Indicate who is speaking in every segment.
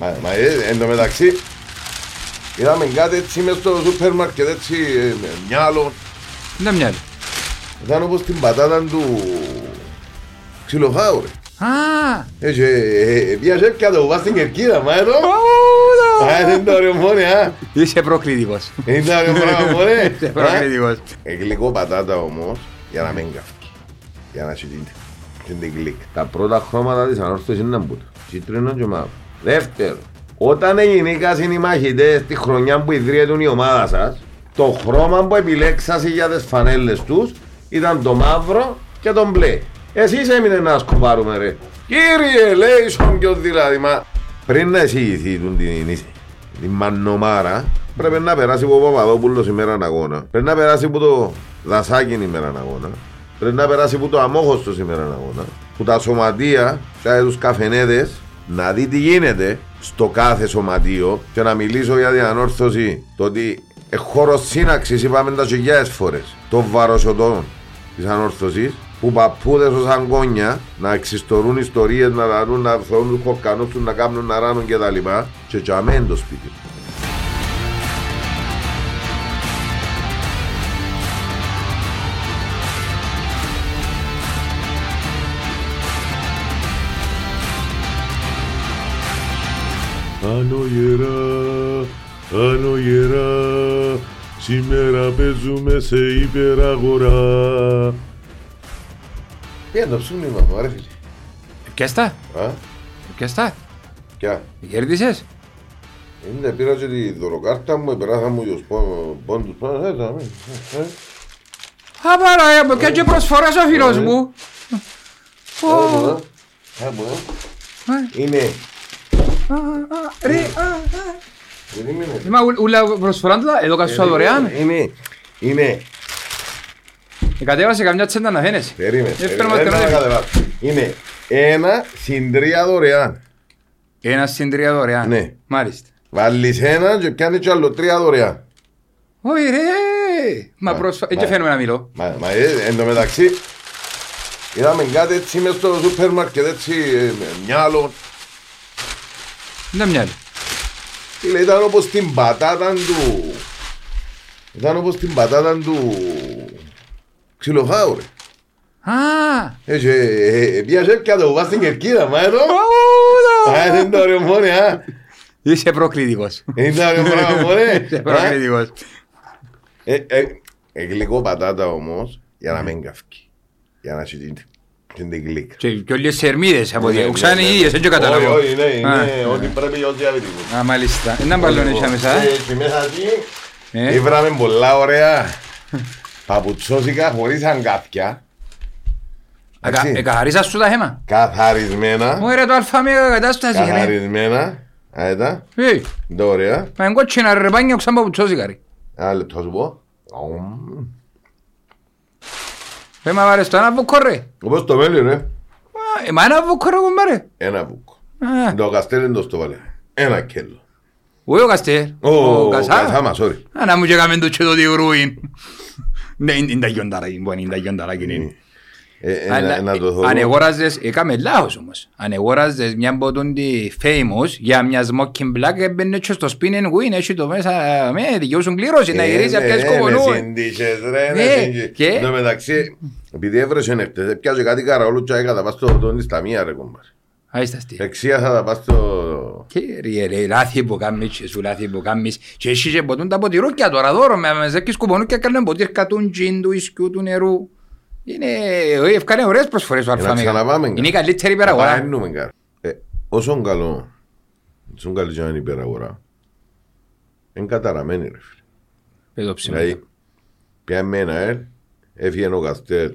Speaker 1: Μα, μα ε, εν τω μεταξύ είδαμε κάτι έτσι μες στο σούπερ μάρκετ έτσι ε, με μυάλο.
Speaker 2: Δεν μυαλό.
Speaker 1: Ήταν όπως την πατάτα του ξυλοφάου ρε.
Speaker 2: Α,
Speaker 1: Έτσι, ε, πιάσε και το βάζει στην κερκίδα, μα εδώ. Α, δεν το ωραίο μόνοι, α.
Speaker 2: Είσαι προκλητικός.
Speaker 1: Είναι το ωραίο πράγμα, μόνοι.
Speaker 2: Είσαι προκλητικός.
Speaker 1: Ε, γλυκό πατάτα όμως, για να μην καύκει. Για να συντείνει. την γλυκ. Τα πρώτα χρώματα της ανόρθωσης είναι μπούτο. Κίτρινο και μαύρο. Δεύτερο, όταν γεννήκασαν οι μαχητές τη χρονιά που ιδρύεται η ομάδα σας, το χρώμα που επιλέξατε για τις φανέλες τους ήταν το μαύρο και το μπλε. Εσείς έμεινε να σκοπάρουμε ρε. Κύριε, λέει στον πιο δηλαδή, μα πριν να εισηγηθεί τον την, την μανομάρα, πρέπει να περάσει από ο Παπαδόπουλος ημέρα αγώνα. Πρέπει να περάσει από το δασάκι ημέρα αγώνα. Πρέπει να περάσει από το αμόχωστος σήμερα αγώνα. Που τα σωματεία, και τους καφενέδες, να δει τι γίνεται στο κάθε σωματείο και να μιλήσω για την ανόρθωση. Το ότι χώρο σύναξης είπαμε τα χιλιάδες φορές. Το βαροσωτό της ανόρθωσης που παππούδες ως αγκόνια να εξιστορούν ιστορίες, να ρανούν, να θεωρούν του χορκανού του, να κάνουν να ράνουν κτλ. Και τσαμέν το σπίτι. Γερά, άνω γερά, σήμερα παίζουμε σε υπεραγορά. Ποια είναι το ψούμνημα μου, ρε φίλε.
Speaker 2: Πιάστα,
Speaker 1: Α,
Speaker 2: πιάστα.
Speaker 1: ποια.
Speaker 2: Κέρδισες.
Speaker 1: Είναι, πήρα και τη δωροκάρτα μου, περάσα μου τους πό- πόντους πάνω, ε, τα, ε, ε.
Speaker 2: Α, παράγια μου, και προσφορές ο φίλος
Speaker 1: Ε.
Speaker 2: μου.
Speaker 1: Άκου,
Speaker 2: Ω,
Speaker 1: ε. Άκου, ε.
Speaker 2: ε,
Speaker 1: Είναι,
Speaker 2: α, α, Ρε, α, α.
Speaker 1: περίμενε.
Speaker 2: Είμα ου- ούλα προσφορά του, εδώ κάτω δωρεάν.
Speaker 1: Είναι, είναι,
Speaker 2: Ε, Κατέβασε καμιά τσέντα να φαίνεσαι.
Speaker 1: περίμενε,
Speaker 2: Ε,
Speaker 1: περίμενε,
Speaker 2: φέρε μας
Speaker 1: δεν
Speaker 2: κανένα.
Speaker 1: θα κατεβάσω. Είναι ένα συν τρία δωρεάν.
Speaker 2: Ένα συν τρία δωρεάν.
Speaker 1: Ναι.
Speaker 2: Μάλιστα.
Speaker 1: Βάλεις ένα και πιάνει κι άλλο τρία δωρεάν.
Speaker 2: Όχι ρε. Μα
Speaker 1: Μα-
Speaker 2: προσφορά.
Speaker 1: μα-
Speaker 2: Έτσι φαίνομαι να μιλώ.
Speaker 1: Μα, μα ε, εν τω μεταξύ είδαμε κάτι έτσι μες στο σούπερ μάρκετ έτσι ε, με μυάλο.
Speaker 2: Δεν μυαλό.
Speaker 1: Φίλε, ήταν όπως την πατάτα του... Ήταν όπως την πατάτα του... Ξυλοφάου ρε.
Speaker 2: Α,
Speaker 1: Έτσι, ε, ε, πιάσε και το βάζει στην κερκίδα, μα εδώ. Α, δεν το ωραίο μόνοι, α.
Speaker 2: Είσαι προκλητικός.
Speaker 1: Είναι το ωραίο πράγμα, μόνοι.
Speaker 2: Είσαι
Speaker 1: Α.
Speaker 2: προκλητικός.
Speaker 1: Ε, ε, ε, γλυκό πατάτα όμως, για να μην καυκεί. Για να συζητήσει την γλυκ.
Speaker 2: Και και όλες τις ερμίδες από
Speaker 1: Ναι,
Speaker 2: τη
Speaker 1: ναι,
Speaker 2: οξάνε
Speaker 1: ναι,
Speaker 2: οι
Speaker 1: ναι.
Speaker 2: ίδιες, δεν το
Speaker 1: Όχι,
Speaker 2: καταλαβαίνω.
Speaker 1: όχι, ναι,
Speaker 2: Α,
Speaker 1: είναι ό,τι πρέπει για ό,τι διαβητικό.
Speaker 2: Α, μάλιστα. Ένα μπαλόν έτσι μέσα. ε.
Speaker 1: Και μέσα εκεί
Speaker 2: Ε.
Speaker 1: ήβραμε πολλά ωραία παπουτσόσικα χωρίς αγκάθια.
Speaker 2: Ακα-
Speaker 1: Εντάξει.
Speaker 2: Εκαθαρίσας σου τα χέμα.
Speaker 1: Καθαρισμένα.
Speaker 2: Μου ρε το αλφαμίγα κατάσταση. ρε.
Speaker 1: Καθαρισμένα. Αέτα.
Speaker 2: Ε,
Speaker 1: Είναι ωραία.
Speaker 2: Μα είναι κότσινα ρε πάνια οξάν παπουτσόσικα ρε.
Speaker 1: Ένα λεπτό θα σου πω. Ομ.
Speaker 2: Ρε μα βάρες το ένα βούκο ρε.
Speaker 1: Όπως το μέλι ρε.
Speaker 2: Α, ε, Μα ένα βούκο ρε κουμπάρε.
Speaker 1: Ένα μπουκ.
Speaker 2: Α,
Speaker 1: Το καστέλ είναι το στο βάλε. Ένα κέλο.
Speaker 2: Όχι ο Καστέρ.
Speaker 1: Ο
Speaker 2: Κασάμα.
Speaker 1: Κασάμα, sorry.
Speaker 2: Α, να μου και κάμε το και το διουρούιν. Ναι, είναι είναι τα γιοντάρα, είναι τα γιοντάρα και είναι. Αν αγόραζες, έκαμε λάθος όμως. Αν αγόραζες μια μποτούν τη famous για μια smoking black έμπαινε και στο spin and win, έχει το μέσα με δικαιούσουν κλήρωση να γυρίσει
Speaker 1: Ε,
Speaker 2: αυτές
Speaker 1: ναι,
Speaker 2: κοβονού.
Speaker 1: ναι, συντύχες, ρε,
Speaker 2: Ναι,
Speaker 1: ναι, συντύχες.
Speaker 2: και-
Speaker 1: Εν τω μεταξύ, επειδή έβρεσε νεύτες, πιάσε κάτι καραόλου και έκατα πας στο τον της ταμεία ρε κομπάρ.
Speaker 2: Α, είστε αστεία.
Speaker 1: Εξία θα τα πας στο...
Speaker 2: Και ρε, ρε, λάθη που κάνεις και σου λάθη που κάνεις και εσύ και ποτούν τα ποτηρούκια τώρα δώρο με με ζέκεις κουπονούκια κάνουν ποτήρκα του τζιν, του ισκιού, του νερού. Είναι, όχι, ευκάνε ωραίες προσφορές ο
Speaker 1: Ε, να
Speaker 2: Αλφαμίγα.
Speaker 1: ξαναπάμε,
Speaker 2: Είναι η
Speaker 1: κα.
Speaker 2: καλύτερη
Speaker 1: Τα
Speaker 2: υπεραγορά.
Speaker 1: παίρνουμε, κα. Ε, Όσον καλό, όσον καλή και να είναι υπεραγορά, είναι καταραμένη ρε φίλε.
Speaker 2: Παίζω ψημένα.
Speaker 1: Δηλαδή, πια με ένα ερ, έφυγε ο Καστέρ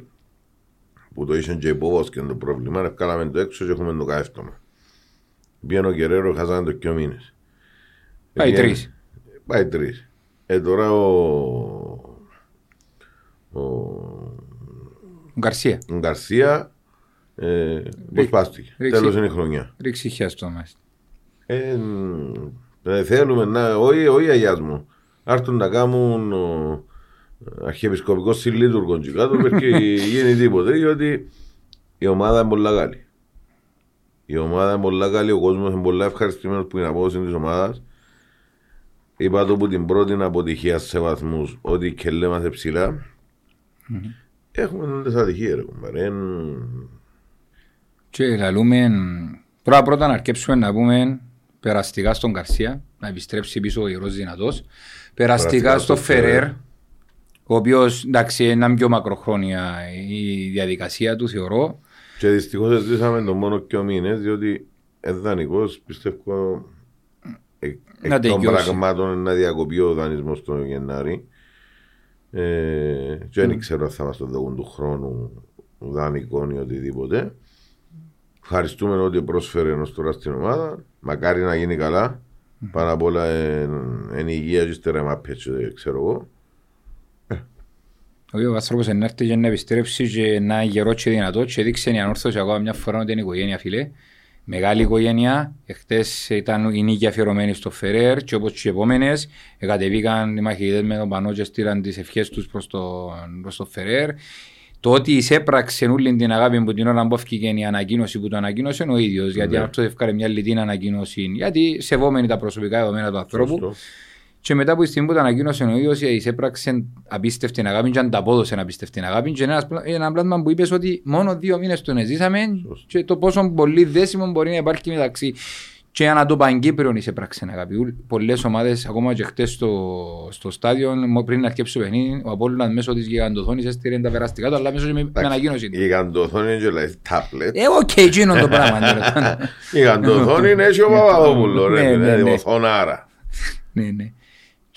Speaker 1: που το είχε και υπόβος και το πρόβλημα, ευκάλαμε το έξω και έχουμε το καύτωμα. Πήγαινε ο Κεραίρο, χάσανε το δυο μήνες.
Speaker 2: Πάει
Speaker 1: Πήγαινε-
Speaker 2: τρεις.
Speaker 1: Πάει τρεις. Ε, τώρα ο... ο...
Speaker 2: Ο Γκαρσία.
Speaker 1: ο Γκαρσία ε, προσπάστηκε.
Speaker 2: ρίξει.
Speaker 1: Τέλος είναι η χρονιά.
Speaker 2: Ρίξει χιά στο μας.
Speaker 1: Ε, μ, ε, θέλουμε να, όχι, όχι αγιάς μου, άρθουν να κάνουν ο, αρχιεπισκοπικός συλλήτουργο και κάτω, perquè γίνει τίποτε, γιατί η ομάδα είναι πολύ καλή. Η ομάδα είναι πολλά καλή, ο κόσμος είναι πολλά ευχαριστημένος που είναι απόδοση της ομάδας. Είπα το που την πρώτη αποτυχία σε βαθμούς ότι και λέμε ψηλά. Έχουμε τις ατυχίες ρε κουμπάρε. Εν-
Speaker 2: Και λαλούμε, πρώτα πρώτα να αρκέψουμε να πούμε περαστικά στον Καρσία, να επιστρέψει πίσω ο ιερός δυνατός. Περαστικά
Speaker 1: Περαστικά
Speaker 2: στο
Speaker 1: στο Φερέρ.
Speaker 2: Φερέρ, ο οποίος εντάξει είναι πιο μακροχρόνια η διαδικασία του θεωρώ.
Speaker 1: Και δυστυχώς ζήσαμε τον μόνο και μήνες διότι εδανικός πιστεύω εκ,
Speaker 2: Να
Speaker 1: εκ των
Speaker 2: τελειώσει.
Speaker 1: πραγμάτων να διακοπεί ο δανεισμός τον Γενάρη. Ε, και δεν ξέρω αν θα μας το δουν του χρόνου δανεικών ή οτιδήποτε. Ευχαριστούμε ότι πρόσφερε ενός τώρα στην ομάδα. Μακάρι να γίνει καλά. Πάνω απ' όλα εν, εν υγεία και στερεμα πέτσο, ξέρω εγώ.
Speaker 2: Ο άνθρωπος να έρθει και να επιστρέψει και να είναι γερό και δυνατό και δείξει η ανόρθωση ακόμα μια φορά ότι είναι οικογένεια φίλε. Μεγάλη οικογένεια, εχθές ήταν η νίκη αφιερωμένη στο Φερέρ και όπως και οι επόμενες κατεβήκαν οι μαχητές με τον Πανό και στείλαν τις ευχές τους προς το, προς το Φερέρ. Το ότι εισέπραξε όλη την αγάπη που την ώρα που έφυγε η ανακοίνωση που το ανακοίνωσε είναι ο ίδιος. Γιατί
Speaker 1: Ναι.
Speaker 2: αν αυτό έφυγε μια λιτή ανακοίνωση, γιατί σεβόμενοι τα προσωπικά δεδομένα του ανθρώπου,
Speaker 1: Σωστό.
Speaker 2: Και μετά από τη στιγμή που το ανακοίνωσε ο ίδιος, εισέπραξε απίστευτη αγάπη και ανταπόδωσε απίστευτη αγάπη και ένα, ένα πλάσμα που είπες ότι μόνο δύο μήνες τον ζήσαμε και το πόσο πολύ δέσιμο μπορεί να υπάρχει μεταξύ και ανά το Παγκύπριο εισέπραξε αγάπη. Ούλ- Πολλές ομάδες, ακόμα και χτες στο, στο στάδιο, μο- πριν να αρκέψει το παιχνίδι, ο Απόλλωνας μέσω της γιγαντοθόνης έστειλε τα περαστικά του, αλλά μέσω και με, με ανακοίνωση.
Speaker 1: Η γιγαντοθόνη είναι και λέει τάπλετ.
Speaker 2: Ε, οκ, εκείνο το πράγμα. τέλος πάντων.
Speaker 1: Η γιγαντοθόνη είναι έτσι ο Παπαδόπουλος,
Speaker 2: Ναι,
Speaker 1: ρε,
Speaker 2: ναι,
Speaker 1: δηλαδή
Speaker 2: ναι.
Speaker 1: οθονάρα.
Speaker 2: Ναι, ναι.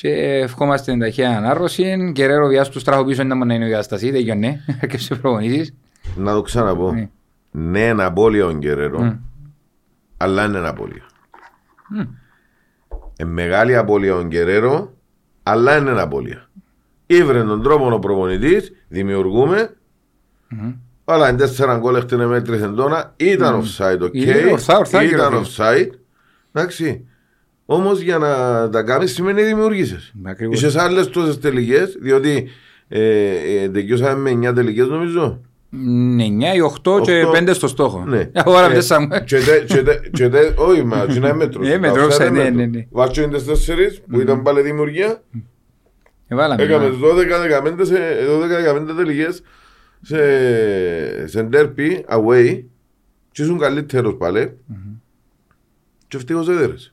Speaker 2: Και ευχόμαστε την ταχεία ανάρρωση. Κεραίρο βιάς του στράχου πίσω ήταν να είναι η διαστασία, δεν ναι. Και σε προπονήσεις.
Speaker 1: Να το ξαναπώ.
Speaker 2: Ναι.
Speaker 1: Ναι, ένα απώλειο καιρέρο,
Speaker 2: Μμ.
Speaker 1: αλλά είναι ένα απώλειο. Ε, μεγάλη απώλεια καιρέρο, αλλά είναι ένα απώλεια. Ήβρε τον τρόπο ο προπονητής, δημιουργούμε,
Speaker 2: Μμμ.
Speaker 1: αλλά είναι τέσσερα γκολ έχτενε μέτρης εντόνα, ήταν offside, οκ.
Speaker 2: Είναι ορθά, ορθά,
Speaker 1: Ήταν
Speaker 2: κύριε.
Speaker 1: offside, εντάξει. Όμως για να τα κάνεις σημαίνει δημιουργήσεις.
Speaker 2: Ακριβώς.
Speaker 1: Είσαι άλλες τόσες τελικές, διότι ε, ε, τελειώσαμε με 9 τελικές νομίζω.
Speaker 2: Ναι, 9 ή 8 και
Speaker 1: Οκτώ.
Speaker 2: 5 στο στόχο.
Speaker 1: Ναι.
Speaker 2: Τώρα
Speaker 1: Ε,
Speaker 2: πιέσαμε.
Speaker 1: και τε- και τε- και τε- Όχι, μα τι να μέτρος.
Speaker 2: Ε,
Speaker 1: Τα
Speaker 2: μετρούσα,
Speaker 1: offside
Speaker 2: ναι,
Speaker 1: μέτρου.
Speaker 2: ναι, ναι.
Speaker 1: Βάτσο είναι τις τέσσερις που ήταν πάλι δημιουργία.
Speaker 2: Εβάλαμε.
Speaker 1: Έκαμε
Speaker 2: ένα.
Speaker 1: 12-15 σε- 12-15 τελικές σε- σε ντέρπι, away και ήσουν καλύτερος πάλι και ευτυχώς έδερες.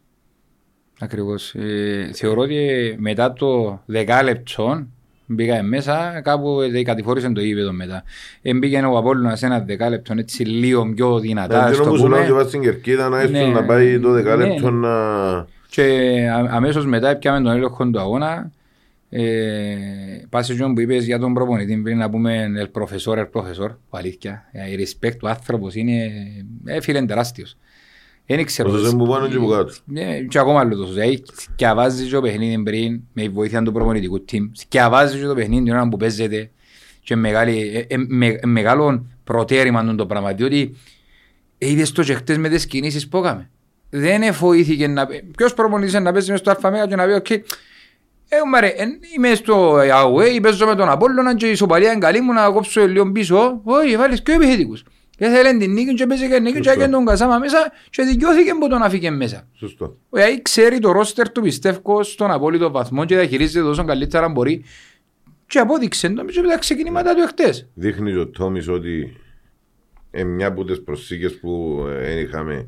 Speaker 2: Ακριβώς. Ε, θεωρώ ότι μετά το 10 λεπτό μπήκα μέσα, κάπου ε, κατηφόρησε το ύπεδο μετά. Ε, μπήκε ο Απόλλωνας ένα 10 λεπτό έτσι λίγο πιο δυνατά,
Speaker 1: Αν
Speaker 2: ας
Speaker 1: και
Speaker 2: το
Speaker 1: όμως να
Speaker 2: πούμε.
Speaker 1: και πας στην κερκίδα να
Speaker 2: Ναι,
Speaker 1: έστω να πάει το
Speaker 2: ναι.
Speaker 1: δεκάλεπτο να...
Speaker 2: Και α- αμέσως μετά έπιαμε τον έλεγχο του αγώνα. Ε, Πάση και που είπες για τον προπονητή πριν να πούμε el profesor, el profesor, που αλήθεια. Ε, Η respect του άνθρωπος είναι ε, φίλε τεράστιος. Δεν ξέρω.
Speaker 1: Όσο δεν που πάνω και που κάτω.
Speaker 2: Ναι, και ακόμα άλλο τόσο. Δηλαδή, σκιαβάζει και το παιχνίδι πριν με η βοήθεια του προπονητικού team. Σκιαβάζει και το παιχνίδι την ώρα που παίζεται και μεγάλη, ε, ε, με, μεγάλο προτέρημα το πράγμα. Διότι ε, είδες το και χτες με τις κινήσεις που έκαμε. Δεν εφοήθηκε να πει. Ποιος προπονητής να παίζει μες στο ΑΜΕΓΑ και να πει «ΟΚ, ε, μαρε, ε, είμαι στο away, παίζω με τον Απόλλωνα και η ισοπαλία είναι καλή μου να κόψω λίγο πίσω. Όχι, βάλεις και επιθετικούς. Και θέλει την νίκη και παίζει και νίκη και
Speaker 1: Σωστό.
Speaker 2: έκανε τον Κασάμα μέσα και δικαιώθηκε που τον αφήκε μέσα.
Speaker 1: Σωστό.
Speaker 2: Ο Ιαή ξέρει το ρόστερ του πιστεύω στον απόλυτο βαθμό και διαχειρίζεται τόσο καλύτερα μπορεί και απόδειξε το με τα ξεκινήματα του εχθές.
Speaker 1: Δείχνει και ο Τόμις ότι ε, μια από τις προσήκες που ε, είχαμε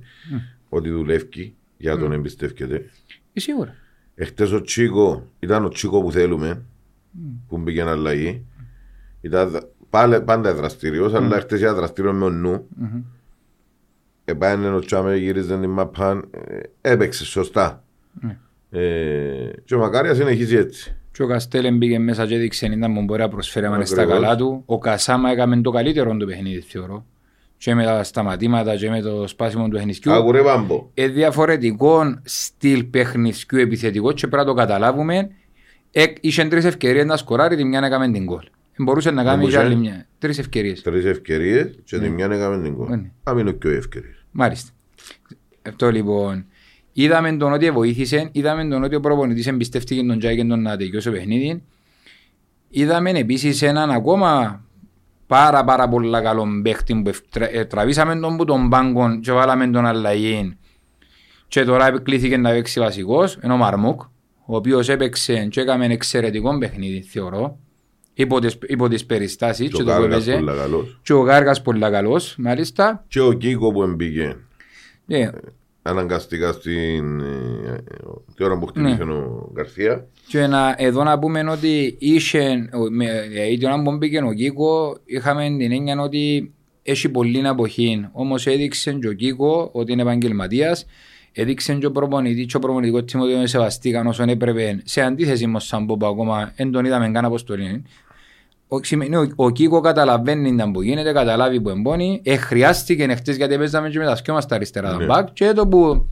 Speaker 1: ότι δουλεύει για τον εμπιστεύκεται.
Speaker 2: Ε, Σίγουρα.
Speaker 1: Εχθές ο Τσίκο ήταν ο Τσίκο που θέλουμε που μπήκε να αλλαγή. Ήταν δ- πάλι, πάντα δραστηριος αλλά εχθές ήταν δραστήριο με ο νου. Επάνε ο Τσάμε γύριζε την μαπά, ε, έπαιξε σωστά. Ε, και ο Μακάρια συνεχίζει έτσι.
Speaker 2: Και ο Καστέλ μπήκε μέσα και έδειξε ήταν μου μπορεί να προσφέρει άμα είναι στα
Speaker 1: Ακριβώς.
Speaker 2: καλά του. Ο Κασάμα έκαμε το καλύτερο του παιχνίδι θεωρώ. Και με τα σταματήματα και με το σπάσιμο του παιχνιδιού.
Speaker 1: Άκουρε Πάμπο.
Speaker 2: Ε, διαφορετικό στυλ παιχνιδιού επιθετικό και πρέπει να το καταλάβουμε. Ε, είχε τρεις ευκαιρίες να σκοράρει, τη μια έκαμε την γκολ. Ε, Μπορούσε να κάνει και
Speaker 1: μπορούσε.
Speaker 2: άλλη μια. Τρεις ευκαιρίες.
Speaker 1: Τρεις ευκαιρίες και τη μια έκαμε την κόμμα.
Speaker 2: Ναι.
Speaker 1: Άμεινε και οι ευκαιρίες.
Speaker 2: Μάλιστα. Αυτό λοιπόν. Είδαμε τον ότι βοήθησε, είδαμε τον ότι ο προπονητής εμπιστεύτηκε τον Τζάκη τον να τελειώσει το παιχνίδι. Είδαμε επίσης έναν ακόμα πάρα πάρα πολλά καλό παίχτη που ευτρα- ε, τραβήσαμε τον που τον πάγκο και βάλαμε τον αλλαγή και τώρα κλείθηκε να παίξει βασικός, ενώ ο Μαρμούκ, ο οποίος έπαιξε και έκαμε εξαιρετικό παιχνίδι, θεωρώ, υπό τις, υπό τις περιστάσεις
Speaker 1: Και
Speaker 2: και
Speaker 1: ο
Speaker 2: το που
Speaker 1: Κάργας
Speaker 2: έπαιζε.
Speaker 1: πολλά καλός.
Speaker 2: Και ο Γάργας πολύ καλός, μάλιστα.
Speaker 1: Και ο Κίκο που εμπήκε
Speaker 2: Ε,
Speaker 1: αναγκαστικά στην ε, ε, την ώρα που χτύπησε
Speaker 2: Ναι.
Speaker 1: ο Γκαρθία.
Speaker 2: Και να, εδώ να πούμε ότι είχε, ο- με- δηλαδή την ώρα που μπήκε ο Κίκο, είχαμε την έννοια ότι έχει πολλή αποχή. Όμως έδειξε και ο Κίκο ότι είναι επαγγελματίας, έδειξε και ο προπονητή και ο προπονητικός τίμο ότι τον σεβαστήκαν όσον έπρεπε. Σε αντίθεση με ο Σαμπό που ακόμα δεν τον είδαμε καν αποστολή. Ο, σημαίνει, ο, ο Κίκο καταλαβαίνει τα που γίνεται, καταλάβει που εμπώνει. Ε, χρειάστηκε χτες γιατί παίζαμε και με τα σκιό μας τα αριστερά
Speaker 1: Ναι.
Speaker 2: μπακ και το που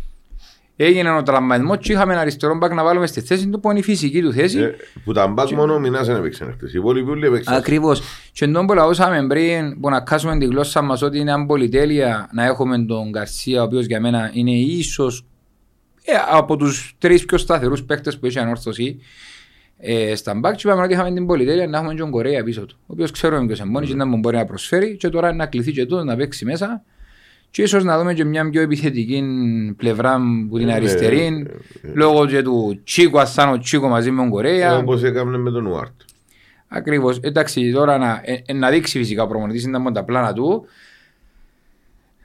Speaker 2: έγινε ο τραυματισμός και είχαμε ένα αριστερό μπακ να βάλουμε στη θέση του που είναι η φυσική του θέση.
Speaker 1: Ε, Που τα μπακ μόνο ο Μινάς δεν έπαιξε χτες. Οι υπόλοιποι όλοι έπαιξαν.
Speaker 2: Ακριβώς. Και τον που λαούσαμε πριν που να κάσουμε τη γλώσσα μας ότι είναι αμπολιτέλεια να έχουμε τον Γκαρσία ο οποίος για μένα είναι ίσως ε, από τους τρεις πιο σταθερούς παίκτες που έχει ανόρθωση ε, στα μπακ και είπαμε ότι είχαμε την πολυτέλεια να έχουμε και τον Κορέα πίσω του ο οποίος ξέρουμε ποιος είναι μόνος και να μου μπορεί να προσφέρει και τώρα να κληθεί και τούτο να παίξει μέσα και ίσως να δούμε και μια πιο επιθετική πλευρά που την
Speaker 1: Ε,
Speaker 2: αριστερή
Speaker 1: ε, ε,
Speaker 2: λόγω και του Τσίκο Ασάνο Τσίκο μαζί με τον Κορέα
Speaker 1: Όπως έκαμε με τον Ουάρτ.
Speaker 2: Ακριβώς. Εντάξει, τώρα να, ε, ε, να δείξει φυσικά ο προμονητή είναι μόνο τα πλάνα του.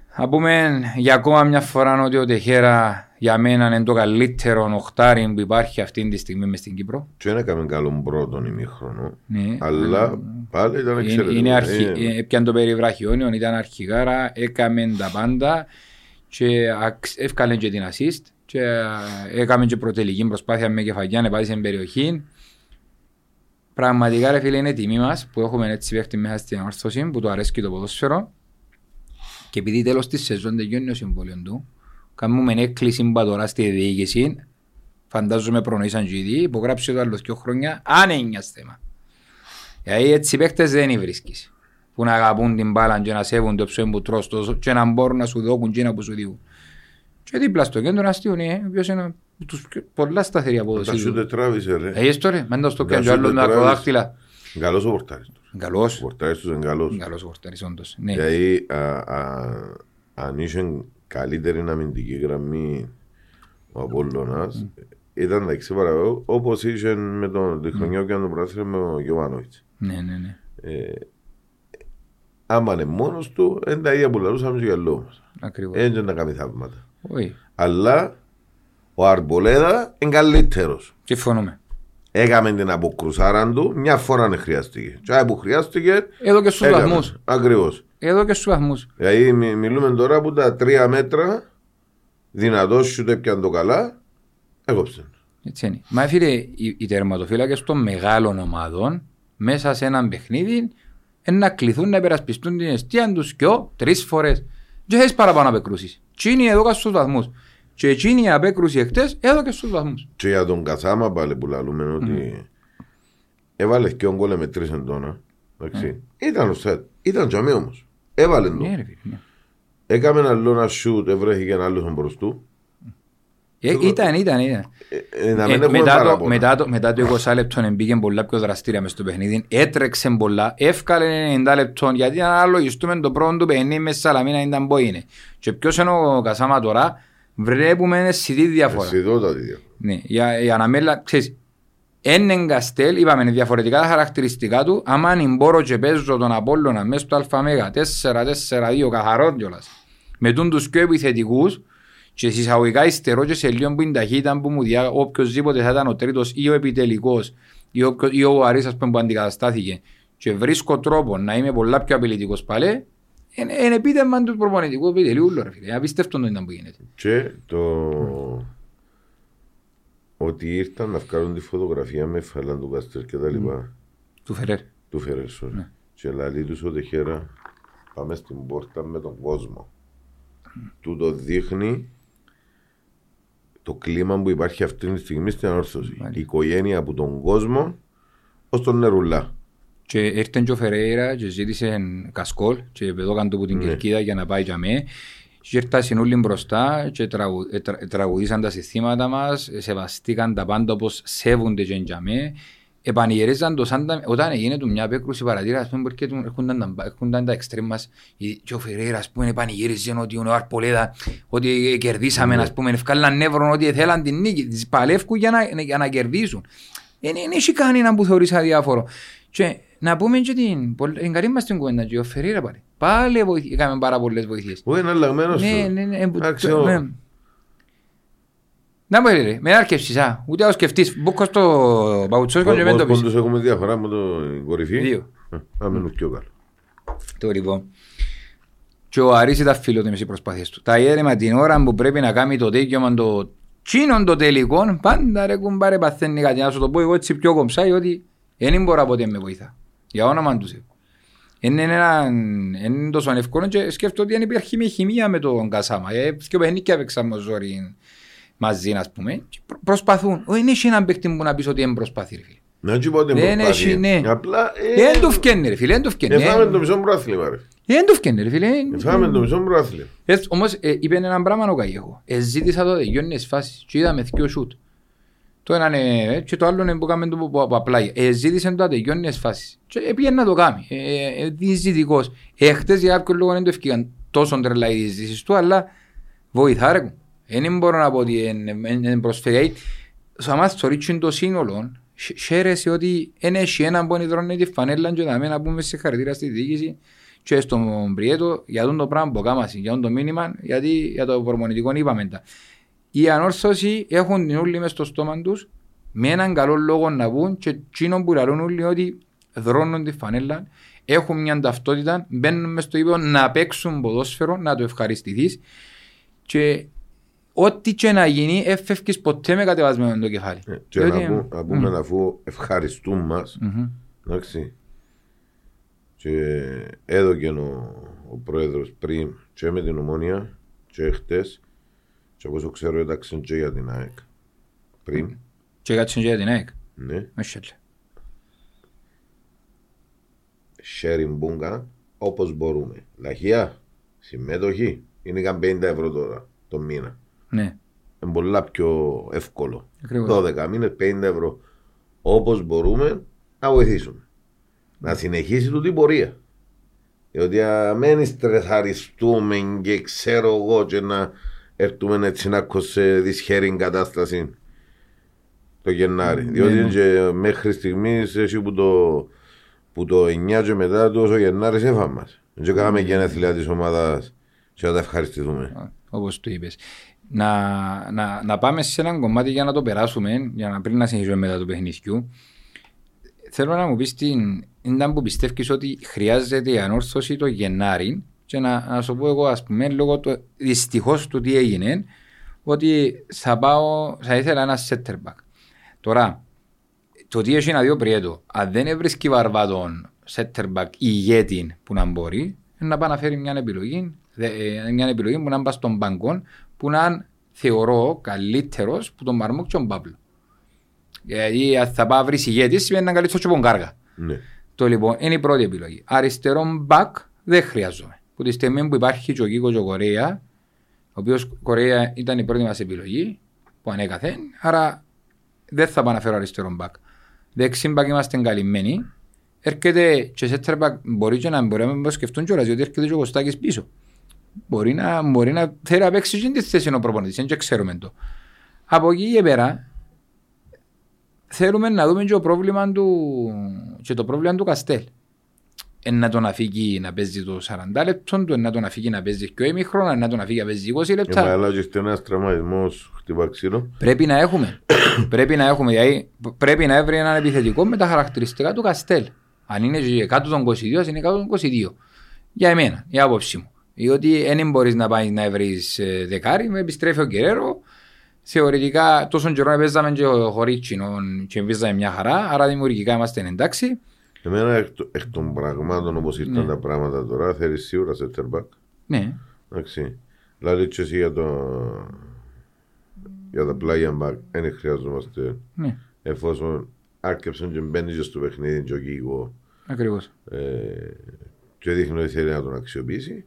Speaker 2: Θα πούμε για ακόμα μια φορά ότι ο Τεχέρα για μένα είναι το καλύτερο οχτάρι που υπάρχει αυτή τη στιγμή μες στην Κύπρο.
Speaker 1: Και δεν έκαμε καλό πρώτον ημίχρονο.
Speaker 2: Ναι.
Speaker 1: Αλλά πάλι ήταν
Speaker 2: Είναι,
Speaker 1: εξαιρετικό.
Speaker 2: είναι αρχι...
Speaker 1: Ε,
Speaker 2: ε, Έπιαν το περιβραχιόνιο, ήταν αρχηγάρα, έκαμε τα πάντα και αξ- εύκαλε και την assist και ε, έκαμε και προτελική προσπάθεια με κεφαγιά να πάει σε περιοχή. Πραγματικά ρε φίλε είναι τιμή μας που έχουμε έτσι παίχτη μέσα στην όρθωση που το αρέσκει το ποδόσφαιρο και επειδή τέλος της σεζόν τελειώνει το συμβόλαιος του κάνουμε έκκληση τώρα στη διοίκηση φαντάζομαι προνοήσαν και ήδη υπογράψει το άλλο δύο χρόνια αν είναι θέμα. Γιατί έτσι οι παίκτες δεν βρίσκεις που να αγαπούν την μπάλα και να σέβουν το ψωμί που τρως τόσο και να μπορούν να σου δώκουν και να που σου διούν. Και δίπλα στο κέντρο αστείου είναι, ο οποίος είναι από τους πιο- πολλά σταθερή
Speaker 1: Τα
Speaker 2: απόδοση.
Speaker 1: σου τε τράβησε ρε.
Speaker 2: Ε, έστω ρε, μέντα στο
Speaker 1: Να
Speaker 2: πιάτο
Speaker 1: σου
Speaker 2: άλλο με
Speaker 1: τετράδες.
Speaker 2: ακροδάχτυλα.
Speaker 1: Καλός ο πορτάρις τους. Ο
Speaker 2: Καλός.
Speaker 1: πορτάρις τους είναι καλός.
Speaker 2: Καλός ο Χορτάρης όντως. Ναι.
Speaker 1: Γιατί α, α, αν είχε καλύτερη αμυντική γραμμή ο Απόλλωνας ήταν τα εξή παραπάνω όπως είχε με τον, τη χρονιά που έκανε το πράσινο με ο Γιωβάνοβιτς.
Speaker 2: Ναι, ναι, ναι.
Speaker 1: Ε, άμα είναι μόνος του, είναι τα ίδια που λαλούσαμε και για λόγο μας.
Speaker 2: Ακριβώς.
Speaker 1: Έτσι να κάνει θαύματα.
Speaker 2: Όχι.
Speaker 1: Αλλά ο Αρμπολέδα είναι καλύτερος.
Speaker 2: Συμφωνούμε.
Speaker 1: Έκαμε την αποκρουσάρα του, μια φορά δεν χρειάστηκε. Και άρα που χρειάστηκε,
Speaker 2: Εδώ και στους
Speaker 1: έκαμε.
Speaker 2: βαθμούς.
Speaker 1: Ακριβώς.
Speaker 2: Εδώ και στους βαθμούς.
Speaker 1: Δηλαδή μι- μιλούμε τώρα που τα τρία μέτρα δυνατός σου το έπιαν το καλά, έκοψε.
Speaker 2: Έτσι είναι. Μα φίλε, οι, οι τερματοφύλακες των μεγάλων ομάδων μέσα σε έναν παιχνίδι είναι να κληθούν να υπερασπιστούν την αιστεία τους και τρεις φορές. Και θες παραπάνω απεκρούσεις. Τι είναι εδώ και στους βαθμούς. Και εκείνη η απέκρουση εχθές εδώ και στους βαθμούς.
Speaker 1: Και για τον Κασάμα πάλι που λαλούμε ότι έβαλες και ο γκολ με τρεις εντόνα. Εντάξει. Ήταν ο σετ. Ήταν τζαμί όμως. Έβαλε το.
Speaker 2: Ναι ρε φίλε. ναι.
Speaker 1: Έκαμε ένα άλλο ένα σούτ, ευρέθηκε ένα άλλο μπρος του.
Speaker 2: Ε, ήταν, ήταν, ήταν.
Speaker 1: Ε, ε, να
Speaker 2: Ε,
Speaker 1: μην έχουμε
Speaker 2: μετά, το,
Speaker 1: παράπονα.
Speaker 2: μετά, το, μετά το 20 λεπτό μπήκε πολλά πιο δραστήρια μες στο παιχνίδι. Έτρεξε πολλά, εύκαλε 90 λεπτών. Γιατί αν αναλογιστούμε το πρώτο του παιχνίδι με Σαλαμίνα ήταν που είναι. Και ποιος είναι ο Κασάμα τώρα, βλέπουμε αισθητή διαφορά.
Speaker 1: Αισθητότατη διαφορά.
Speaker 2: Ναι, για, για να μέλα, ξέρεις, εν εγκαστέλ, είπαμε είναι διαφορετικά τα χαρακτηριστικά του, άμα αν μπορώ και παίζω τον Απόλλωνα μέσα στο ΑΜΕΓΑ 4-4-2 καθαρόν κιόλας, με τούν τους πιο επιθετικούς και συσσαγωγικά υστερώ και σε λίγο που είναι ταχύτητα που μου διά οποιοςδήποτε θα ήταν ο τρίτος ή ο επιτελικός ή ο, ή ο Αρής ας πούμε, που αντικαταστάθηκε και βρίσκω τρόπο να είμαι πολλά πιο απειλητικός πάλι, είναι, είναι επίτευγμα του προπονητικού επιτελείου, ρε φίλε. Είναι απίστευτο το ήταν που γίνεται.
Speaker 1: Και το ότι ήρθαν να βγάλουν τη φωτογραφία με φαλάν του Καστέρ και τα λοιπά
Speaker 2: Του Φερέρ.
Speaker 1: του Φερέλσον
Speaker 2: Ναι.
Speaker 1: και λαλεί τους ο Τεχέρα πάμε στην πόρτα με τον κόσμο του το δείχνει το κλίμα που υπάρχει αυτή τη στιγμή στην ανόρθωση
Speaker 2: Μάλιστα.
Speaker 1: η οικογένεια από τον κόσμο ως τον νερουλά
Speaker 2: Και ήρθε και ο Φερέιρα και ζήτησε κασκόλ και παιδόκαν του από την
Speaker 1: Ναι.
Speaker 2: Κερκίδα για να πάει για με. Και ήρθαν όλοι μπροστά και τραγου, ε, τρα- τραγουδήσαν τα συστήματα μας, σεβαστήκαν τα πάντα όπως σέβονται και για με. επανηγυρίζαν το σαν τα, όταν έγινε του μια απέκρουση παρατήρα, ας πούμε, porque του- έρχονταν τα- έρχονταν τα εξτρέμ μας, η- και ο Φεραίρα, ας πούμε, επανηγύριζε ότι ο Αρπολέδα, ότι κερδίσαμε,
Speaker 1: Ναι.
Speaker 2: ας πούμε, ευκάλαν νεύρο, ότι θέλαν την νίκη, τις παλεύκουν για να, για να κερδίσουν. Δεν δεν έχει κανένα που θεωρείς αδιάφορο. Και να πούμε και την, πολλ- την καλή μας την κουβέντα, και ο Φεραίρα πάλι. Πάλι βοηθ- έκαμε πάρα πολλές βοήθειες.
Speaker 1: Όχι, είναι αλλαγμένος
Speaker 2: Ναι,
Speaker 1: του.
Speaker 2: ναι, ναι. εμπου-
Speaker 1: Εντάξει,
Speaker 2: το-
Speaker 1: ο-
Speaker 2: ναι. Να μου ρε, με άρκευσης, α. Ούτε να σκεφτείς. Μπούκο στο παουτσόσκο και μην το
Speaker 1: Πόσους
Speaker 2: πεις.
Speaker 1: πόντους έχουμε διαφορά με τον κορυφή.
Speaker 2: Δύο.
Speaker 1: Ε, Πάμε είναι πιο καλό.
Speaker 2: Το λοιπόν. Και ο Αρής ήταν φιλότιμες οι προσπάθειες του. Τα έρεμα την ώρα που πρέπει να κάνει το τέκιωμα το τσίνον το τελικό, πάντα ρε κουμπάρε παθαίνει κάτι. Να σου το πω εγώ έτσι πιο κομψάει ότι δεν μπορώ ποτέ με βοηθά. Για όνομα τους Θεού. Είναι, ένα, είναι τόσο εύκολο και σκέφτομαι ότι δεν υπάρχει μια χημεία με τον Κασάμα. Ε, και ο παιχνίκια παίξαμε ζόρι μαζί, ας πούμε. Και προ- προσπαθούν. Δεν έχει έναν παίκτη που να πεις ότι δεν προσπαθεί, ρε φίλε.
Speaker 1: Να έτσι πω ότι
Speaker 2: Δεν
Speaker 1: προσπάθει.
Speaker 2: έχει, ναι.
Speaker 1: Απλά, ε,
Speaker 2: Δεν του φκένει, ρε φίλε, δεν του φκένει.
Speaker 1: Εφάμε το μισό πρόθλημα ρε.
Speaker 2: Δεν του φκένει, ρε φίλε.
Speaker 1: Εφάμε το μισό πρόθλημα.
Speaker 2: Έτσι, όμως ε, είπε ένα πράγμα ο Καγιέχο. Ε, ζήτησα το τελειώνες φάσεις και είδαμε δυο σούτ. Το ένα είναι ε, και το άλλο είναι που κάνουμε το που, που, που απλά. Ε, ζήτησε το τελειώνες φάσεις. Και έπιε να το κάνει. Ε, ε, διζητικός. Ε, χτες για κάποιο λόγο δεν το ευκήγαν τόσο τρελά οι διζητήσεις του, αλλά βοηθά ρε. Δεν μπορώ να πω ότι είναι προσφέρει. Στο μάθει στο ρίτσιν το σύνολο, χ- χαίρεσαι ότι δεν έχει έναν που υδρώνει τη φανέλα και δάμε να πούμε συγχαρητήρια στη διοίκηση και στον Πριέτο για τον το πράγμα που κάμασαι, για τον το μήνυμα, γιατί για το προπονητικό είπαμε τα. Οι ανόρθωσοι έχουν την ούλη μες στο στόμα τους με έναν καλό λόγο να πούν και εκείνο που λαλούν όλοι ότι δρώνουν τη φανέλα, έχουν μια ταυτότητα, μπαίνουν μες στο ύπεδο να παίξουν ποδόσφαιρο, να το ευχαριστηθείς και ό,τι και να γίνει, έφευκες ποτέ με κατεβασμένο το κεφάλι.
Speaker 1: Ε, Και
Speaker 2: Διότι-
Speaker 1: να πού- να πούμε αφού ευχαριστούν μας,
Speaker 2: Μμμ.
Speaker 1: εντάξει. Και έδωκε ο, ο πρόεδρος πριν και με την ομόνια και χτες και όπως ξέρω έταξε και για την ΑΕΚ πριν,
Speaker 2: Και κάτσουν και για την ΑΕΚ.
Speaker 1: ναι,
Speaker 2: Μασχέλα.
Speaker 1: sharing μπούγκα όπως μπορούμε. Λαχεία, συμμετοχή, είναι καν 50 ευρώ τώρα το μήνα.
Speaker 2: Ναι.
Speaker 1: Είναι πολλά πιο εύκολο.
Speaker 2: Ακριβώς.
Speaker 1: 12 μήνες, 50 ευρώ. Όπως μπορούμε να βοηθήσουμε. Να συνεχίσει τούτη η πορεία. Διότι αν μην στρεσαριστούμε και ξέρω εγώ και να έρθουμε έτσι να έχω σε δυσχέρη κατάσταση το Γενάρη.
Speaker 2: Ναι,
Speaker 1: Διότι
Speaker 2: ναι.
Speaker 1: είναι και μέχρι στιγμής εσύ που το, που το 9 και μετά τόσο Γενάρης έφαμε μας. Δεν κάναμε γενέθλια της ομάδας και να τα ευχαριστηθούμε.
Speaker 2: όπως του είπες. Να, να, να πάμε σε έναν κομμάτι για να το περάσουμε, για να πριν να συνεχίσουμε μετά το παιχνιδιού. Θέλω να μου πεις την, ήταν που πιστεύεις ότι χρειάζεται η ανόρθωση το Γενάρη και να, να σου πω εγώ ας πούμε λόγω του, δυστυχώς του τι έγινε ότι θα πάω, θα ήθελα ένα setter back. Τώρα, το τι έχει ένα δύο πριέτο, αν δεν βρίσκει βαρβάτον setter back ή ηγέτη που να μπορεί, είναι να πάει να φέρει μια επιλογή, δε- ε, μια επιλογή που να πάει στον μπαγκόν, που να είναι, θεωρώ καλύτερος που τον Μαρμούκ και τον Παύλο. Γιατί αν θα πάει να βρεις ηγέτη σημαίνει να είναι καλύτερος και από τον Κάργα.
Speaker 1: Ναι.
Speaker 2: Το λοιπόν είναι η πρώτη επιλογή. Αριστερό back δεν χρειάζομαι. Που τη στιγμή που υπάρχει και ο Κίκος και ο Κορέα, ο οποίος Κορέα ήταν η πρώτη μας επιλογή που ανέκαθεν, άρα δεν θα πάω να φέρω αριστερό back. Δεξί back είμαστε καλυμμένοι. Έρχεται και σε back μπορεί και να μπορεί να σκεφτούν κιόλας, διότι έρχεται και ο Κωστάκης πίσω. Μπορεί να, μπορεί να θέλει να παίξει και τη θέση ο προπονητής, δεν και ξέρουμε το. Από εκεί και πέρα, θέλουμε να δούμε και το πρόβλημα του, και το πρόβλημα του Καστέλ. Εν να τον αφήγει να παίζει το 40 λεπτό του, εν να τον αφήγει να παίζει και ημίχρονα, εν να τον αφήγει να παίζει 20
Speaker 1: Και
Speaker 2: λεπτά.
Speaker 1: αλλά και ένας τραυματισμός χτυπά ξύλο.
Speaker 2: Πρέπει να έχουμε. πρέπει να έχουμε. Δηλαδή, πρέπει να βρει έναν επιθετικό με τα χαρακτηριστικά του Καστέλ. Αν είναι και κάτω των 22, ας είναι κάτω των 22. Για εμένα, η άποψή μου. Διότι δεν μπορείς να πάει να βρεις δεκάρι, με επιστρέφει ο Κεραίρο. Θεωρητικά τόσο καιρό παίζαμε και ο Χωρίτσινο και παίζαμε μια χαρά, άρα δημιουργικά είμαστε εντάξει.
Speaker 1: Εμένα εκ, το- εκ των πραγμάτων όπως ήρθαν
Speaker 2: Ναι.
Speaker 1: τα πράγματα τώρα θέλεις σίγουρα center back.
Speaker 2: Ναι,
Speaker 1: Εντάξει. Δηλαδή και εσύ για το για τα πλάγια back δεν χρειαζόμαστε
Speaker 2: ναι,
Speaker 1: εφόσον άρκεψαν και μπαίνεις και στο παιχνίδι και ο Κίγο
Speaker 2: ακριβώς.
Speaker 1: ε, και δείχνει ότι θέλει να τον αξιοποιήσει.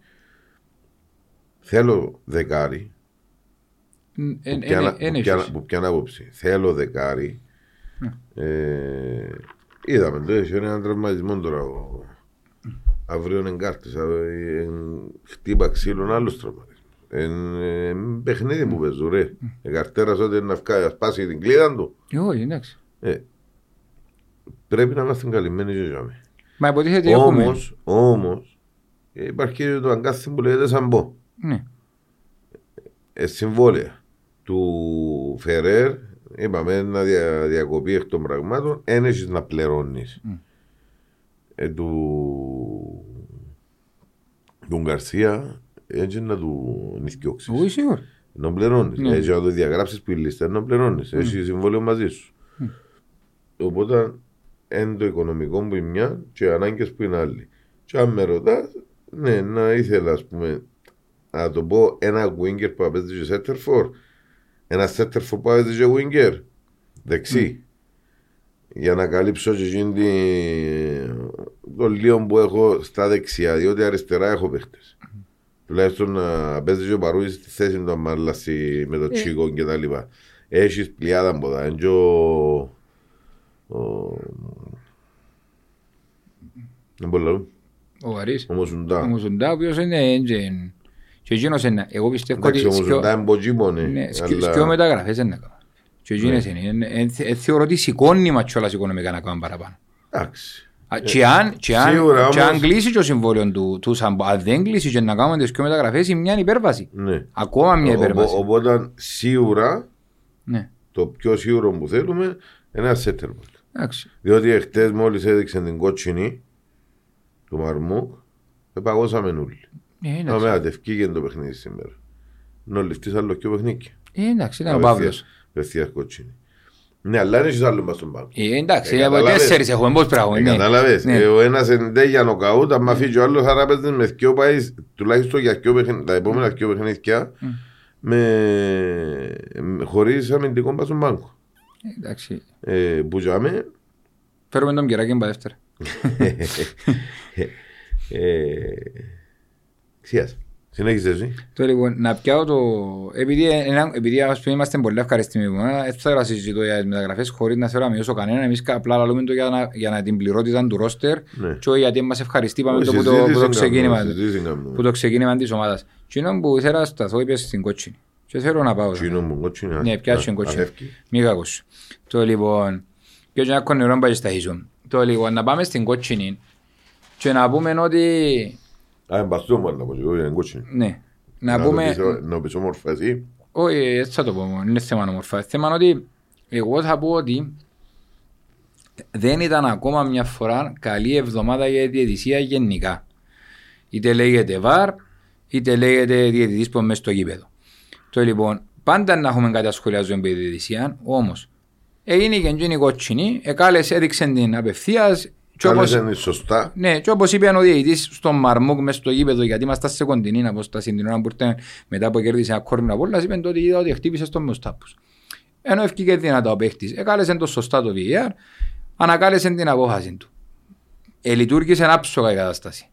Speaker 1: Θέλω δεκάρι
Speaker 2: Ε,
Speaker 1: που πιάνα- που πιάνα- που πιάνα άποψη. Θέλω δεκάρι Ε, είδαμε το, έχει έναν τραυματισμό τώρα. ο- Αύριο είναι κάρτες, αύριο, ε, χτύπα ξύλων άλλος τραυματισμό. Είναι ε, παιχνίδι που παίζουν ρε. Ε, καρτέρας ότι είναι να φκάει, να σπάσει την κλίδα του.
Speaker 2: Όχι, εντάξει.
Speaker 1: Ε, πρέπει να είμαστε καλυμμένοι και για μένα.
Speaker 2: Μα υποτίθεται έχουμε.
Speaker 1: Όμως, όμως, ε, υπάρχει και το αγκάθι που λέγεται σαν πω.
Speaker 2: Ναι.
Speaker 1: Ε, συμβόλαια του Φερέρ, είπαμε να δια, διακοπεί εκ των πραγμάτων, δεν έχεις να πληρώνεις. Ε, του, του Γκαρσία, έτσι να του νηθιώξεις.
Speaker 2: Όχι σίγουρα.
Speaker 1: Να πληρώνεις.
Speaker 2: Ναι.
Speaker 1: Έτσι να το διαγράψεις που η λίστα, να πληρώνεις. Έχεις συμβόλαιο μαζί σου. Οπότε, είναι το οικονομικό που είναι μια και οι ανάγκες που είναι άλλη. Και αν με ρωτάς, ναι, να ήθελα, ας πούμε, να το πω, ένα winger που παίζει και center for, ένας center for που παίζει και winger, δεξί. Για να καλύψω και εκείνη τη- το λίγο που έχω στα δεξιά, διότι αριστερά έχω παίχτες. Τουλάχιστον να παίζει και ο Παρούζης στη θέση του Αμάλαση με το Τσίκο και τα λοιπά. Έχεις πλειάδα από τα. Είναι και ο... ο- Δεν μπορώ να λέω.
Speaker 2: Ο Αρής.
Speaker 1: Ο Μοσουντά.
Speaker 2: Ο Μουζουντά, ο οποίος είναι έντζεν. Και εκείνος είναι, εγώ πιστεύω ότι
Speaker 1: Εντάξει, ο
Speaker 2: σκιο-
Speaker 1: Μοσουντά είναι ποτσίπονε.
Speaker 2: ναι, σκιο-
Speaker 1: αλλά-
Speaker 2: σκιο μεταγραφές είναι να κάνουν. Και εκείνες είναι. Εν- εν- εν- Θεωρώ ότι σηκώνει μας κιόλας οικονομικά να κάνουν παραπάνω.
Speaker 1: Εντάξει.
Speaker 2: Α, Και αν, και αν,
Speaker 1: σίγουρα
Speaker 2: και αν
Speaker 1: όμως-
Speaker 2: κλείσει το συμβόλαιο του, του Σαμπο, αν δεν κλείσει και να κάνουμε τις πιο μεταγραφές, είναι μια υπέρβαση.
Speaker 1: Ναι.
Speaker 2: Ακόμα μια
Speaker 1: Ο- ο-
Speaker 2: υπέρβαση.
Speaker 1: Οπότε σίγουρα
Speaker 2: Ναι,
Speaker 1: το πιο σίγουρο που θέλουμε είναι ένα center back.
Speaker 2: εντάξει.
Speaker 1: Διότι εχθές μόλις έδειξε την κότσινη του Μαρμούκ, επαγώσαμε όλοι.
Speaker 2: Ε,
Speaker 1: Να
Speaker 2: εντάξει.
Speaker 1: με ατευκήγε το παιχνίδι σήμερα. Να ληφθείς άλλο και παιχνίδι;
Speaker 2: Ε, εντάξει, ήταν ο Παύλος.
Speaker 1: Πευθείας κότσινη. Ναι, αλλά δεν έχεις άλλο μες στον πάγκο.
Speaker 2: Ε, εντάξει,
Speaker 1: Ε,
Speaker 2: από
Speaker 1: καταλάβες.
Speaker 2: τέσσερις έχουμε, πώς πράγμα.
Speaker 1: Ε,
Speaker 2: ναι.
Speaker 1: Κατάλαβες.
Speaker 2: Ναι.
Speaker 1: Ε, Ο ένας εντέ για νοκαούτ, αν αφήσει ο άλλος άρα παίζεις με δυο πάεις, τουλάχιστον για δυο παιχνίδια, τα επόμενα δυο παιχνίδια, με, με- χωρίς αμυντικό πας στον πάγκο.
Speaker 2: Ε, Εντάξει.
Speaker 1: Ε, που για μέ,
Speaker 2: Φέρουμε τον κυράκι μπα δεύτερα.
Speaker 1: ε, ξιάς. Συνέχισε εσύ.
Speaker 2: Το λοιπόν, να πιάω το... Επειδή, ένα- επειδή ας πούμε, είμαστε πολύ ευχαριστημένοι, ε, δεν θέλω να συζητώ για τις μεταγραφές χωρίς να θέλω να μειώσω κανέναν. Εμείς απλά λαλούμε το για να, για να την πληρότητα του ρόστερ
Speaker 1: Ναι.
Speaker 2: και όχι γιατί μας ευχαριστεί πάμε το, που το,
Speaker 1: Συζήτηση
Speaker 2: που το
Speaker 1: κάνουμε,
Speaker 2: ξεκίνημα,
Speaker 1: συζήτηση κάνουμε.
Speaker 2: που το ξεκίνημα της ομάδας. Και είναι που ήθελα να σταθώ είπες στην κότσινη. Και θέλω να πάω.
Speaker 1: Τσίνο μου, κότσινη.
Speaker 2: Ναι, πιάσε την κότσινη. Μη κακούς. Το λοιπόν, και όχι να νερό πάει στα χείζουν. Το λοιπόν, να πάμε στην κότσινη και να πούμε ότι,
Speaker 1: Α, εμπαστώ μου αλλά πω, εγώ είναι κότσινη.
Speaker 2: ναι, να
Speaker 1: το
Speaker 2: πούμε,
Speaker 1: πεις- Να πεις όμορφα εσύ.
Speaker 2: όχι, έτσι θα το πω, μόνο, είναι θέμα όμορφα. Θέμα είναι ότι εγώ θα πω ότι δεν ήταν ακόμα μια φορά καλή εβδομάδα για τη διαιτησία γενικά. Είτε λέγεται βαρ, είτε λέγεται διαιτητής που είναι μέσα στο γήπεδο. Το λοιπόν, πάντα να έχουμε κάτι να σχολιάζουμε με τη διαιτησία, όμως έγινε και εκείνη η κότσινη, εκάλεσε, έδειξε την απευθείας και όπως,
Speaker 1: Κάλεσαν είναι σωστά.
Speaker 2: ναι, και όπως είπε ο διαιτητής στον Μαρμούκ μέσα στο γήπεδο, γιατί είμαστε σε κοντινή απόσταση την ώρα που ήρθε μετά που κέρδισε ένα κόρνο από όλα, είπε ότι είδα ότι χτύπησε στον Μουστάπους. Ενώ ευκήκε δυνατά ο παίχτης, εκάλεσε το σωστά το VAR, ανακάλεσε την απόφαση του. Ε, λειτουργήσε άψογα η κατάσταση.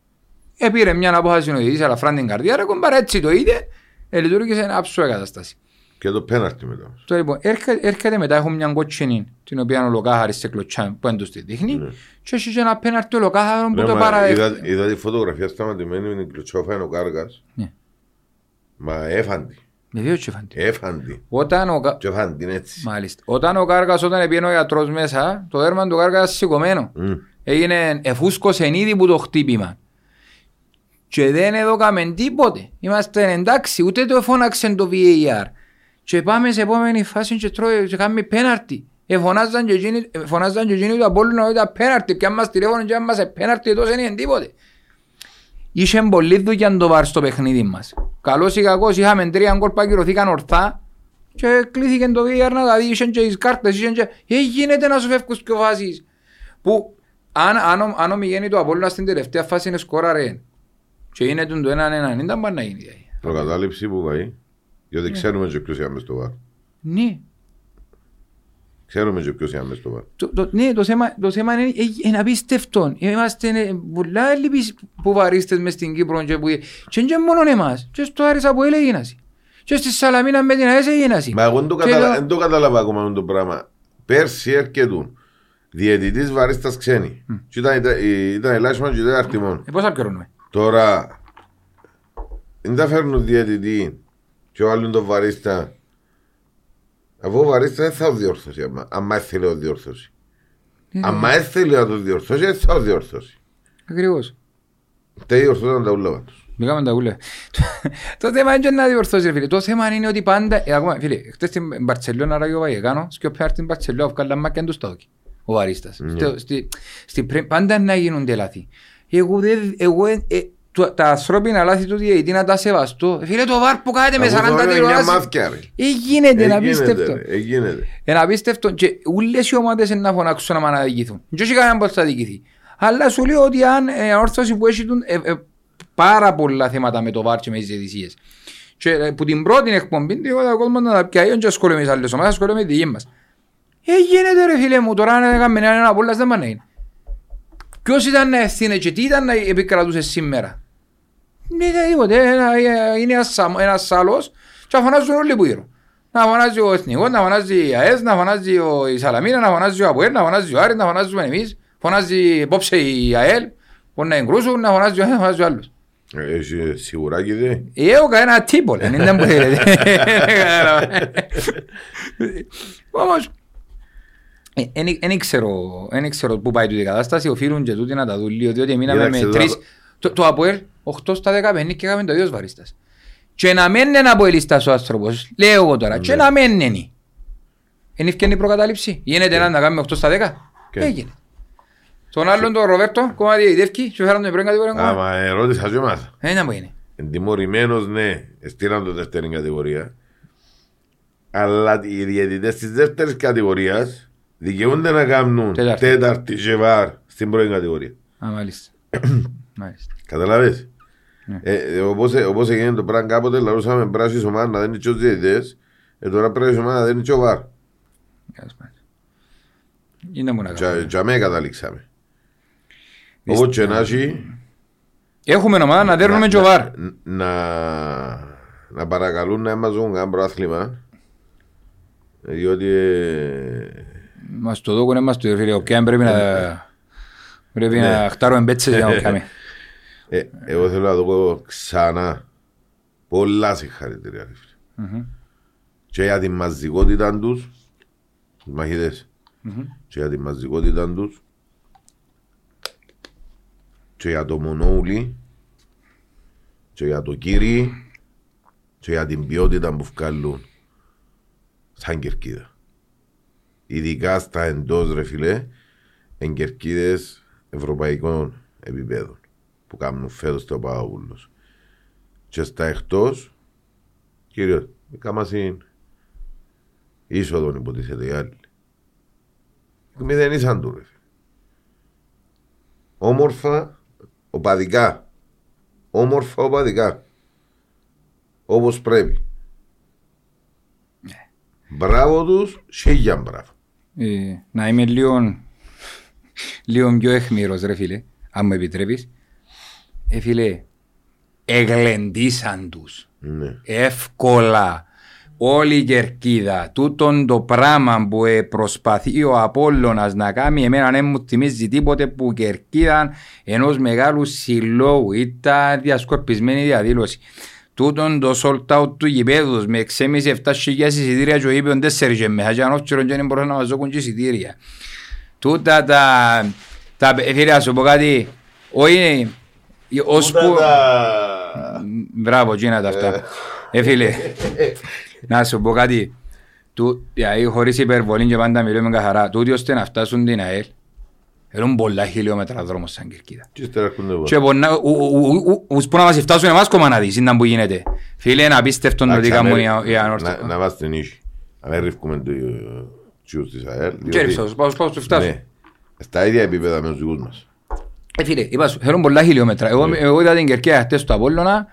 Speaker 2: Επήρε μια απόφαση ο διαιτητής, αλλά φράν την καρδιά, ρε κομπάρα έτσι το είδε, ε, λειτουργήσε άψογα η κατάσταση.
Speaker 1: Και το πέναρτι μετά.
Speaker 2: Το λοιπόν, έρχεται, έρχεται μετά έχουμε μια κότσινη την οποία ο Λοκάχαρης σε κλωτσά που δεν τους τη δείχνει και έχει και ένα πέναρτι ο Λοκάχαρο που
Speaker 1: Ναι,
Speaker 2: το
Speaker 1: μα
Speaker 2: παρα...
Speaker 1: είδα- Είδα τη φωτογραφία σταματημένη με την κλωτσόφα είναι ο Κάργας.
Speaker 2: Ναι.
Speaker 1: Μα έφαντη.
Speaker 2: Με δύο τσεφάντι.
Speaker 1: Έφαντη.
Speaker 2: Όταν ο, Κα-
Speaker 1: Και έφαντη είναι έτσι.
Speaker 2: Μάλιστα. Όταν ο Κάργας όταν πήγαινε ο γιατρός μέσα, το δέρμα του Κάργας σηκωμένο.
Speaker 1: Μμ.
Speaker 2: Έγινε, εφούσκωσε ήδη που το χτύπημα. Και δεν έδωκαμε τίποτε. Είμαστε εντάξει, ούτε το φώναξε το VAR. Και πάμε σε επόμενη φάση και τρώει και κάνουμε πέναρτι. Εφωνάζαν και εκείνοι, ε, φωνάζαν και εκείνοι του Απόλλωνα ότι ήταν πέναρτι. Πια μας τηλέφωνο και μας πέναρτι τόσο είναι τίποτε. Είχε πολλή δουλειά το βάρ στο παιχνίδι μας. Καλός ή κακός είχαμε τρία γκολ που ακυρωθήκαν ορθά και κλείθηκε το VAR να τα δει, είχαν και τις κάρτες, είχαν και... Ε, γίνεται να σου φεύγουν και φάσεις. Που αν, αν, ο- αν ο Μιγέννη του Απόλλωνα στην τελευταία φάση είναι σκόραρε και είναι το έναν έναν, δεν ήταν πάντα να γίνει. δηλαδή.
Speaker 1: Προκατάληψη που πάει. Διότι ξέρουμε και ποιος είναι μες στο βάρ.
Speaker 2: Ναι.
Speaker 1: Ξέρουμε και ποιος είναι μες στο βάρ.
Speaker 2: Το, το, ναι, το θέμα, το θέμα είναι, ε, είναι απίστευτο. Είμαστε ε, πολλά λυπείς που βαρίστες μες στην Κύπρο και, που, και είναι μόνο εμάς. Και στο Άρισα που έλεγε να Και στη Σαλαμίνα με την ΑΕΣ έγινε να
Speaker 1: Μα εγώ δεν το
Speaker 2: Και
Speaker 1: καταλα-
Speaker 2: το-
Speaker 1: δεν το κατάλαβα ακόμα αυτό το πράγμα. Πέρσι έρχεται διαιτητής βαρίστας ξένη. Και ήταν, ήταν ελάχιστο και ήταν αρτιμόν.
Speaker 2: Ε, πώς θα πιερώνουμε.
Speaker 1: Τώρα, δεν τα φέρνουν διαιτητή και ο άλλον τον βαρίστα. Αφού ο βαρίστα δεν θα το διορθώσει, άμα- άμα έθελε να το διορθώσει.
Speaker 2: Ε,
Speaker 1: Άμα έθελε να το διορθώσει, δεν θα το διορθώσει.
Speaker 2: Ακριβώς.
Speaker 1: Τα διορθώσαν τα ούλα τους.
Speaker 2: Μπήκαμε τα ούλα. Το θέμα είναι και να διορθώσει ρε φίλε. Το θέμα είναι ότι πάντα... ε, ακόμα, Φίλε, χτες στην Μπαρτσελώνα Ράγιο Βαγεκάνο, σκιοπιάρ στην Μπαρτσελώνα, βγάλα μάκια τους στα δόκι. Ο βαρίστας. Στο- στη- στη πρέ- Πάντα να γίνονται λάθη. Εγώ δεν... Εγώ, ε, ε, το- τα ανθρώπινα λάθη του διαιτητή να τα σεβαστώ. Ε, Φίλε, το βάρ που κάνετε με
Speaker 1: Αφού
Speaker 2: 40
Speaker 1: τώρα είναι μια
Speaker 2: τηλεοράσεις.
Speaker 1: μάθηκια, ρε.
Speaker 2: Ε, γίνεται, είναι
Speaker 1: Ε,
Speaker 2: απίστευτο.
Speaker 1: γίνεται, ρε, ε, γίνεται.
Speaker 2: Είναι απίστευτο και ούλες οι ομάδες είναι να φωνάξουν να μ' αναδικηθούν. Και όχι κανέναν πώς θα δικηθεί. Αλλά σου λέω ότι αν ε, όρθωση που έχει τον, ε, ε, πάρα πολλά θέματα με το βάρ και με τις διαιτησίες. Και ε, που την πρώτη εκπομπή εγώ ο κόσμος να τα πιάει δεν ασχολούμαι με τις άλλες ομάδες, ασχολούμαι με τη δική μας. Ε, γίνεται ρε φίλε μου, τώρα αν έκαμε έναν απόλυτας δεν πάνε να είναι. Ποιος ήταν να ευθύνε και τι ήταν να επικρατούσε σήμερα; Δεν ήταν τίποτε, ένα- ε, είναι ένας σα- ένας σάλος και να φωνάζουν όλοι που γύρω. Να φωνάζει ο Εθνικός, να φωνάζει η ΑΕΣ, να φωνάζει ο- η Σαλαμίνα, να φωνάζει ο Αποέλ, να φωνάζει ο Άρης, να φωνάζουμε εμείς. Φωνάζει υπόψε η ΑΕΛ, μπορεί να εγκρούσουν, να φωνάζει ο ένας, να φωνάζει ο άλλος.
Speaker 1: Ε, Έχει σιγουράκι δε.
Speaker 2: Ε, Έχω κανένα τίποτα, δεν ήταν που θέλετε. Όμως, δεν ξέρω πού πάει τούτη η κατάσταση, οφείλουν και τούτοι να τα δουν λίγο, διότι μείναμε
Speaker 1: Κοίταξε,
Speaker 2: με
Speaker 1: τώρα-
Speaker 2: τρεις... Το, το Αποέλ, 8 στα 10 παιχνίδια και έκαμε το δύο βαρίστας. Και να μένει ένα Αποελίστας ο άνθρωπος, λέω εγώ τώρα, και να μένει. Είναι ευκαιρνή η προκατάληψη. Γίνεται ένα να κάνουμε 8 στα 10.
Speaker 1: Και.
Speaker 2: Έγινε. Τον άλλον τον Ροβέρτο, κόμμα διαιτεύκει και φέραν τον πρώτη κατηγορία ακόμα.
Speaker 1: Άμα ερώτησα και εμάς.
Speaker 2: Δεν μου είναι.
Speaker 1: Εντιμωρημένος, ναι, στείλαν το δεύτερη κατηγορία. Αλλά οι διαιτητές της δεύτερης κατηγορίας δικαιούνται να κάνουν
Speaker 2: Τέταρτη.
Speaker 1: τέταρτη και βάρ στην πρώτη κατηγορία.
Speaker 2: Α, μάλιστα. μάλιστα.
Speaker 1: Καταλαβες.
Speaker 2: Ναι.
Speaker 1: Ε, ε, όπως, ε, όπως έγινε το πράγμα κάποτε, λαρούσαμε πράσινη ομάδα να δίνει και τους διαιτητές, ε, τώρα πράσινη ομάδα να δίνει και ο βάρ.
Speaker 2: Καλώς πάντα. Είναι μου να
Speaker 1: Και-
Speaker 2: κάνουμε.
Speaker 1: Και αμέ καταλήξαμε. Όπως και να έχει,
Speaker 2: Έχουμε ομάδα να δέρνουμε και ο βάρ.
Speaker 1: να, να παρακαλούν να μας δουν κανένα προάθλημα. ε, Διότι ε,
Speaker 2: Μας το δώκουν, μας το φίλε. Οκ, αν πρέπει να... Πρέπει να χτάρουμε μπέτσες για να το κάνουμε.
Speaker 1: Ε, εγώ θέλω να το πω ξανά πολλά συγχαρητήρια. ρε φίλε.
Speaker 2: Μμμ.
Speaker 1: Και για την μαζικότητα τους, τους μαχητές,
Speaker 2: Μμμ.
Speaker 1: και για την μαζικότητα τους, και για το μονόουλι, και για το κύρι, και για την ποιότητα που βγάλουν σαν κερκίδα. Ειδικά στα εντός ρε φίλε, εν κερκίδες ευρωπαϊκών επιπέδων που κάνουν φέτος το Παπαγούλος. Και στα εκτός, κύριο, κάμασιν είσοδον υποτίθεται οι άλλοι. Μηδέν ήσαν του ρε. φίλε. Όμορφα, οπαδικά. Όμορφα, οπαδικά. Όπως πρέπει. Μπράβο τους, χίλια μπράβο.
Speaker 2: Ε, Να είμαι λίγο... Λίγο πιο εχμήρος ρε φίλε. Αν μου επιτρέπεις. Ε, φίλε, εγλεντήσαν τους.
Speaker 1: Ναι.
Speaker 2: εύκολα όλη η κερκίδα, τούτον το πράγμα που ε, προσπαθεί ο Απόλλωνας να κάνει, εμένα δεν μου θυμίζει τίποτε που η κερκίδα ενός μεγάλου συλλόγου ήταν διασκορπισμένη διαδήλωση. Τούτον το sold out του γηπέδους με 6,5-7 χιλιάδες εισιτήρια και ο γήπεδον 4 και μέσα και αν όχι και δεν μπορούν να μας δώσουν και εισιτήρια. Τούτα τα... τα ε, φίλε, να σου πω κάτι, όχι... ως που- Μπράβο, γίνατε αυτά. Ε, φίλε, να σου πω κάτι. Του, δηλαδή, χωρίς υπερβολή και πάντα μιλούμε καθαρά. Τούτοι ώστε να φτάσουν την ΑΕΛ, έχουν πολλά χιλιόμετρα δρόμος σαν Κερκίδα.
Speaker 1: Και ύστερα έρχονται εδώ.
Speaker 2: Και πονά, ου- ου- ου- ου- ους που να μας φτάσουν εμάς κόμμα να δεις, είναι που γίνεται. Φίλε, είναι απίστευτο το τι
Speaker 1: Εντάξει,
Speaker 2: κάνουν
Speaker 1: αμέ-
Speaker 2: οι α- οι
Speaker 1: να-
Speaker 2: ανόρθωτοι.
Speaker 1: Να είμαστε νύχοι. Αν δεν ρίχνουμε το τσιούς της ΑΕΛ. διότι-
Speaker 2: Κέρυψα, πάω πάω στο φτάσω.
Speaker 1: Ναι. Στα ίδια επίπεδα με τους δικούς μας.
Speaker 2: Ε, φίλε, είπα σου, θέλουν πολλά χιλιόμετρα. Εγώ,
Speaker 1: Ναι.
Speaker 2: εγώ είδα την Κερκίδα χτες στο Απόλλωνα,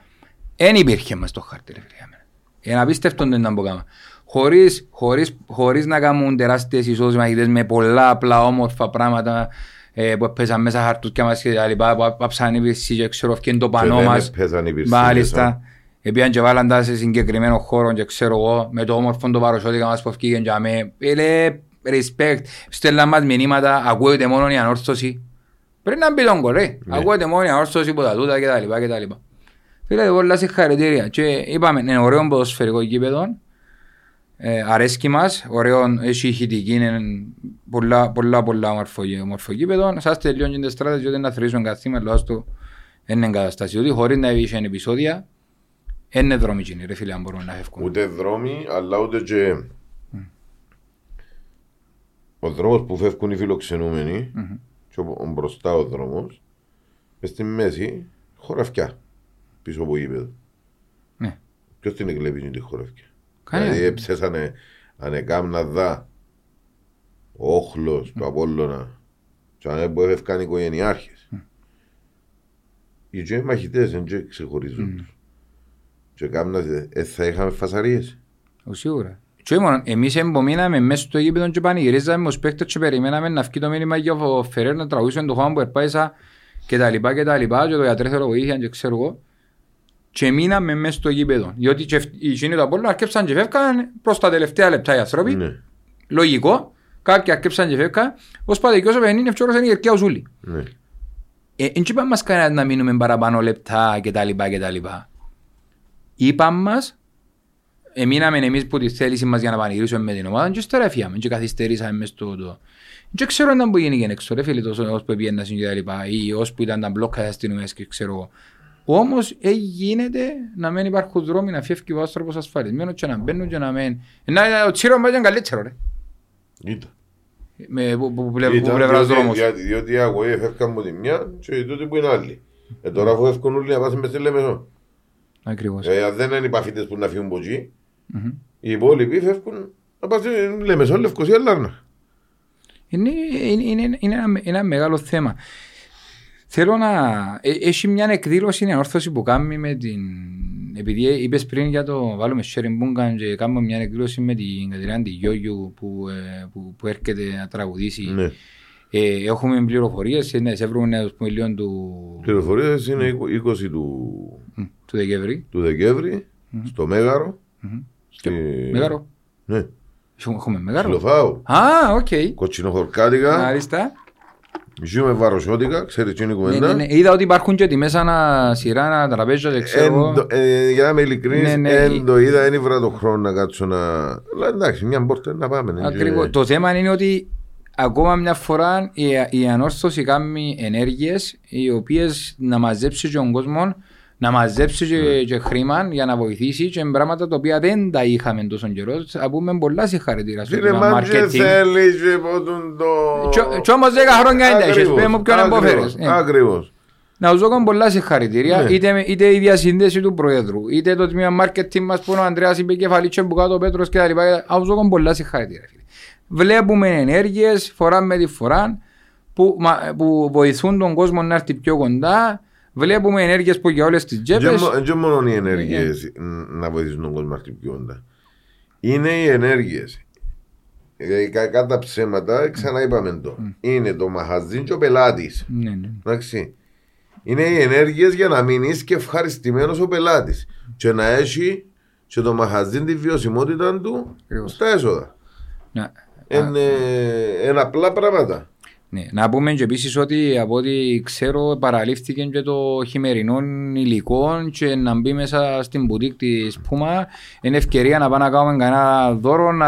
Speaker 2: δεν υπήρχε μας το χάρτη, ρε φίλε. για μένα. Είναι απίστευτο δεν ήταν που κάμα. Χωρίς, χωρίς, χωρίς να κάνουν τεράστιες εισόδους μαχητές με πολλά απλά όμορφα πράγματα ε, που έπαιζαν μέσα χαρτούκια μας και τα λοιπά, που άψαν οι πυρσί και ξέρω ευκαιρία το πανό
Speaker 1: δεν
Speaker 2: μας.
Speaker 1: έπαιζαν οι πυρσί
Speaker 2: Μάλιστα.
Speaker 1: μέσα.
Speaker 2: Επίαν και βάλαν τα σε συγκεκριμένο χώρο και ξέρω εγώ με το όμορφο το παροσιώτικα μας που ευκήγεν για με. Φίλε, respect, στέλναν μας μηνύματα, ακούγεται μόνο η ανόρθωση. Πρέπει να μπει τον κολ, ρε.
Speaker 1: Ναι.
Speaker 2: Ακούγεται μόνο η ανόρθωση που τα τούτα και τα λοιπά και τα λοιπά. Φίλε, πολλά συγχαρητήρια. Και είπαμε, είναι ωραίο ποδοσφαιρικό γήπεδο. Ε, αρέσκει μας, ωραίο, έχει ηχητική, είναι πολλά, πολλά, πολλά όμορφο, γη- όμορφο γήπεδο. Σας τελειώνει τις στράτες, διότι να θρήσουν καθήμα, λόγω του είναι εγκαταστάση. Ότι χωρίς να είχε επεισόδια, είναι δρόμοι εκείνοι, ρε φίλε, αν μπορούν να φεύγουν.
Speaker 1: Ούτε δρόμοι, αλλά ούτε και... Ο δρόμος που φεύγουν οι φιλοξενούμενοι
Speaker 2: Μμμ.
Speaker 1: Και ο, ο μπροστά ο δρόμος μες στη μέση χωραφιά πίσω από γήπεδο.
Speaker 2: Ναι.
Speaker 1: Ποιος την εκλέπει τη χωραφιά.
Speaker 2: Κανένα.
Speaker 1: Δηλαδή έψεσανε ανεκάμνα δά ο όχλος του Απόλλωνα και αν που έφευκαν οι οικογενειάρχες. Οι και μαχητές δεν και ξεχωρίζουν τους. Και κάμνας ε, θα είχαμε φασαρίες.
Speaker 2: Ο, Σίγουρα. Και όχι μόνο, εμείς εμπομείναμε μέσα στο γήπεδο και πανηγυρίζαμε ως παίκτες και περιμέναμε να βγει το μήνυμα για ο Φερέρ να τραγουδήσει τον χώμα που ερπάισα και τα λοιπά και τα λοιπά και το γιατρέ θέλω βοήθεια και ξέρω εγώ. Και μείναμε μέσα στο γήπεδο. Διότι και ευ- οι εκείνοι του Απόλλωνα αρκέψαν και φεύγαν προς τα τελευταία λεπτά οι άνθρωποι.
Speaker 1: Ναι,
Speaker 2: Λογικό. Κάποιοι αρκέψαν και φεύγαν. Ως πατεκιός ο παιχνίδι ευκαιρός είναι η Ερκιά ο Ζούλη.
Speaker 1: ναι.
Speaker 2: Ε, Εν είπαν μας κανένα να μείνουμε παραπάνω λεπτά και τα λοιπά και τα λοιπά. Είπαν μας, εμείναμε εμείς που τη θέληση μας για να πανηγυρίσουμε με την ομάδα και ύστερα έφυγαμε και καθυστερήσαμε μες στο το. Και ξέρω αν που γίνει και έξω ρε φίλε τόσο ώσπου πήγαιναν και τα λοιπά ή ώσπου ήταν τα μπλόκα της αστυνομίας και ξέρω εγώ. Όμως ε, γίνεται να μην υπάρχουν δρόμοι να φεύγει ο άνθρωπος ασφαλισμένος και να μπαίνουν και να μην... Ε, Να, ο Τσίρος πάει και καλύτερο ρε.
Speaker 1: Ήταν.
Speaker 2: Με, που, που, που, που
Speaker 1: Ήταν
Speaker 2: πλευράς
Speaker 1: διότι-
Speaker 2: δρόμος.
Speaker 1: διότι- Διότι οι αγωγοί έφευκαν από τη μια και τούτοι που είναι άλλοι. Ε, τώρα αφού έφυγαν όλοι να πάσουν μες στη Λεμεσό.
Speaker 2: Ακριβώς.
Speaker 1: Ε, αν δεν είναι οι παφίτες που να φύγουν από εκεί,
Speaker 2: Μμμ.
Speaker 1: οι υπόλοιποι φεύγουν να πάσουν στη Λεμεσό, Λευκοσία, Λάρνα.
Speaker 2: Είναι, είναι, είναι, είναι ένα, ένα μεγάλο θέμα. Θέλω να... ε, Έχει μια εκδήλωση, είναι όρθωση που κάνει με την... Επειδή είπες πριν για το βάλουμε sharing μπούγκαν και κάνουμε μια εκδήλωση με την Κατερίνα τη Γιώγιου που, ε, που, που έρχεται να τραγουδήσει.
Speaker 1: Ναι.
Speaker 2: Ε, έχουμε πληροφορίες, ε, ναι, σε βρούμε ένα λίγο του,
Speaker 1: Πληροφορίες είναι 20 του,
Speaker 2: μ, του Δεκέμβρη.
Speaker 1: του Δεκέμβρη, στο Μέγαρο.
Speaker 2: Μμμ.
Speaker 1: Στη-
Speaker 2: Μέγαρο.
Speaker 1: Ναι,
Speaker 2: Έχουμε- Έχουμε Μέγαρο.
Speaker 1: Ξυλοφάου.
Speaker 2: Α, οκ.
Speaker 1: Κοτσινοχορκάτικα,
Speaker 2: Μάλιστα.
Speaker 1: ζούμε βαροσιώτικα, ξέρεις τι είναι η
Speaker 2: Ναι,
Speaker 1: κουβέντα;
Speaker 2: ναι, ναι. Είδα ότι υπάρχουν και τη μέσα ένα σειρά, ένα τραπέζια και ξέρω
Speaker 1: Εν
Speaker 2: εγώ.
Speaker 1: το- ε, για να είμαι ειλικρινής,
Speaker 2: Ναι, ναι.
Speaker 1: εν το είδα, δεν ήβρα το χρόνο να κάτσω να... Αλλά εντάξει, μια πόρτα να πάμε. ναι,
Speaker 2: Ακριβώς.
Speaker 1: και-
Speaker 2: Το θέμα είναι ότι ακόμα μια φορά η, η ανόρθωση κάνει ενέργειες οι οποίες να μαζέψει και τον κόσμο, να μαζέψει και,
Speaker 1: Ναι.
Speaker 2: και χρήμα για να βοηθήσει και πράγματα τα οποία δεν τα είχαμε τόσο καιρό. Θα πούμε πολλά συγχαρητήρια στο
Speaker 1: Φίλε,
Speaker 2: θέμα
Speaker 1: μα και
Speaker 2: marketing.
Speaker 1: θέλεις και πότουν το...
Speaker 2: Κι- Κι όμως 10 χρόνια είναι τα έχεις,
Speaker 1: Ακριβώς,
Speaker 2: πες μου ποιον
Speaker 1: ακριβώς,
Speaker 2: εμπόφερες. Ε.
Speaker 1: Ακριβώς.
Speaker 2: Να σου δώσω πολλά συγχαρητήρια,
Speaker 1: Ναι.
Speaker 2: είτε, είτε η διασύνδεση του Προέδρου, είτε το τμήμα marketing μας που είναι ο Ανδρέας είπε κεφαλίτσιο που κάτω ο Πέτρος και τα λοιπά. Να σου δώσω πολλά συγχαρητήρια. φίλε. Βλέπουμε ενέργειες φορά με τη φορά που, μα- που βοηθούν τον κόσμο να έρθει πιο κοντά. Βλέπουμε ενέργειες που για όλες τις
Speaker 1: Δεν
Speaker 2: τζέπες.
Speaker 1: είναι μόνο οι ενέργειες να βοηθήσουν τον κόσμο να έρθει πιο κοντά. Είναι οι ενέργειες. Ε, Κακά τα ψέματα, ξαναείπαμε το. Είναι το μαχαζίν και ο πελάτης.
Speaker 2: Ναι, ναι.
Speaker 1: Εντάξει. Είναι οι ενέργειες για να μείνει και ευχαριστημένος ο πελάτης. Και να έχει και το μαχαζίν τη βιωσιμότητα του
Speaker 2: Ακριβώς.
Speaker 1: στα έσοδα.
Speaker 2: Να,
Speaker 1: Είναι είναι απλά πράγματα.
Speaker 2: Ναι. να πούμε και επίσης ότι από ό,τι ξέρω παραλήφθηκε και το χειμερινό υλικό και να μπει μέσα στην μπουτίκ της Πούμα είναι ευκαιρία να πάμε να κάνουμε κανένα δώρο να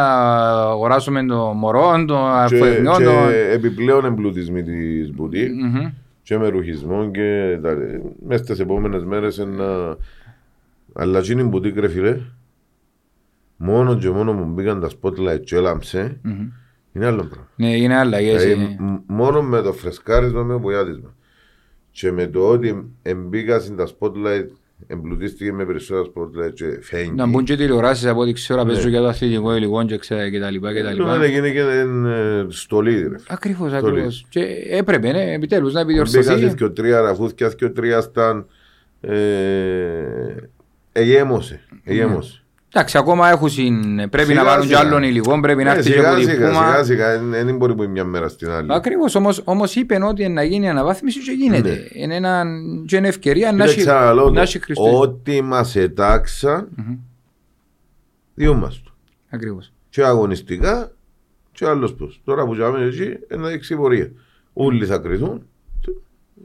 Speaker 2: αγοράσουμε το μωρό, το
Speaker 1: Και,
Speaker 2: αρφοεθνιό,
Speaker 1: και
Speaker 2: το...
Speaker 1: επιπλέον εμπλουτισμοί της μπουτίκ
Speaker 2: Μμμ.
Speaker 1: και με ρουχισμό και τα, μέσα στις επόμενες μέρες ένα... Αλλά εκείνη η μπουτίκ ρε φίλε μόνο και μόνο που μπήκαν τα spotlight και έλαμψε
Speaker 2: Μμμ.
Speaker 1: Είναι άλλο πράγμα.
Speaker 2: Ναι, είναι αλλαγές.
Speaker 1: Δηλαδή,
Speaker 2: ε.
Speaker 1: μ- μόνο με το φρεσκάρισμα με το πογιάτισμα και με το ότι εμπήκα στην τα spotlight εμπλουτίστηκε με περισσότερα spotlight και φέγγει
Speaker 2: Να μπουν και τηλεοράσεις από ό,τι ξέρω, παίζουν για το αθλητικό υλικό και ξέρω και τα λοιπά και τα
Speaker 1: Ενώ
Speaker 2: λοιπά.
Speaker 1: έγινε και ε, στολή ρε φίλε.
Speaker 2: Ακριβώς,
Speaker 1: Στολή.
Speaker 2: ακριβώς. Και έπρεπε, ναι, επιτέλους να
Speaker 1: Μπήκα
Speaker 2: επιδιορθωθεί.
Speaker 1: και τρία ραφούθια και τρία σταν ε, εγέμωσε εγέμωσε
Speaker 2: Εντάξει, ακόμα έχουν συν... πρέπει
Speaker 1: Σιγά,
Speaker 2: να βάλουν και
Speaker 1: σιγά.
Speaker 2: άλλων υλικών, πρέπει να
Speaker 1: Ναι,
Speaker 2: έρθει και
Speaker 1: σιγά
Speaker 2: από την
Speaker 1: σιγά
Speaker 2: Πούμα.
Speaker 1: σιγά σιγά δεν μπορεί που μια μέρα στην άλλη
Speaker 2: Ακριβώς, όμως, όμως είπε ότι να γίνει αναβάθμιση και γίνεται.
Speaker 1: Ναι.
Speaker 2: Είναι, ένα, και είναι ευκαιρία να
Speaker 1: Κοίτα,
Speaker 2: έχει,
Speaker 1: ξαναλέω
Speaker 2: να
Speaker 1: το,
Speaker 2: έχει Χριστούγεννα.
Speaker 1: Ό,τι μας ετάξαν
Speaker 2: Μμμ.
Speaker 1: δύο μας το
Speaker 2: Ακριβώς.
Speaker 1: και αγωνιστικά και ο άλλος πώς. Τώρα που ζάμε εκεί, να δείξει πορεία. Όλοι θα κρυθούν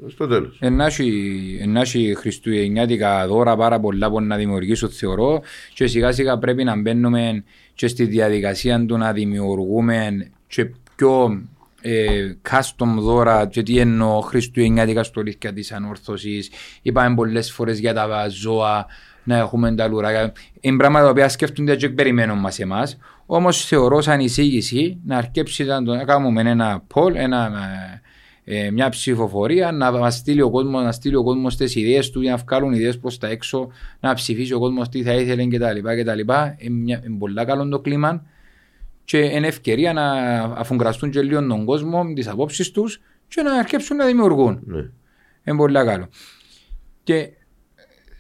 Speaker 1: στο τέλος.
Speaker 2: Ενάχει χριστουγεννιάτικα δώρα πάρα πολλά που να δημιουργήσουν θεωρώ και σιγά σιγά πρέπει να μπαίνουμε και στη διαδικασία του να δημιουργούμε και πιο ε, custom δώρα και τι εννοώ χριστουγεννιάτικα στολίθια της ανόρθωσης. Είπαμε πολλές φορές για τα ζώα να έχουμε τα λουράκια. Είναι πράγματα τα οποία σκέφτονται και περιμένουν μας εμάς. Όμως θεωρώ σαν εισήγηση να αρκέψει να κάνουμε ένα poll, ένα ε, μια ψηφοφορία, να μας στείλει ο κόσμος, να στείλει ο κόσμος τις ιδέες του, να βγάλουν ιδέες προς τα έξω, να ψηφίσει ο κόσμος τι θα ήθελε κτλ. Είναι πολύ καλό το κλίμα και είναι ευκαιρία να αφουγκραστούν και λίγο τον κόσμο με τις απόψεις τους και να αρκέψουν να δημιουργούν. Ναι. Είναι πολύ καλό. Και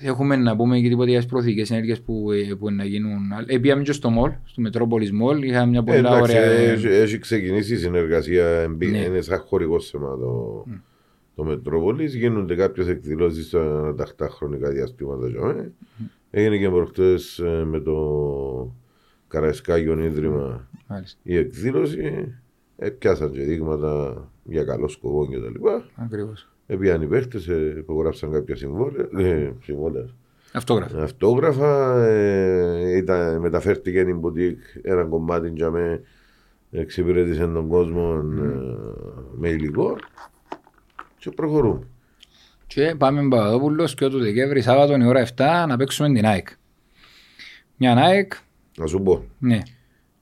Speaker 2: Έχουμε να πούμε και τίποτα για τις προθήκες ενέργειε που, ε, που να γίνουν. Επίαμε και στο μολ, στο Μετρόπολη Μολ. Είχαμε μια πολύ
Speaker 1: Εντάξει,
Speaker 2: ωραία.
Speaker 1: Έχει, έχει ξεκινήσει η συνεργασία. Ναι. Είναι σαν χορηγό θέμα το, mm. το Μετρόπολη. Γίνονται κάποιες εκδηλώσεις στα τακτά χρονικά διαστήματα. Mm. Έγινε και προχτές ε, με το Καραϊσκάγιον Ίδρυμα Μάλιστα. η εκδήλωση. Ε, πιάσαν και δείγματα για καλό σκοπό κτλ.
Speaker 2: Ακριβώς.
Speaker 1: Επίαν οι παίχτες, ε, υπογράψαν κάποια συμβόλαια. Ε, συμβόλαια.
Speaker 2: Αυτόγραφα.
Speaker 1: Αυτόγραφα. Ε, ήταν, μεταφέρθηκε η μπουτίκ ένα κομμάτι για με εξυπηρέτησε τον κόσμο mm. ε, με υλικό και προχωρούμε.
Speaker 2: Και πάμε με Παπαδόπουλος και το Δεκέμβρη Σάββατο η ώρα 7 να παίξουμε την ΑΕΚ. Μια ΑΕΚ.
Speaker 1: Να σου πω.
Speaker 2: Ναι.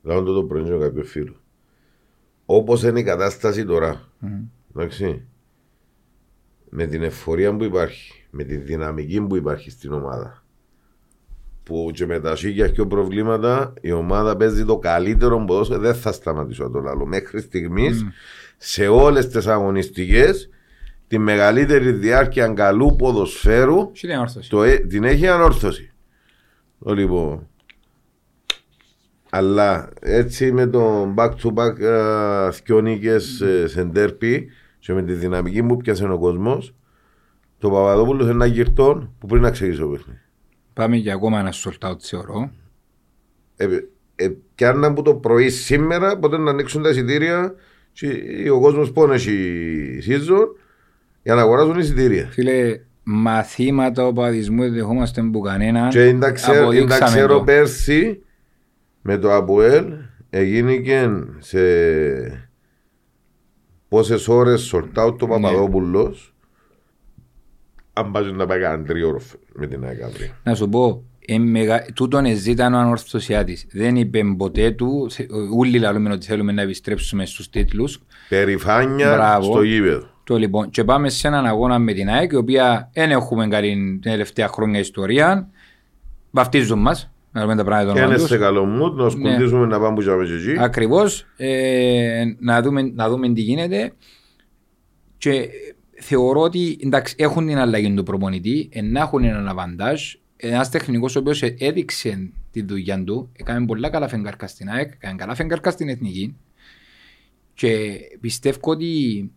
Speaker 1: Λάβω το το πρωί με κάποιο φίλο. Όπως είναι η κατάσταση τώρα. Mm. Εντάξει με την εφορία που υπάρχει, με τη δυναμική που υπάρχει στην ομάδα, που και με τα σίγια και προβλήματα η ομάδα παίζει το καλύτερο ποδόσφαιρο, δεν θα σταματήσω το άλλο. Μέχρι στιγμής σε όλες τις αγωνιστικές τη μεγαλύτερη διάρκεια καλού ποδοσφαίρου
Speaker 2: το,
Speaker 1: ε, την έχει ανόρθωση. Το λοιπόν. Αλλά έτσι με το back to back uh, σε ντέρπι και με τη δυναμική που πιάσε ο κόσμος, το Παπαδόπουλος είναι ένα γυρτό που πριν να ξεκινήσει το παιχνίδι.
Speaker 2: Πάμε για ακόμα ένα sold θεωρώ.
Speaker 1: Ε, ε, και αν από το πρωί σήμερα, ποτέ να ανοίξουν τα εισιτήρια και ο κόσμος πόνε έχει season για να αγοράζουν εισιτήρια.
Speaker 2: Φίλε, μαθήματα οπαδισμού δεν δεχόμαστε που κανένα.
Speaker 1: Και δεν τα ξέρω πέρσι με το Αποέλ έγινε και σε πόσες ώρες σορτάω το Παπαδόπουλος. Ναι. Αν πάει να πάει καν τριώρο με την ΑΕΚ
Speaker 2: Να σου πω, τούτον εζήταν ο ανορθωσιάτης. Δεν είπε ποτέ του, όλοι λέμε ότι θέλουμε να επιστρέψουμε στους τίτλους.
Speaker 1: Περηφάνεια στο γήπεδο.
Speaker 2: Το λοιπόν, και πάμε σε έναν αγώνα με την ΑΕΚ, η οποία δεν έχουμε καλή την τελευταία χρόνια ιστορία. Βαφτίζουν μας, να δούμε τα πράγματα
Speaker 1: Και είναι σε καλό μου, να σκουντήσουμε ναι. να πάμε που και εκεί.
Speaker 2: Ακριβώς, ε, να, δούμε, να δούμε τι γίνεται. Και θεωρώ ότι εντάξει, έχουν την αλλαγή του προπονητή, να έχουν έναν αβαντάζ. Ένας τεχνικός ο οποίος έδειξε τη δουλειά του, έκανε πολλά καλά φεγγάρκα στην ΑΕΚ, έκανε καλά φεγγάρκα στην Εθνική. Και πιστεύω ότι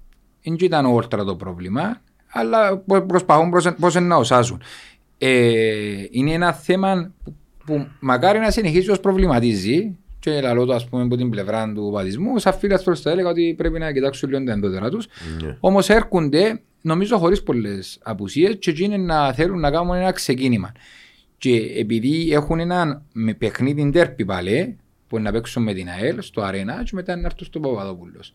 Speaker 2: δεν ήταν όρτρα το πρόβλημα, αλλά προσπαθούν πώ να οσάζουν. Ε, είναι ένα θέμα που, που μακάρι να συνεχίσει ως προβληματίζει και λαλό το ας πούμε από την πλευρά του παδισμού, σαν φίλα προς το έλεγα ότι πρέπει να κοιτάξουν λίγο τα εντότερα τους. Yeah. Όμως έρχονται, νομίζω χωρίς πολλές απουσίες και εκείνοι να θέλουν να κάνουν ένα ξεκίνημα. Και επειδή έχουν ένα με παιχνίδι τέρπι πάλι, που να παίξουν με την ΑΕΛ στο αρένα και μετά να έρθουν στο Παπαδόπουλος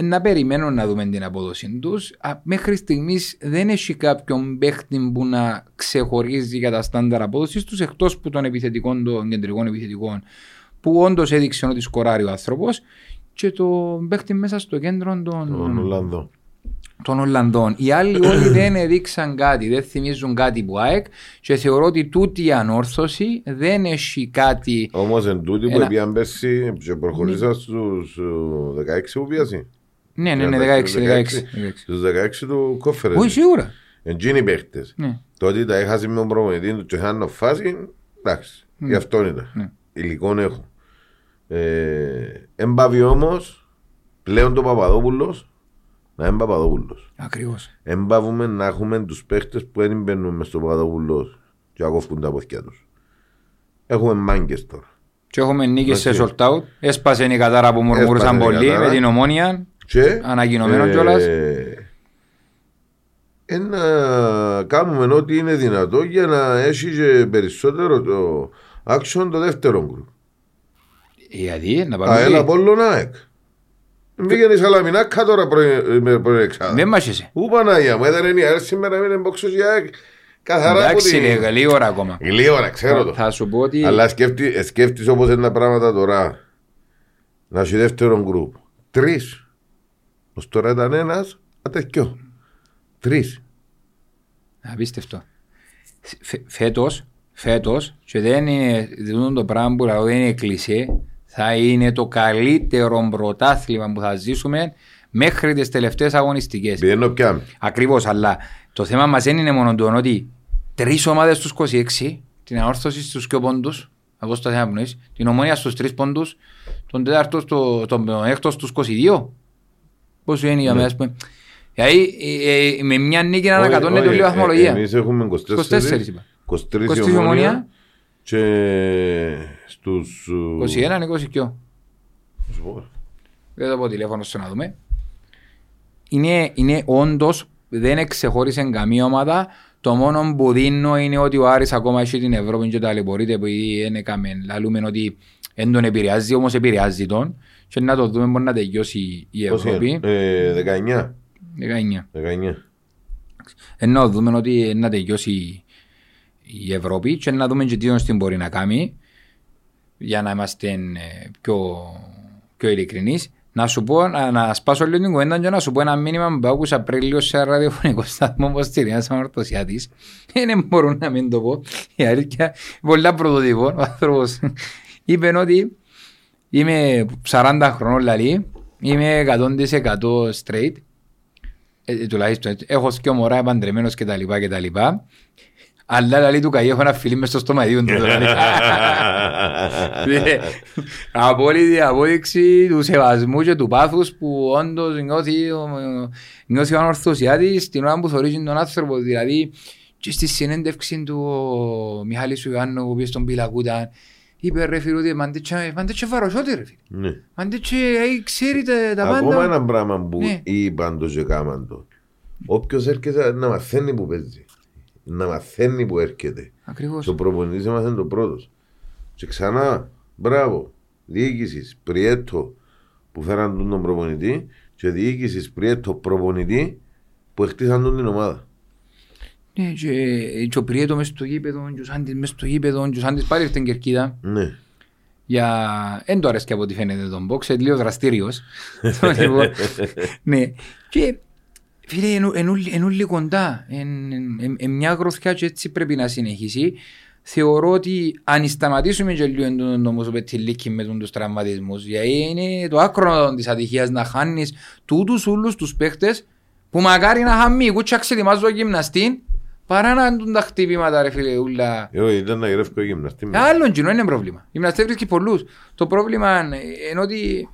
Speaker 2: να περιμένουν να δούμε την απόδοση τους. Μέχρι στιγμής δεν έχει κάποιον παίχτη που να ξεχωρίζει για τα στάνταρ απόδοσης τους εκτός που των επιθετικών, των κεντρικών επιθετικών, που όντως έδειξε ότι σκοράρει ο άνθρωπος και το παίχτη μέσα στο κέντρο των.
Speaker 1: Τον Ολλανδών.
Speaker 2: Των Ολλανδών. Οι άλλοι όλοι δεν έδειξαν κάτι, δεν θυμίζουν κάτι που ΑΕΚ και θεωρώ ότι τούτη η ανόρθωση δεν έχει κάτι.
Speaker 1: Όμως εν τούτη που ένα... πέρσι και προχωρήσα στους 16 που πιάσει.
Speaker 2: Ναι, ναι, ναι, 16. 16.
Speaker 1: Στους 16 του κόφερε.
Speaker 2: Όχι, σίγουρα.
Speaker 1: Εντζίνοι οι παίχτες.
Speaker 2: Ναι.
Speaker 1: Το ότι τα έχασε με τον προμονητή του και είχαν φάση, εντάξει, ναι. γι' αυτό ήταν. Ναι. Υλικών έχω. Ε, εμπάβει όμως, πλέον το Παπαδόπουλος, να είναι Παπαδόπουλος.
Speaker 2: Ακριβώς.
Speaker 1: Εμπάβουμε να έχουμε τους παίχτες που δεν μπαίνουν μες στο Παπαδόπουλος και αγώφκουν τα ποθιά τους. Έχουμε μάγκες τώρα.
Speaker 2: Και έχουμε νίκη σε
Speaker 1: Εντάξει.
Speaker 2: sold out. Έσπασε η κατάρα που μουρμουρούσαν
Speaker 1: Έσπασε η
Speaker 2: πολύ
Speaker 1: κατάρα.
Speaker 2: με την ομόνια.
Speaker 1: Και,
Speaker 2: Ανακοινωμένο κιόλας.
Speaker 1: ε, να κάνουμε ό,τι είναι δυνατό για να έχει και περισσότερο το action το δεύτερο γκρουπ.
Speaker 2: Γιατί να
Speaker 1: ΑΕΛ
Speaker 2: πάμε.
Speaker 1: Απόλλων ΑΕΚ. Πήγαινε η Σαλαμινάκα τώρα πρωί- με προεξάδα.
Speaker 2: Δεν μάχεσαι.
Speaker 1: Ού Παναγία μου, έδερε η ΑΕΛ σήμερα με την boxers για ΑΕΚ. Καθαρά από
Speaker 2: Εντάξει,
Speaker 1: την...
Speaker 2: είναι λίγη ώρα ακόμα.
Speaker 1: Γλύωρα, ξέρω το.
Speaker 2: Θα σου πω ότι
Speaker 1: Αλλά σκέφτη, ε, σκέφτης όπως είναι τα πράγματα τώρα. Να έχει δεύτερο γκρουπ. Τρεις. Ως τώρα ήταν ένας, ατεκιό. Τρεις.
Speaker 2: Απίστευτο. Φε- Φέτος, φέτος, και δεν είναι δεν το πράγμα που λέω, δεν είναι κλεισέ, θα είναι το καλύτερο πρωτάθλημα που θα ζήσουμε μέχρι τις τελευταίες αγωνιστικές.
Speaker 1: Πηγαίνω πια.
Speaker 2: Ακριβώς, αλλά το θέμα μας δεν είναι μόνο το ότι τρεις ομάδες στους 26, την ανόρθωση στους δύο πόντους, από στο θέμα που νοείς, την ομόνια στους τρεις πόντους, τον τέταρτο, στο, τον έκτος στους 22. Πώς είναι για μένα, ας πούμε. Δηλαδή, ε, ε, με μια νίκη να ανακατώνεται όλη η βαθμολογία.
Speaker 1: Εμείς έχουμε 24.
Speaker 2: 24 είπα.
Speaker 1: 23
Speaker 2: 23
Speaker 1: η
Speaker 2: η
Speaker 1: ομόνια.
Speaker 2: Ομόνια.
Speaker 1: Και στους...
Speaker 2: 21, 22.
Speaker 1: σου πω,
Speaker 2: Δεν θα πω τηλέφωνο στο να δούμε. Είναι, είναι όντως, δεν ξεχώρισε καμία ομάδα. Το μόνο που δίνω είναι ότι ο Άρης ακόμα έχει την Ευρώπη και ταλαιπωρείται επειδή δεν έκαμε. Λαλούμε ότι δεν τον επηρεάζει, όμως επηρεάζει τον. Και να το δούμε μπορεί να τελειώσει η
Speaker 1: πώς
Speaker 2: Ευρώπη.
Speaker 1: είναι, ε, 19.
Speaker 2: 19.
Speaker 1: 19.
Speaker 2: Ενώ δούμε ότι να τελειώσει η Ευρώπη και να δούμε και τι στην μπορεί να κάνει για να είμαστε ε, πιο, πιο ειλικρινείς. Να σου πω, να, να σπάσω λίγο την κουβέντα και να σου πω ένα μήνυμα που άκουσα πριν λίγο σε ένα ραδιοφωνικό σταθμό πως τη Ριάννα Αμαρτωσιά της. Δεν μπορώ να μην το πω. Η αλήθεια, πολλά πρωτοτυπώ ο άνθρωπος. Είπε ότι είμαι 40 χρονών λαλή, είμαι 100% straight ε, τουλάχιστον έτσι. έχω και μωρά παντρεμένος και τα λοιπά και τα λοιπά. Αλλά λαλή του καεί έχω ένα φιλί μες στο στομαδίο του. λαλή. Ναι. Απόλυτη απόδειξη του σεβασμού και του πάθους που όντως νιώθει, ο- νιώθει ο ανορθωσιάτης την ώρα που θωρίζει τον άνθρωπο. Δηλαδή και στη συνέντευξη του ο Μιχάλης του Ιωάννου που πήγε στον Πιλακούτα είπε ρε φίλε ότι μαντέτσε μαντέτσε βαροσότη ρε φίλε.
Speaker 1: Ναι.
Speaker 2: Μαντέτσε ε, ξέρει τα, τα
Speaker 1: Ακόμα
Speaker 2: πάντα.
Speaker 1: ένα πράγμα που
Speaker 2: Ναι.
Speaker 1: είπαν το και κάμαν το. Όποιος έρχεται να μαθαίνει που παίζει. Να μαθαίνει που έρχεται.
Speaker 2: Ακριβώς.
Speaker 1: Το προπονητής έμαθαν το πρώτος. Και ξανά, μπράβο, διοίκησης, πριέτο που φέραν τον, τον προπονητή και διοίκησης, πριέτο, προπονητή που χτίσαν τον την ομάδα.
Speaker 2: Ναι, και, και ο Πριέτο μες στο γήπεδο, και ο Σάντης μες στο γήπεδο, και ο Σάντης πάλι ήρθε στην Κερκίδα.
Speaker 1: Ναι.
Speaker 2: Για... Εν το αρέσκει από ό,τι φαίνεται τον box, είναι λίγο δραστήριος. Το λοιπόν, ναι. Και φίλε, εν- εν ούλοι- εν ούλοι κοντά. Εν, εν, εν, εν μια γροθιά και έτσι πρέπει να συνεχίσει. Θεωρώ ότι αν σταματήσουμε και λίγο τον νόμο σου πετυλίκη με τον τους τραυματισμούς, γιατί είναι το άκρο της ατυχίας να χάνεις τούτους όλους τους παίχτες που μακάρι να χαμεί, κούτσα ξετοιμάζω γυμναστή, παρά να δουν τα χτυπήματα ρε φίλε ούλα.
Speaker 1: Εγώ ήταν να γυρεύω γυμναστής. με.
Speaker 2: Άλλον κοινό είναι πρόβλημα. Η μναστέ βρίσκει πολλούς. Το πρόβλημα είναι ότι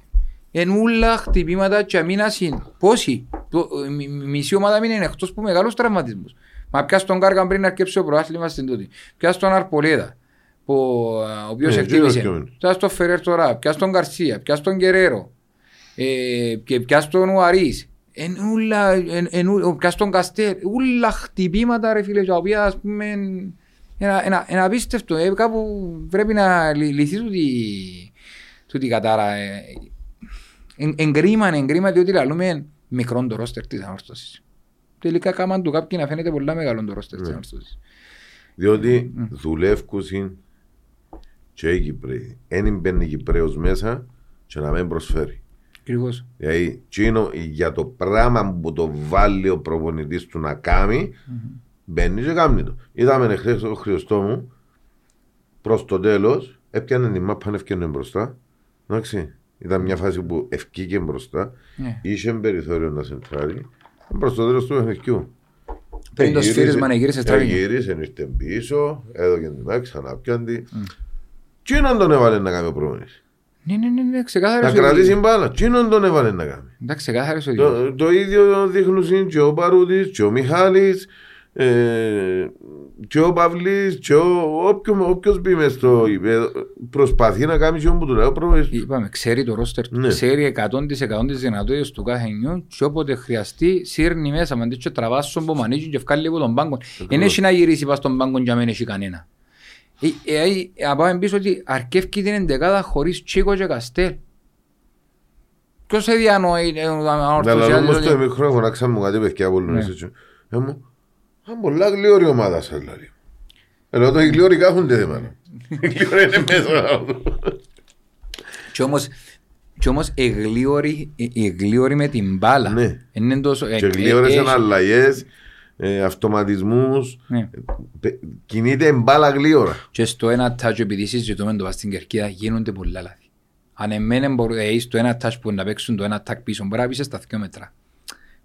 Speaker 2: εν ούλα χτυπήματα και αμήνας είναι. Πόσοι; Το- μι- μι- Μισή ομάδα μείνει εκτός που μεγάλους τραυματισμούς. Μα πιάσ' τον Κάργαν πριν να αρκέψει ο προάθλημα στην τούτη. Πιάσ' τον Αρπολέδα. Που, α, ο οποίος
Speaker 1: Ναι,
Speaker 2: εκτίμησε.
Speaker 1: και ο
Speaker 2: Πιάσ' τον Φερέρ τώρα. Πιάσ' τον Γκαρσία. Πιάσ' τον Γκερέρο. Ε, και πιάσ' τον Ουαρίς. Εν ούλα, εν, εν, ού- πιάσ' τον Καστέρ. Ούλα χτυπήματα ρε φίλε, τα οποία ας πούμε ένα, ένα, ένα απίστευτο, ε, κάπου πρέπει να λυ- λυθεί τούτη, τούτη κατάρα. Ε. Εν, εγκρίμα, εγκρίμα, διότι λαλούμε μικρό το ρόστερ της ανόρθωσης. Τελικά κάμαν του κάποιοι να φαίνεται πολλά μεγάλο το ρόστερ της
Speaker 1: Ναι.
Speaker 2: ανόρθωσης.
Speaker 1: Διότι δουλεύκουσιν και οι Κυπρέοι. Εν μπαίνει Κυπρέος μέσα και να μην προσφέρει.
Speaker 2: Ακριβώς.
Speaker 1: Δηλαδή, τσίνο, για το πράγμα που το βάλει ο προπονητής του να κάνει, μπαίνει και κάνει το. Είδαμε χθες ο Χριστό μου, προς το τέλος, έπιανε την μάπα, έφτιανε μπροστά. Εντάξει, ήταν μια φάση που ευκήκε μπροστά,
Speaker 2: Ναι.
Speaker 1: είχε περιθώριο να σεντράρει, προς το τέλος του παιχνιδιού.
Speaker 2: Πριν το σφύρισμα να γύρισε στραβή.
Speaker 1: Γύρισε, ήρθε πίσω, έδωκε την άκρη, ξανά πιάντη. Τι να τον έβαλε να κάνει ο προπονητής;
Speaker 2: Ναι, ναι, ναι, ναι,
Speaker 1: Να
Speaker 2: ξεκάθαρες
Speaker 1: κρατήσει
Speaker 2: ότι...
Speaker 1: μπάλα. Τι να τον έβαλε να κάνει;
Speaker 2: Εντάξει, ξεκάθαρες ότι...
Speaker 1: Το, το ίδιο δείχνουν και ο Παρούτης και ο Μιχάλης Ε, και ο Παυλής και ο, όποιο, όποιος μπει μες στο γήπεδο προσπαθεί να κάνει και όπου του λέω προβες.
Speaker 2: Είπαμε, ξέρει το ρόστερ του,
Speaker 1: Ναι.
Speaker 2: ξέρει 100% τις δυνατότητες του κάθε νιού και όποτε χρειαστεί σύρνει μέσα, μα και τραβάσουν που μανίκουν και βγάλει από τον πάγκο. Δεν έχει να γυρίσει πας στον πάγκο για να μην έχει κανένα. Ε, ε, ε, Να πάμε πίσω ότι αρκεύει την εντεκάδα χωρίς Τσίκο και Καστέλ. Ποιος σε διανοεί ε, ο
Speaker 1: Να
Speaker 2: ανορθωσιάζεις
Speaker 1: λέω όμως
Speaker 2: ότι-
Speaker 1: το μικρό φωνάξα μου κάτι παιδιά από
Speaker 2: Ναι.
Speaker 1: όλους έτσι. Ε, μου, αν πολλά γλυόρη ομάδα σας δηλαδή. Ενώ το οι γλυόροι κάθονται θέμα. Οι γλυόροι είναι μέσα.
Speaker 2: Και όμως, και όμως εγλίωροι, ε- εγλίωροι με την μπάλα.
Speaker 1: Ναι.
Speaker 2: Είναι τόσο, ε,
Speaker 1: Και
Speaker 2: ε,
Speaker 1: γλυόρες
Speaker 2: έχει-
Speaker 1: εναλλαγές, ε, αυτοματισμούς.
Speaker 2: Ναι.
Speaker 1: Πε- Κινείται μπάλα γλύωρα.
Speaker 2: Και στο ένα τάτσο επειδή συζητούμε το πας στην Κερκίδα γίνονται πολλά λάθη. Αν εμένα μπορεί να είσαι το ένα τάτσο που να παίξουν το ένα τάκ πίσω, μπορεί να πεις στα δυο μέτρα.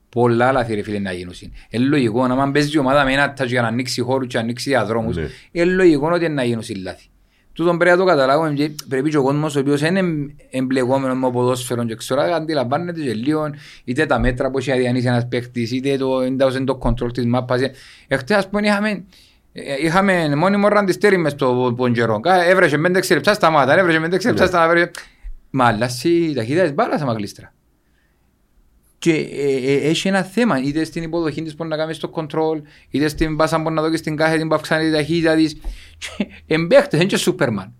Speaker 2: Πολλά λάθη ρε φίλε να γίνουν. Είναι λογικό να μην παίζει η ομάδα με ένα τάτσο για να ανοίξει χώρους και να ανοίξει διαδρόμους.
Speaker 1: Ναι.
Speaker 2: Είναι λογικό ότι να γίνουν λάθη. Τούτον πρέπει να το καταλάβουμε και πρέπει και ο κόσμος ο οποίος είναι εμπλεγόμενος με ποδόσφαιρο και ξέρω να αντιλαμβάνεται και λίγο είτε τα μέτρα που έχει αδιανήσει ένας παίχτης είτε το εντάωσε το κοντρόλ της μάπας. Εχθές ας πούμε είχαμε ε, Είχαμε μόνιμο ραντιστέρι μες στο ποντζερό. Κα- Έβρεσε 5-6 λεπτά σταμάτα, έβρεσε 5-6 λεπτά
Speaker 1: Ναι.
Speaker 2: σταμάτα. Μα αλλάσει η ταχύτητα της μπάλας άμα γλίστρα. Και ε, ε, έχει ένα θέμα, είτε στην υποδοχή της μπορεί να κάνεις στο κοντρόλ, είτε στην πάσα μπορεί να δω και στην κάθετη που αυξάνει τη ταχύτητα της. Και Εμπαίχτες, δεν είναι και Σούπερμαν.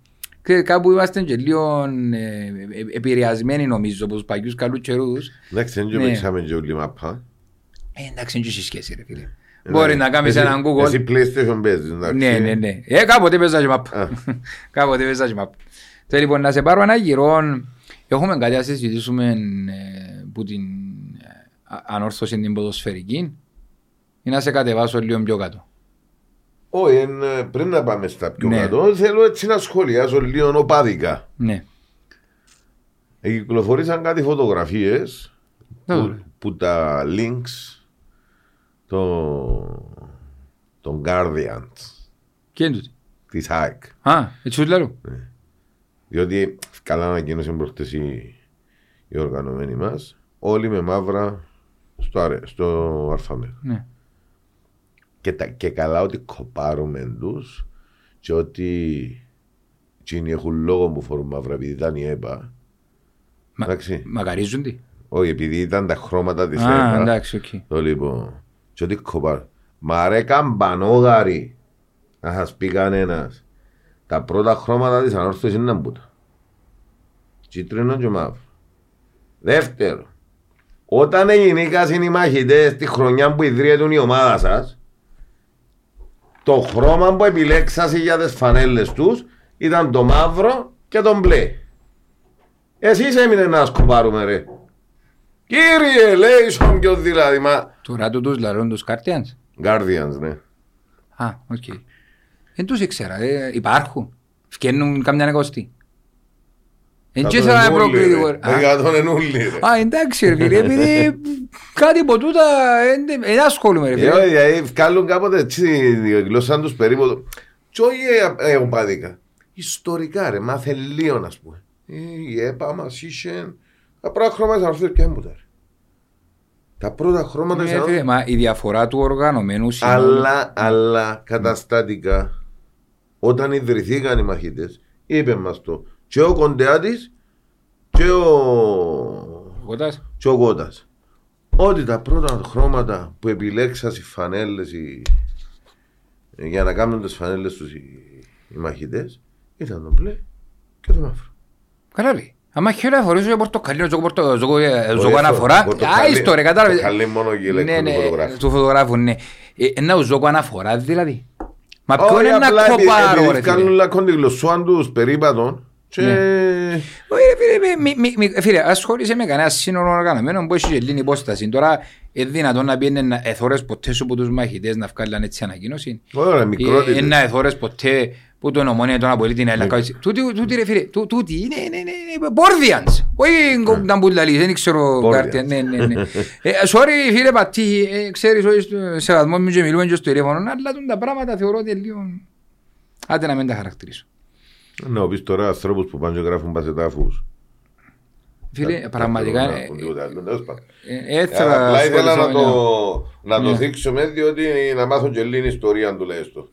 Speaker 2: Και κάπου είμαστε και λίγο ε, ε, επηρεασμένοι νομίζω από τους παγιούς καλούς καιρούς.
Speaker 1: Εντάξει, δεν
Speaker 2: Ναι.
Speaker 1: παίξαμε και όλη μαπά.
Speaker 2: Ε, εντάξει, δεν έχει σχέση ρε φίλε. Μπορεί να κάνεις
Speaker 1: Εσύ-
Speaker 2: έναν Google.
Speaker 1: Εσύ PlayStation παίζεις, εντάξει.
Speaker 2: Ναι, ναι, ναι. Ε, κάποτε παίζα και μαπ.
Speaker 1: Α.
Speaker 2: Κάποτε παίζα και μαπ. Θέλω λοιπόν να σε πάρω ένα γυρό. Έχουμε κάτι να συζητήσουμε ε, που την ε, α- ανόρθωση την ποδοσφαιρική ή να σε κατεβάσω λίγο πιο κάτω;
Speaker 1: Όχι, εν, ε, πριν να πάμε στα πιο
Speaker 2: Ναι.
Speaker 1: κάτω, θέλω έτσι να σχολιάσω λίγο οπάδικα.
Speaker 2: Ναι.
Speaker 1: Κυκλοφορήσαν κάτι φωτογραφίες
Speaker 2: Ναι,
Speaker 1: που,
Speaker 2: ωραία.
Speaker 1: που τα links των των Guardians
Speaker 2: Και είναι τούτη.
Speaker 1: της ΑΕΚ.
Speaker 2: Α, έτσι σου λέω.
Speaker 1: Διότι καλά ανακοίνωσε προχτές η, η οργανωμένη μας όλοι με μαύρα στο, αρε, στο αλφαμέτ.
Speaker 2: Ναι.
Speaker 1: Και, τα, και καλά ότι κοπάρουμε τους και ότι εκείνοι έχουν λόγο που φορούν μαύρα επειδή ήταν η ΕΠΑ.
Speaker 2: Μα-
Speaker 1: Εντάξει.
Speaker 2: Μακαρίζουν τι.
Speaker 1: Όχι, επειδή ήταν τα χρώματα της
Speaker 2: Α,
Speaker 1: ΕΠΑ.
Speaker 2: εντάξει, οκ.
Speaker 1: Το λοιπόν. Και ότι κοπάρουν. Μα ρε καμπανόγαροι να σας πει κανένας. Τα πρώτα χρώματα της ανόρθωσης είναι μπούτα. Κίτρινο και μαύρο. Δεύτερο. Όταν γεννήκασαν οι μαχητές τη χρονιά που ιδρύεται η ομάδα σας, το χρώμα που επιλέξατε για τις φανέλες τους ήταν το μαύρο και το μπλε. Εσείς έμεινε να σκοπάρουμε ρε. Κύριε, λέει στον πιο δηλαδή, μα...
Speaker 2: Τώρα τούτους λαρούν τους Guardians.
Speaker 1: Guardians, ναι.
Speaker 2: Α, οκ. Δεν τους ήξερα. ε, Υπάρχουν. Φκένουν καμιά εικοστή. Δεν
Speaker 1: Θα
Speaker 2: και
Speaker 1: τον
Speaker 2: ήθελα να
Speaker 1: ενούλει, ρε.
Speaker 2: προκλητικό. Α,
Speaker 1: Δέκα τον ενούλει, ρε.
Speaker 2: Α, εντάξει ρε φίλε, επειδή κάτι από τούτα δεν ασχολούμαι ρε
Speaker 1: Ε,
Speaker 2: φίλε.
Speaker 1: όχι, δηλαδή, βγάλουν κάποτε έτσι η γλώσσα τους περίπου. Και όχι ε, ε, οπαδικά. Ιστορικά, ρε, μάθε λίγο, ας πούμε. Ε, Η ΕΠΑ μας είχε... Τα πρώτα χρώματα της αρθούς και έμπουτα, ρε. Τα πρώτα χρώματα της
Speaker 2: Ε, φίλε,
Speaker 1: αρθούς...
Speaker 2: Μα η διαφορά του οργανωμένου σημαίνει...
Speaker 1: Αλλά, αλλά καταστατικά, όταν ιδρυθήκαν οι μαχητές, είπε μας το και ο Κοντεάτης και ο,
Speaker 2: Κοτάς.
Speaker 1: και ο Κώτας. Ότι τα πρώτα χρώματα που επιλέξαν οι φανέλες οι... για να κάνουν τις φανέλες τους οι, οι μαχητές ήταν το μπλε και το μαύρο.
Speaker 2: Καλά λέει. Άμα χέρι αφορήσω για πορτοκαλί, ζω πορτο- ζω- ε, ζω
Speaker 1: Όχι,
Speaker 2: αναφορά.
Speaker 1: το- το
Speaker 2: Α,
Speaker 1: καλή-
Speaker 2: ιστο ρε, κατάλαβες.
Speaker 1: το καλή μόνο και η λέξη
Speaker 2: Ναι,
Speaker 1: του
Speaker 2: ναι,
Speaker 1: φωτογράφου.
Speaker 2: Του φωτογράφου, ναι. Ε, Ένα ζω αναφορά δηλαδή. Μα ποιο
Speaker 1: Όχι,
Speaker 2: είναι να
Speaker 1: απλά επειδή-
Speaker 2: κοπάρω
Speaker 1: επειδή
Speaker 2: ρε
Speaker 1: κάνουν
Speaker 2: φίλε.
Speaker 1: λακκόν τη γλωσσόαν τους περίπατων και...
Speaker 2: Όχι, ρε φίλε, μη- μη- μη- φίλε, ασχολείσαι με κανένα σύνολο οργανωμένο που έχει και λίγη υπόσταση. Τώρα είναι δυνατόν να πιένε να εθώρες ποτέ σου που τους μαχητές να βγάλουν έτσι ανακοίνωση;
Speaker 1: Ωραία,
Speaker 2: Ε,
Speaker 1: μικρότητες.
Speaker 2: Είναι να εθώρες ποτέ που τον ομόνια τον απολύτη την Ελλάδα. Τούτη, τούτη ρε φίλε, τού- τούτη είναι, είναι, είναι, είναι Μπόρδιανς. Όχι να που λαλείς, δεν ξέρω
Speaker 1: Bordians.
Speaker 2: κάτι. Ναι, ναι, ναι. Ε, Sorry φίλε πατή, ε, ξέρεις όχι στο- σε βαθμό μου και μιλούμε και στο τηλέφωνο, αλλά τούν τα πράγματα θεωρώ ότι λίγο... Άντε να μην τα χαρακτηρίσω.
Speaker 1: Να πεις τώρα ανθρώπους που πάνε και γράφουν πασετάφους.
Speaker 2: Φίλε,
Speaker 1: Δεν
Speaker 2: πραγματικά,
Speaker 1: θέλω να
Speaker 2: ε,
Speaker 1: πω τίποτα άλλο, τέλος πάντων.
Speaker 2: Ε, Έτσι θα
Speaker 1: Απλά ήθελα να
Speaker 2: ασχοληθώ,
Speaker 1: το, να το
Speaker 2: Ναι.
Speaker 1: δείξουμε διότι να μάθουν και λίγη ιστορία τουλάχιστον.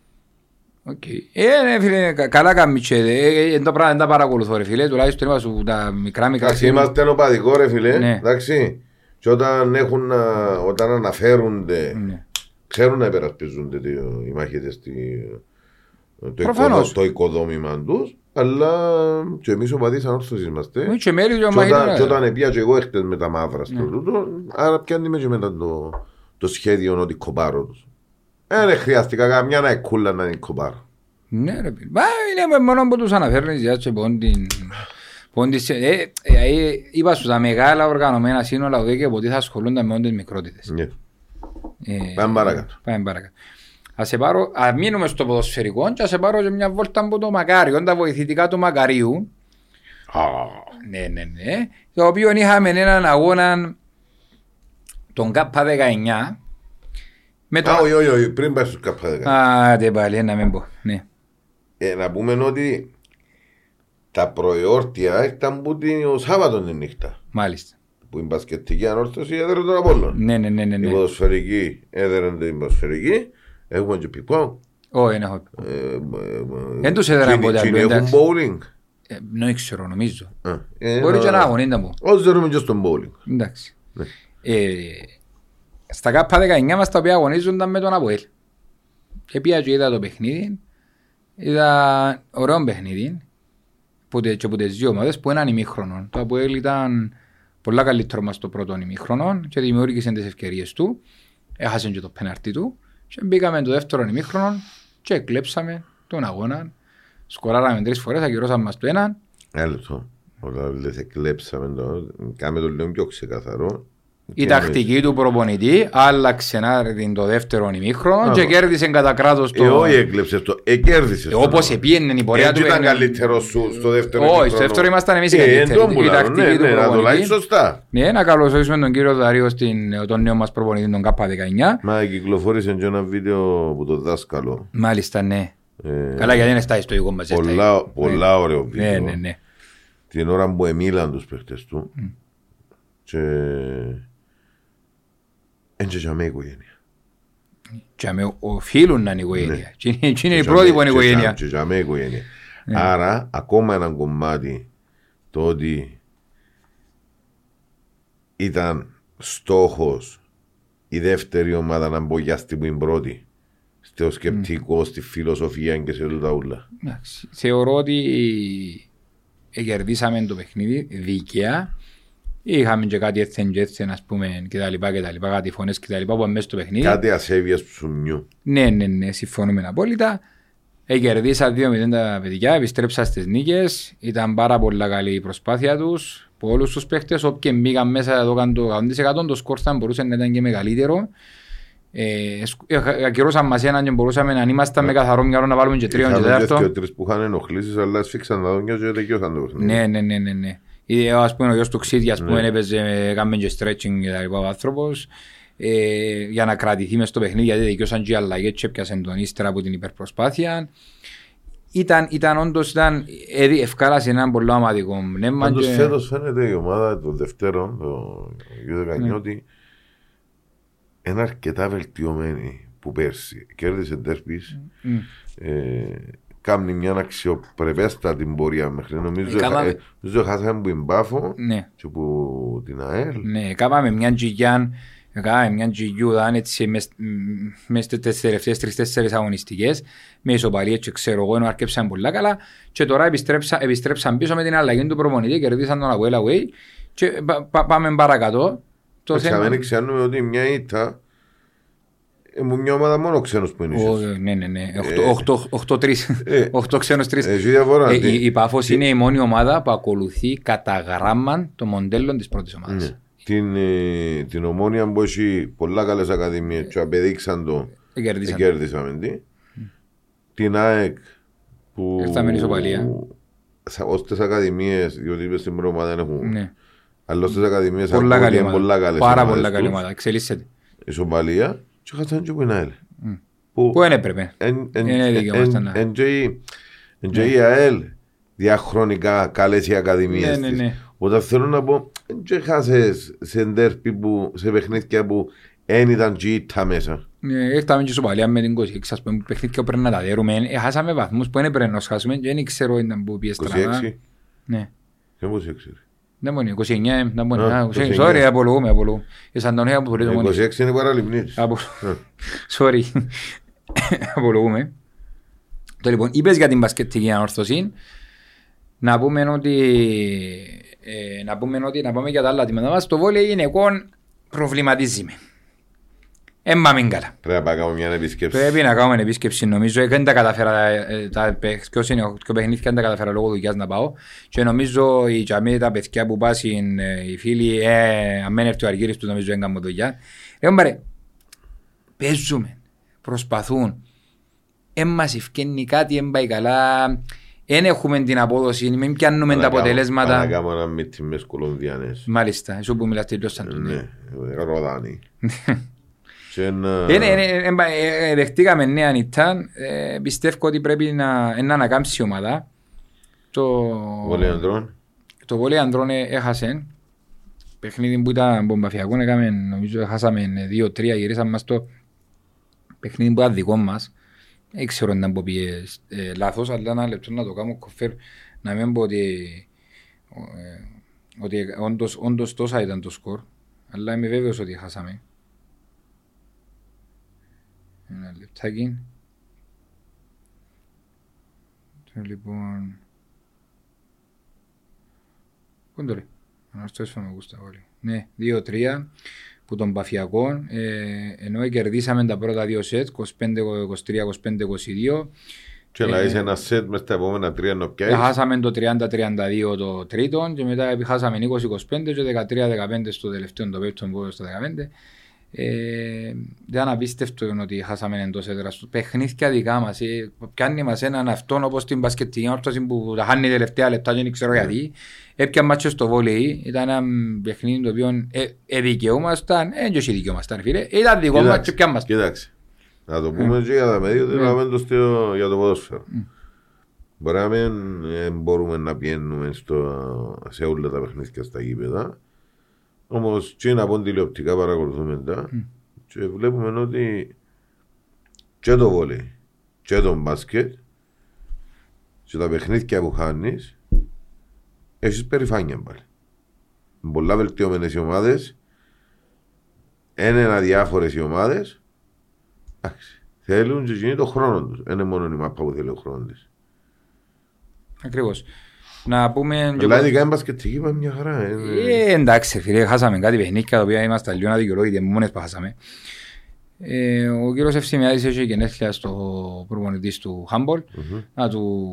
Speaker 2: Οκ. Ε, ναι, φίλε, κα- καλά κάνεις και, ε, ε, εν τα πράγματα δεν τα παρακολουθώ ρε φίλε, τουλάχιστον είπα σου τα μικρά μικρά
Speaker 1: Εντάξει,
Speaker 2: σημεία.
Speaker 1: είμαστε οπαδικό ρε φίλε,
Speaker 2: Ναι.
Speaker 1: εντάξει. Και όταν, έχουν, να- όταν αναφέρονται,
Speaker 2: Ναι.
Speaker 1: ξέρουν να υπερασπίζονται τι- οι μαχητές τη- το,
Speaker 2: Προφανώς.
Speaker 1: οικοδό, το οικοδόμημα τους, αλλά και εμείς οπαδείς ανόρθωσης είμαστε.
Speaker 2: Όχι, και μέλη και ο
Speaker 1: Και όταν,
Speaker 2: μαχητής,
Speaker 1: και
Speaker 2: ρε.
Speaker 1: όταν επία και εγώ έχτες με τα μαύρα στο
Speaker 2: Ναι.
Speaker 1: τούτο, άρα πιάνει με και μετά το, το σχέδιο ότι κοπάρω τους. Ε, δεν χρειάστηκα καμιά να εκκούλα να είναι κοπάρω.
Speaker 2: Ναι ρε φίλε. Μα είναι μόνο που τους αναφέρνεις για και πόντιν. πόντιν σε- ε, ε, ε, Είπα σου τα μεγάλα οργανωμένα σύνολα οδέ και ποτέ θα ασχολούνται με όντες μικρότητες.
Speaker 1: Ναι.
Speaker 2: Ε,
Speaker 1: Πάμε παρακάτω.
Speaker 2: Πάμε παρακάτω. Ας σε πάρω, ας μείνουμε στο ποδοσφαιρικό και ας σε πάρω και μια βόλτα από το Μακάριο, τα βοηθητικά του Μακαρίου.
Speaker 1: Α,
Speaker 2: Ναι, ναι, ναι. Το οποίο είχαμε έναν αγώνα τον ΚΑΠΑ 19. Με το...
Speaker 1: Α, όχι, όχι, όχι, πριν πάει στους καπάδεκα.
Speaker 2: Α, δεν πάλι, να μην πω. Ναι.
Speaker 1: Ε, να πούμε ότι τα προεόρτια ήταν που την Σάββατο την νύχτα.
Speaker 2: Μάλιστα.
Speaker 1: Που η μπασκετική ανόρθωση έδερε τον Απόλλων.
Speaker 2: Ναι, ναι, ναι, ναι.
Speaker 1: Η
Speaker 2: ναι.
Speaker 1: ποδοσφαιρική έδερε την ποδοσφαιρική. Έχουμε και πικό.
Speaker 2: Όχι, δεν έχω.
Speaker 1: Ε, ε, ε,
Speaker 2: Δεν τους έδεραν
Speaker 1: τσίνοι-
Speaker 2: ποτέ
Speaker 1: τσίνοι
Speaker 2: αλλού,
Speaker 1: Έχουν
Speaker 2: εντάξει.
Speaker 1: bowling.
Speaker 2: Ε, Δεν ξέρω, νομίζω.
Speaker 1: Α, ε,
Speaker 2: Μπορεί
Speaker 1: να-
Speaker 2: και να αγωνίντα μου.
Speaker 1: Όσοι δερούμε και στον bowling.
Speaker 2: Εντάξει.
Speaker 1: Ναι.
Speaker 2: Ε, στα ΚΑΠΑ 19 μας τα οποία αγωνίζονταν με τον Αποέλ. Και πήγα και είδα το παιχνίδι. Είδα ωραίο παιχνίδι. Που, τε- και από τις δύο ομάδες που έναν ημίχρονο. Το Αποέλ ήταν πολλά καλύτερο μας το πρώτο ημίχρονο και δημιούργησε τις ευκαιρίες του. Έχασε και το πέναρτι του. Και μπήκαμε το δεύτερο ημίχρονο και κλέψαμε τον αγώνα. Σκοράραμε τρεις φορές, ακυρώσαμε μας το έναν.
Speaker 1: Ένα λεπτό. Όταν λες εκλέψαμε το, κάμε το λίγο πιο ξεκαθαρό.
Speaker 2: Η τακτική του προπονητή άλλαξε να δει το δεύτερο ημίχρονο
Speaker 1: Α,
Speaker 2: και
Speaker 1: μα.
Speaker 2: κέρδισε κατά κράτος
Speaker 1: Ε,
Speaker 2: το...
Speaker 1: όχι έκλεψες το, ε, κέρδισες
Speaker 2: Ε,
Speaker 1: το.
Speaker 2: Όπως επίενε η πορεία του
Speaker 1: Έτσι ήταν
Speaker 2: παιχνιδιού.
Speaker 1: καλύτερο σου στο δεύτερο
Speaker 2: Όχι,
Speaker 1: ημίχρονο.
Speaker 2: στο δεύτερο ήμασταν εμείς οι
Speaker 1: Ε,
Speaker 2: καλύτεροι.
Speaker 1: εντός μου
Speaker 2: Η
Speaker 1: λέω,
Speaker 2: τακτική
Speaker 1: ναι,
Speaker 2: του
Speaker 1: ναι, να το
Speaker 2: προπονητή.
Speaker 1: λάβεις σωστά.
Speaker 2: Ναι, να καλωσορίσουμε τον κύριο Δαρίο στην, τον νέο μας προπονητή, τον ΚΑΠΑ19.
Speaker 1: Μα κυκλοφόρησε και ένα βίντεο από το δάσκαλο.
Speaker 2: Μάλιστα, ναι.
Speaker 1: Ε,
Speaker 2: Καλά, γιατί είναι στα ιστορικό μας. έτσι.
Speaker 1: πολλά, πολλά ωραίο
Speaker 2: Ναι,
Speaker 1: βίντεο.
Speaker 2: ναι, ναι.
Speaker 1: Την ώρα που εμίλαν τους παίχτες του. Και... Έντια για με οικογένεια.
Speaker 2: Και με οφείλουν να είναι η οικογένεια. Και είναι- και είναι η
Speaker 1: Και για
Speaker 2: πρώτη
Speaker 1: με-
Speaker 2: που είναι η
Speaker 1: και για-
Speaker 2: οικογένεια.
Speaker 1: Και για με οικογένεια. Άρα, ακόμα ένα κομμάτι το ότι ήταν στόχος η δεύτερη ομάδα να μπογιαστεί που είναι πρώτη. Στο σκεπτικό, στη φιλοσοφία και σε όλα τα ούλα.
Speaker 2: Εντάξει. Θεωρώ ότι ε, κερδίσαμε το παιχνίδι δίκαια. Είχαμε και κάτι έτσι και έτσι, ας πούμε, και τα λοιπά και τα λοιπά, κάτι φωνές και τα λοιπά που μέσα στο παιχνίδι.
Speaker 1: Κάτι ασέβειας ψουμιού.
Speaker 2: Ναι, ναι, ναι, συμφωνούμε απόλυτα. Ε, κερδίσα 2-0 τα παιδιά, επιστρέψα στις νίκες. Ήταν πάρα πολλά καλή η προσπάθεια τους. Από όλους τους παίχτες, όποιοι μπήκαν μέσα εδώ καν το 100% το σκορ θα μπορούσε να ήταν και μεγαλύτερο. Ε, σκ- ε, ακυρώσαν μας έναν και μπορούσαμε να είμαστε με καθαρό μυαλό να βάλουμε και τρίον και
Speaker 1: Είχαμε και
Speaker 2: τέταρτο.
Speaker 1: δύο τρεις που είχαν ενοχλήσεις, αλλά σφίξαν τα δόντια και τελειώσαν το παιχνίδι.
Speaker 2: Ναι, ναι, ναι, ναι, ναι. Ή, ας πούμε, ο γιος του Ξίδη, ας πούμε,
Speaker 1: Ναι.
Speaker 2: έπαιζε, έκαμε και stretching και τα λοιπά ο άνθρωπος. Ε, για να κρατηθεί μες στο παιχνίδι, γιατί δικαιώσαν και οι αλλαγές και έπιασαν τον ύστερα από την υπερπροσπάθεια. Ήταν, ήταν όντως, ήταν, έδι- ευκάλασε έναν πολύ αμαδικό πνεύμα.
Speaker 1: Πάντως
Speaker 2: και-
Speaker 1: φέτος φαίνεται η ομάδα των Δευτέρων, το
Speaker 2: Ναι.
Speaker 1: U19, ότι είναι αρκετά βελτιωμένη που πέρσι. Κέρδισε τέρπις,
Speaker 2: Μμ.
Speaker 1: ε, κάνει μια αξιοπρεπέστατη πορεία μέχρι. Νομίζω,
Speaker 2: Ε, καλά.
Speaker 1: ε, νομίζω χάσαμε που την Πάφο
Speaker 2: Ναι,
Speaker 1: και που την ΑΕΛ.
Speaker 2: ναι, κάμαμε μια τζιγιάν, κάμαμε μια τζιγιούδαν έτσι μες, μες στις τελευταίες τρεις-τέσσερις αγωνιστικές με ισοπαλίες και ξέρω εγώ ενώ αρκέψαν πολλά καλά και τώρα επιστρέψα, επιστρέψαν πίσω με την αλλαγή του προπονητή κερδίσαν τον Away Away και πα- πα- πάμε παρακάτω το
Speaker 1: Έτσι,
Speaker 2: θέμα...
Speaker 1: δεν ξέρουμε ότι μια ήττα ε, μου μια ομάδα μόνο ξένος που είναι.
Speaker 2: Ο-
Speaker 1: ίσως.
Speaker 2: Ναι, ναι, ναι. 8-3.
Speaker 1: Ε,
Speaker 2: 8 ξένους 3.
Speaker 1: Έχει διαφορά.
Speaker 2: Ε,
Speaker 1: τι-
Speaker 2: η, η Πάφος είναι η μόνη ομάδα που ακολουθεί κατά γράμμα το μοντέλο της πρώτης ομάδας.
Speaker 1: Ναι. Την, ε, την ομόνια που έχει πολλά καλές ακαδημίες και απεδείξαν το
Speaker 2: Ε, Κερδίσαν.
Speaker 1: κέρδισαμε τι. Την ΑΕΚ που
Speaker 2: Ήρθαμε ισοπαλία.
Speaker 1: Σα- ως τις ακαδημίες, διότι είπες στην πρώτη ομάδα δεν έχουν
Speaker 2: Ναι.
Speaker 1: αλλά ως τις ακαδημίες
Speaker 2: Πολλά
Speaker 1: ακόμα
Speaker 2: καλή
Speaker 1: είναι
Speaker 2: ομάδα.
Speaker 1: πολλά καλές
Speaker 2: Πάρα
Speaker 1: ομάδες
Speaker 2: πολλά καλή
Speaker 1: τους.
Speaker 2: ομάδα. Εξελίσσεται.
Speaker 1: Ισοπαλία και χάσαν και που είναι ΑΕΛ.
Speaker 2: Μμ.
Speaker 1: Που
Speaker 2: Πού δεν έπρεπε.
Speaker 1: εν- εν-
Speaker 2: Είναι δίκαιο μας
Speaker 1: εν-
Speaker 2: ήταν να-
Speaker 1: εν και η- εν και η ΑΕΛ διαχρονικά καλές οι ακαδημίες
Speaker 2: Ναι, ναι,
Speaker 1: της.
Speaker 2: ναι.
Speaker 1: Όταν θέλω να πω, δεν χάσες σε ντέρπι που, σε παιχνίδια που δεν ήταν τζίτα μέσα.
Speaker 2: Ε, Ήρθαμε και στο παλιά με την 26, ας πούμε, παιχνίδια που πρέπει να τα δέρουμε. Ε, Χάσαμε βαθμούς που δεν πρέπει να χάσουμε και δεν ξέρω ήταν που πιες τραβά.
Speaker 1: 26.
Speaker 2: Ναι.
Speaker 1: Και πώς έξερε.
Speaker 2: Δεν μπορεί, 29, δεν μπορεί.
Speaker 1: Α,
Speaker 2: Α,
Speaker 1: 29.
Speaker 2: Sorry, απολογούμε, απολογούμε. Η Σαντονία που μπορεί το μόνο.
Speaker 1: 26 είναι παραλυμνής.
Speaker 2: Απο-
Speaker 1: Ε.
Speaker 2: Sorry. Απολογούμε. Το λοιπόν, είπες για την μπασκετική ανόρθωση. Να πούμε ότι... Ε, να πούμε ότι να πάμε για τα άλλα τμήματα μας. Το βόλεϊ γυναικών προβληματίζει με. Εν πάμε καλά.
Speaker 1: Πρέπει να πάμε μια επισκέψη.
Speaker 2: Πρέπει να κάνουμε επίσκεψη νομίζω. Δεν τα καταφέρα. ε, Τα ποιος είναι ο παιχνίδια δεν τα καταφέρα λόγω δουλειάς να πάω. Και νομίζω οι τζαμί, τα παιδιά που πάσουν οι φίλοι, ε, αν μένει έρθει ο Αργύρης του νομίζω δεν κάνουν δουλειά. Λέω μπαρε, παίζουμε, προσπαθούν. Εν μας ευκαινεί κάτι, εν πάει καλά. Εν έχουμε την απόδοση, μην πιάνουμε τα αποτελέσματα.
Speaker 1: Να κάνουμε ένα meeting μες Κολομβιάνες.
Speaker 2: Μάλιστα, εσύ που μιλάς τη γλώσσα του. ναι.
Speaker 1: Ναι, Ροδάνη. Και ένα...
Speaker 2: Είναι, είναι, είναι, ε, ε, δεχτήκαμε νέα νητά. Ε, πιστεύω ότι πρέπει να, ε, να ανακάμψει η ομάδα. Το,
Speaker 1: Βολή ανδρών.
Speaker 2: το βόλεϊ ανδρών ε, έχασε. Παιχνίδι που ήταν μπομπαφιακό, έκαμε, νομίζω χάσαμε 2-3, γυρίσαμε μας το παιχνίδι που ήταν δικό μας. Δεν ξέρω αν ήταν που πήγε ε, λάθος, αλλά ένα λεπτό να το κάνω κοφέρ, να μην πω ότι, ε, ότι όντως, όντως τόσα ήταν το σκορ, αλλά είμαι βέβαιος ότι χάσαμε. Ένα λεπτάκι. Το λοιπόν... Πού είναι το λέει. Αυτό έσφαμε γούστα όλοι. Ναι, 2-3 που τον Παφιακό. Ε, ενώ κερδίσαμε τα πρώτα δύο σετ, 25-23, 25-22.
Speaker 1: Και να είσαι ένα σετ μες στα επόμενα τρία να πιάσεις.
Speaker 2: Χάσαμε το 30-32 το τρίτο και μετά χάσαμε 20-25 και 13-15 στο τελευταίο το πέπτο που στο 15. Ε, δεν απίστευτο είναι ότι χάσαμε εντός έδρας τους. Παιχνίδια δικά μας. Ε, πιάνει μας έναν αυτόν όπως την μπασκετική όρθωση που τα χάνει τελευταία λεπτά και δεν ξέρω γιατί. Έπια μάτσος στο βόλεϊ. Ήταν ένα παιχνίδι το οποίο ε, ε, δικαιούμασταν. Ε, και όχι δικαιούμασταν φίλε. Ήταν δικό μας και πιάν μας.
Speaker 1: Κοίταξε. Να το πούμε και για τα παιδιά, δεν πάμε το στο, για το ποδόσφαιρο. Μπορεί να μην ε, μπορούμε να πιένουμε στο, σε όλα τα παιχνίδια στα γήπεδα. Όμως και να πω τηλεοπτικά παρακολουθούμε τα και βλέπουμε ότι και το βόλεϊ και το μπάσκετ και τα παιχνίδια που χάνεις έχεις περηφάνεια πάλι. Είναι Πολλά βελτιωμένες οι ομάδες είναι αδιάφορες οι ομάδες εντάξει, θέλουν και γίνει το χρόνο τους. Δεν είναι μόνο η μάπα που θέλει ο χρόνος της.
Speaker 2: Ακριβώς. Να πούμε... και-
Speaker 1: Αλλά ειδικά η μπασκετική είπα μια χαρά. ε, είναι-
Speaker 2: Ε, εντάξει φίλε, χάσαμε κάτι παιχνίδια τα οποία είμαστε λίγο αδικαιολόγητοι, μόνες που χάσαμε. Ε, ο κύριος Ευσημιάδης έχει γενέθλια στο προπονητής του Χάμπολ. Να του,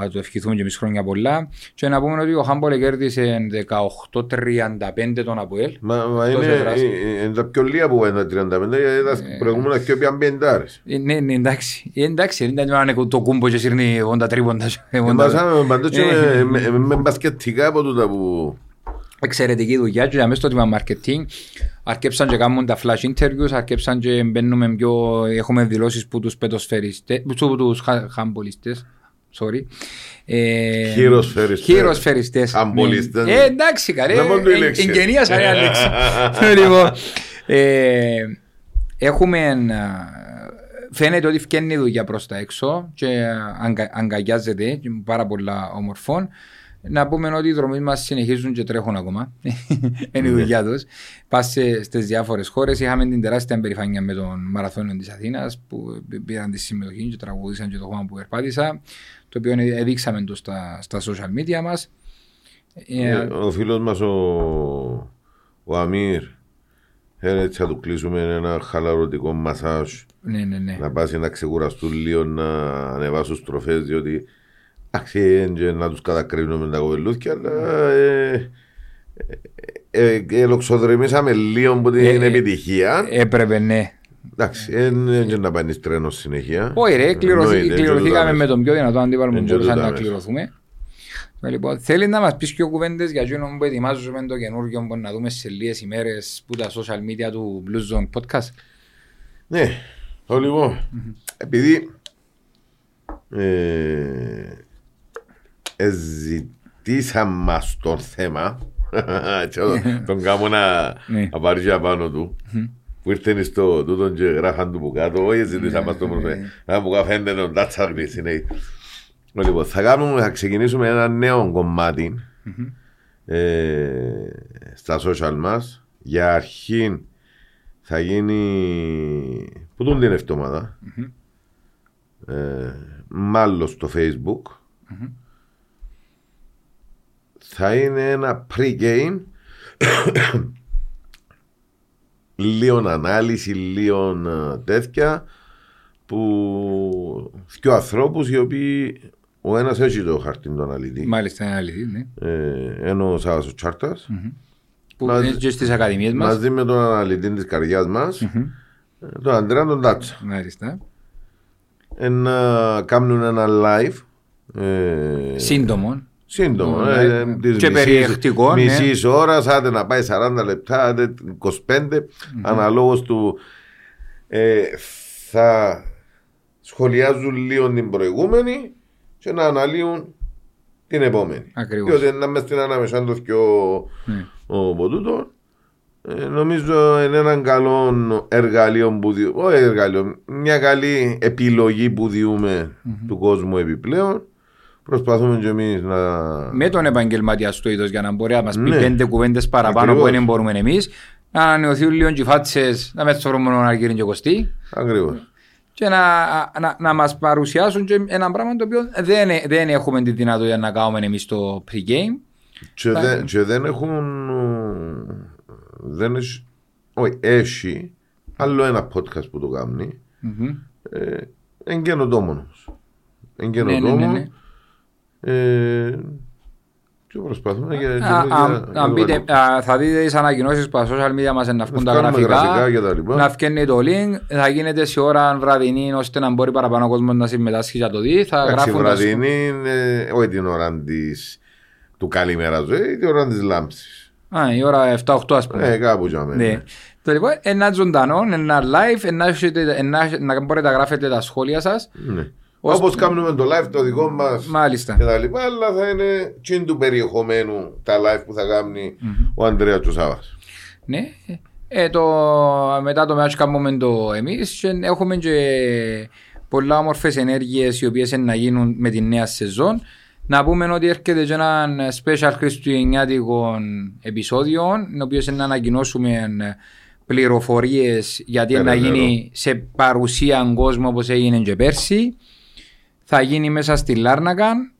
Speaker 2: να του ευχηθούμε και εμείς χρόνια πολλά. Και να πούμε ότι ο Χάμπολ κέρδισε 18-35 τον Αποέλ.
Speaker 1: Μα, μα
Speaker 2: Τόσο
Speaker 1: είναι,
Speaker 2: τεράστιο.
Speaker 1: ε, είναι τα πιο λίγα που είναι τα 35 γιατί τα προηγούμενα και πιαν πεντάρες.
Speaker 2: Ε, Ναι, ναι, εντάξει. Ε, εντάξει, δεν ήταν να το κούμπο και σύρνει 80 τρίποντα.
Speaker 1: Εμπασάμε παντός και
Speaker 2: Ε,
Speaker 1: με- με- με μπασκετικά από τούτα που...
Speaker 2: εξαιρετική δουλειά και μέσα στο τμήμα marketing αρκέψαν και κάνουν τα flash interviews, αρκέψαν και μπαίνουμε πιο, έχουμε δηλώσεις που τους πετοσφαιριστές, που τους χα- χαμπολιστές, sorry. Ε,
Speaker 1: Χειροσφαιριστές.
Speaker 2: Χειροσφαιριστές.
Speaker 1: Χαμπολιστές.
Speaker 2: Ναι. Ε, εντάξει καλέ,
Speaker 1: Να μόνο το η
Speaker 2: ε,
Speaker 1: λέξη.
Speaker 2: εγγενίασα ρε λέξη. Λοιπόν, ε, έχουμε, α, φαίνεται ότι φτιάχνει δουλειά προς τα έξω και αγκα, αγκαγιάζεται και είναι πάρα πολλά ομορφών. Να πούμε ότι οι δρομοί μας συνεχίζουν και τρέχουν ακόμα. Είναι η δουλειά τους. Πας σε- στις διάφορες χώρες. Είχαμε την τεράστια περηφάνεια με τον μαραθώνιο της Αθήνας που πήραν τη συμμετοχή και τραγουδήσαν και το χώμα που περπάτησα. Το οποίο έδειξαμε το στα, στα social media μας. Ε,
Speaker 1: Ε, Ο φίλος μας ο, ο Αμύρ ε, έτσι θα του κλείσουμε ένα χαλαρωτικό μασάζ
Speaker 2: ναι, ναι, ναι.
Speaker 1: να πάσει να ξεκουραστούν λίγο να ανεβάσουν στροφές διότι αξίζει και να τους κατακρίνουμε τα κοπελούθια αλλά ε, ε, ε, ελοξοδρεμήσαμε λίγο από την
Speaker 2: Ε, ε,
Speaker 1: επιτυχία
Speaker 2: Έπρεπε, ναι.
Speaker 1: εντάξει δεν και να πάει τρένο συνεχεία
Speaker 2: Όχι ρε, κληρωθή-
Speaker 1: Εννοείται, εν
Speaker 2: κληρωθήκαμε
Speaker 1: τούτο
Speaker 2: με τον πιο δυνατό αντίπαλο που
Speaker 1: Εν
Speaker 2: μπορούσαμε
Speaker 1: τούτο
Speaker 2: να
Speaker 1: μέσα.
Speaker 2: κληρωθούμε. Ε, Λοιπόν, θέλει να μας πεις πιο κουβέντες για εκείνο που ετοιμάζουμε το καινούργιο που να δούμε σε λίγες ημέρες που τα social media του Blue Zone Podcast.
Speaker 1: Ναι, το λοιπόν, επειδή ε, εζη- χτίσαν μας το θέμα και τον κάμω να
Speaker 2: Ναι.
Speaker 1: να πάρει και απάνω του που ήρθαν στο τούτο και γράφαν του που κάτω όχι ζητήσαν μας το
Speaker 2: Ναι.
Speaker 1: πρώτο να που καφέντε τον τάτσαρνη συνέχεια Λοιπόν, θα, κάνουμε, θα ξεκινήσουμε ένα νέο κομμάτι ε, στα social μας. Για αρχή θα γίνει που τον την εβδομάδα. Ε, μάλλον στο facebook. Θα είναι ένα pre-game λίγο ανάλυση, λίγο ε, τέτοια που δύο ανθρώπους οι οποίοι ο ένας έχει το χαρτί του αναλυτή
Speaker 2: Μάλιστα είναι αληθή, ναι.
Speaker 1: ε, ενώ ο Σάββας ο Τσάρτας
Speaker 2: Που
Speaker 1: Μαζί-
Speaker 2: είναι και στις ακαδημίες μας.
Speaker 1: μαζί με τον αναλυτή της καρδιάς μας ε, τον Αντρέα τον Τάτσα
Speaker 2: Μάλιστα.
Speaker 1: ε, να κάνουν ένα live ε,
Speaker 2: Σύντομο.
Speaker 1: Σύντομο
Speaker 2: Ναι,
Speaker 1: ε,
Speaker 2: ναι.
Speaker 1: της
Speaker 2: Και
Speaker 1: μισής-
Speaker 2: περιεκτικό, ναι.
Speaker 1: μισής ώρας άντε να πάει 40 λεπτά άντε 25 αναλόγως του ε, θα σχολιάζουν λίγο την προηγούμενη και να αναλύουν την επόμενη.
Speaker 2: Ακριβώς.
Speaker 1: Διότι να μες στην ανάμεσα το πιο
Speaker 2: Ναι.
Speaker 1: ο Ποτούτος. Ε, νομίζω είναι ένα καλό εργαλείο που δι... όχι εργαλείο, μια καλή επιλογή που διούμε του κόσμου επιπλέον. Προσπαθούμε και εμείς να...
Speaker 2: Με τον επαγγελματία στο είδος για να μπορεί να μας πει
Speaker 1: Ναι.
Speaker 2: πέντε κουβέντες παραπάνω
Speaker 1: Ακριβώς.
Speaker 2: που δεν μπορούμε εμείς. Να ανανεωθούν λίγο και οι φάτσες, να μετσορούμε να γύρουν και κοστί.
Speaker 1: Ακριβώς.
Speaker 2: και να, να, να μας παρουσιάσουν και ένα πράγμα το οποίο δεν, δεν έχουμε τη δυνατότητα να κάνουμε εμείς το pre-game.
Speaker 1: Και, δεν, και δεν έχουν... ε, Δεν έχει... Όχι, έχει άλλο ένα podcast που το κάνει.
Speaker 2: Μμμ.
Speaker 1: Ε, εν καινοτόμο όμως. Εν
Speaker 2: Ναι, ναι,
Speaker 1: καινοτόμο.
Speaker 2: ναι, ναι.
Speaker 1: Ε, και προσπαθούμε για, για,
Speaker 2: Α,
Speaker 1: για-
Speaker 2: α,
Speaker 1: για
Speaker 2: αν
Speaker 1: το
Speaker 2: πείτε,
Speaker 1: καλό.
Speaker 2: α, θα δείτε τις ανακοινώσεις που στα social media μας να βγουν τα
Speaker 1: βγάλουμε
Speaker 2: γραφικά,
Speaker 1: γραφικά και τα λοιπά.
Speaker 2: να βγαίνει το link, θα γίνεται σε ώρα βραδινή ώστε να μπορεί παραπάνω ο κόσμος να συμμετάσχει για το δει. Θα
Speaker 1: Εντάξει,
Speaker 2: γράφουν τα
Speaker 1: βραδινή είναι όχι την ώρα της, του καλημέρα ζωή, την ώρα της λάμψης.
Speaker 2: Α, η ώρα 7-8 ας πούμε.
Speaker 1: Ε, κάπου για μένα.
Speaker 2: Ναι. Το λοιπόν, ένα ζωντανό, ένα live, ένα, έχετε- ένα- να μπορείτε να γράφετε τα σχόλια σας.
Speaker 1: Ναι.
Speaker 2: Ως-
Speaker 1: Όπως κάνουμε το live το δικό μας
Speaker 2: Μάλιστα.
Speaker 1: και τα λοιπά, αλλά θα είναι τσιν του περιεχομένου τα live που θα κάνει ο Ανδρέας του Σάββας.
Speaker 2: Ναι. Ε, το, μετά το match κάνουμε το εμείς και έχουμε και πολλά όμορφες ενέργειες οι οποίες είναι να γίνουν με τη νέα σεζόν. Να πούμε ότι έρχεται και ένα special χριστουγεννιάτικο επεισόδιο, το οποίος είναι να ανακοινώσουμε πληροφορίες γιατί είναι να
Speaker 1: Περαιτέρω.
Speaker 2: γίνει σε παρουσία κόσμο όπως έγινε και πέρσι. Θα γίνει μέσα στη Λάρνακαν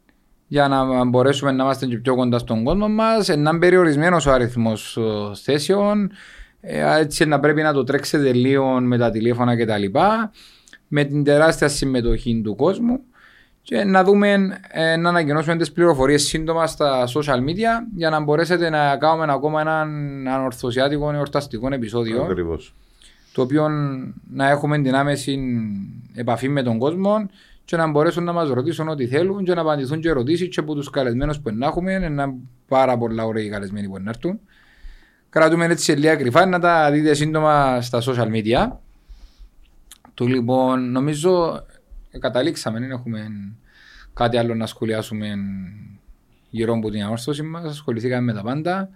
Speaker 2: για να μπορέσουμε να είμαστε και πιο κοντά στον κόσμο μας. Να είναι περιορισμένος ο αριθμός ε, θέσεων. Ε, Έτσι να πρέπει να το τρέξετε λίγο με τα τηλέφωνα κτλ. Με την τεράστια συμμετοχή του κόσμου και να δούμε, ε, να ανακοινώσουμε τις πληροφορίες σύντομα στα social media για να μπορέσετε να κάνουμε ακόμα έναν ανορθωσιάτικο εορταστικό επεισόδιο
Speaker 1: Ακριβώς.
Speaker 2: το οποίο να έχουμε την άμεση επαφή με τον κόσμο και να μπορέσουν να μας ρωτήσουν ό,τι θέλουν και να απαντηθούν και ερωτήσεις και από τους καλεσμένους που να έχουμε είναι ένα πάρα πολλά ωραίοι καλεσμένοι που να έρθουν. Κρατούμε έτσι σε λίγα κρυφά να τα δείτε σύντομα στα social media. Του λοιπόν νομίζω ε, καταλήξαμε, δεν έχουμε κάτι άλλο να σχολιάσουμε γύρω από την αόρστωση μας, ασχοληθήκαμε με τα πάντα.